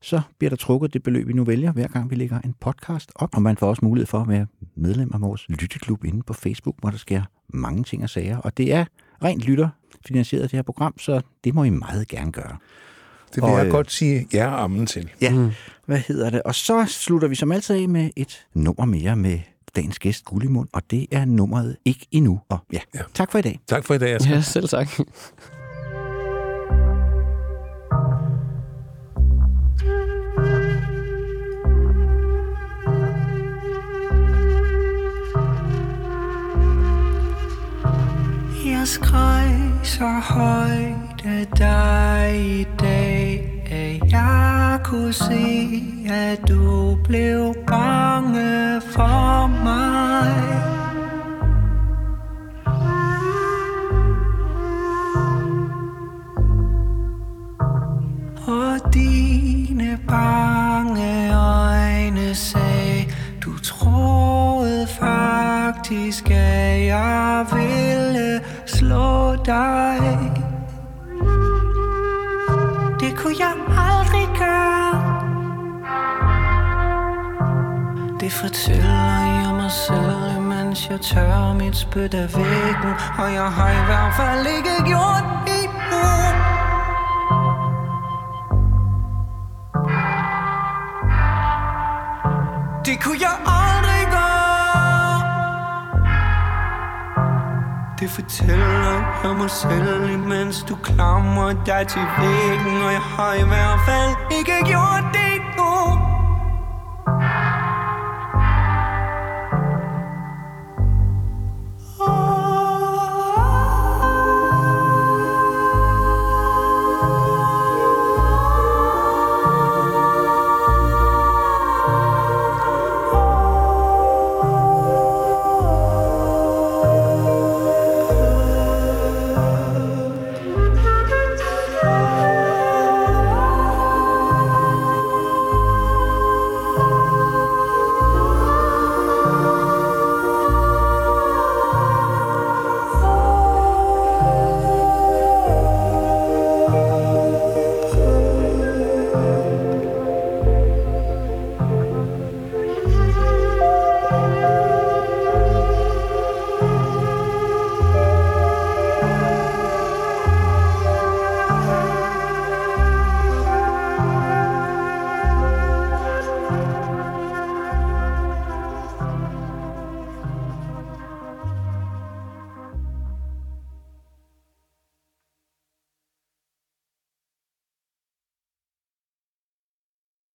så bliver der trukket det beløb, vi nu vælger, hver gang vi lægger en podcast op. Og man får også mulighed for at være medlem af vores lytteklub inde på Facebook, hvor der sker mange ting og sager. Og det er rent lytter finansieret det her program, så det må I meget gerne gøre. Det vil Og, jeg øh, godt sige ja og ammen til. Ja, mm. hvad hedder det? Og så slutter vi som altid af med et nummer mere med dagens gæst Gullimund, og det er nummeret ikke endnu. Og ja, ja. tak for i dag. Tak for i dag, Asger. Ja, selv tak. Jeg skreg så højt af dig i dag. At jeg kunne se, at du blev bange for mig. Og dine bange øjne sagde Du troede faktisk, at jeg ville slå dig. Det kunne jeg aldrig gøre. Det fortæller jeg mig selv, Mens jeg tør mit spyt af væggen Og jeg har i hvert fald ikke gjort det endnu. Det kunne jeg aldrig Det fortæller jeg mig selv Imens du klamrer dig til væggen Og jeg har i hvert fald ikke gjort det nu.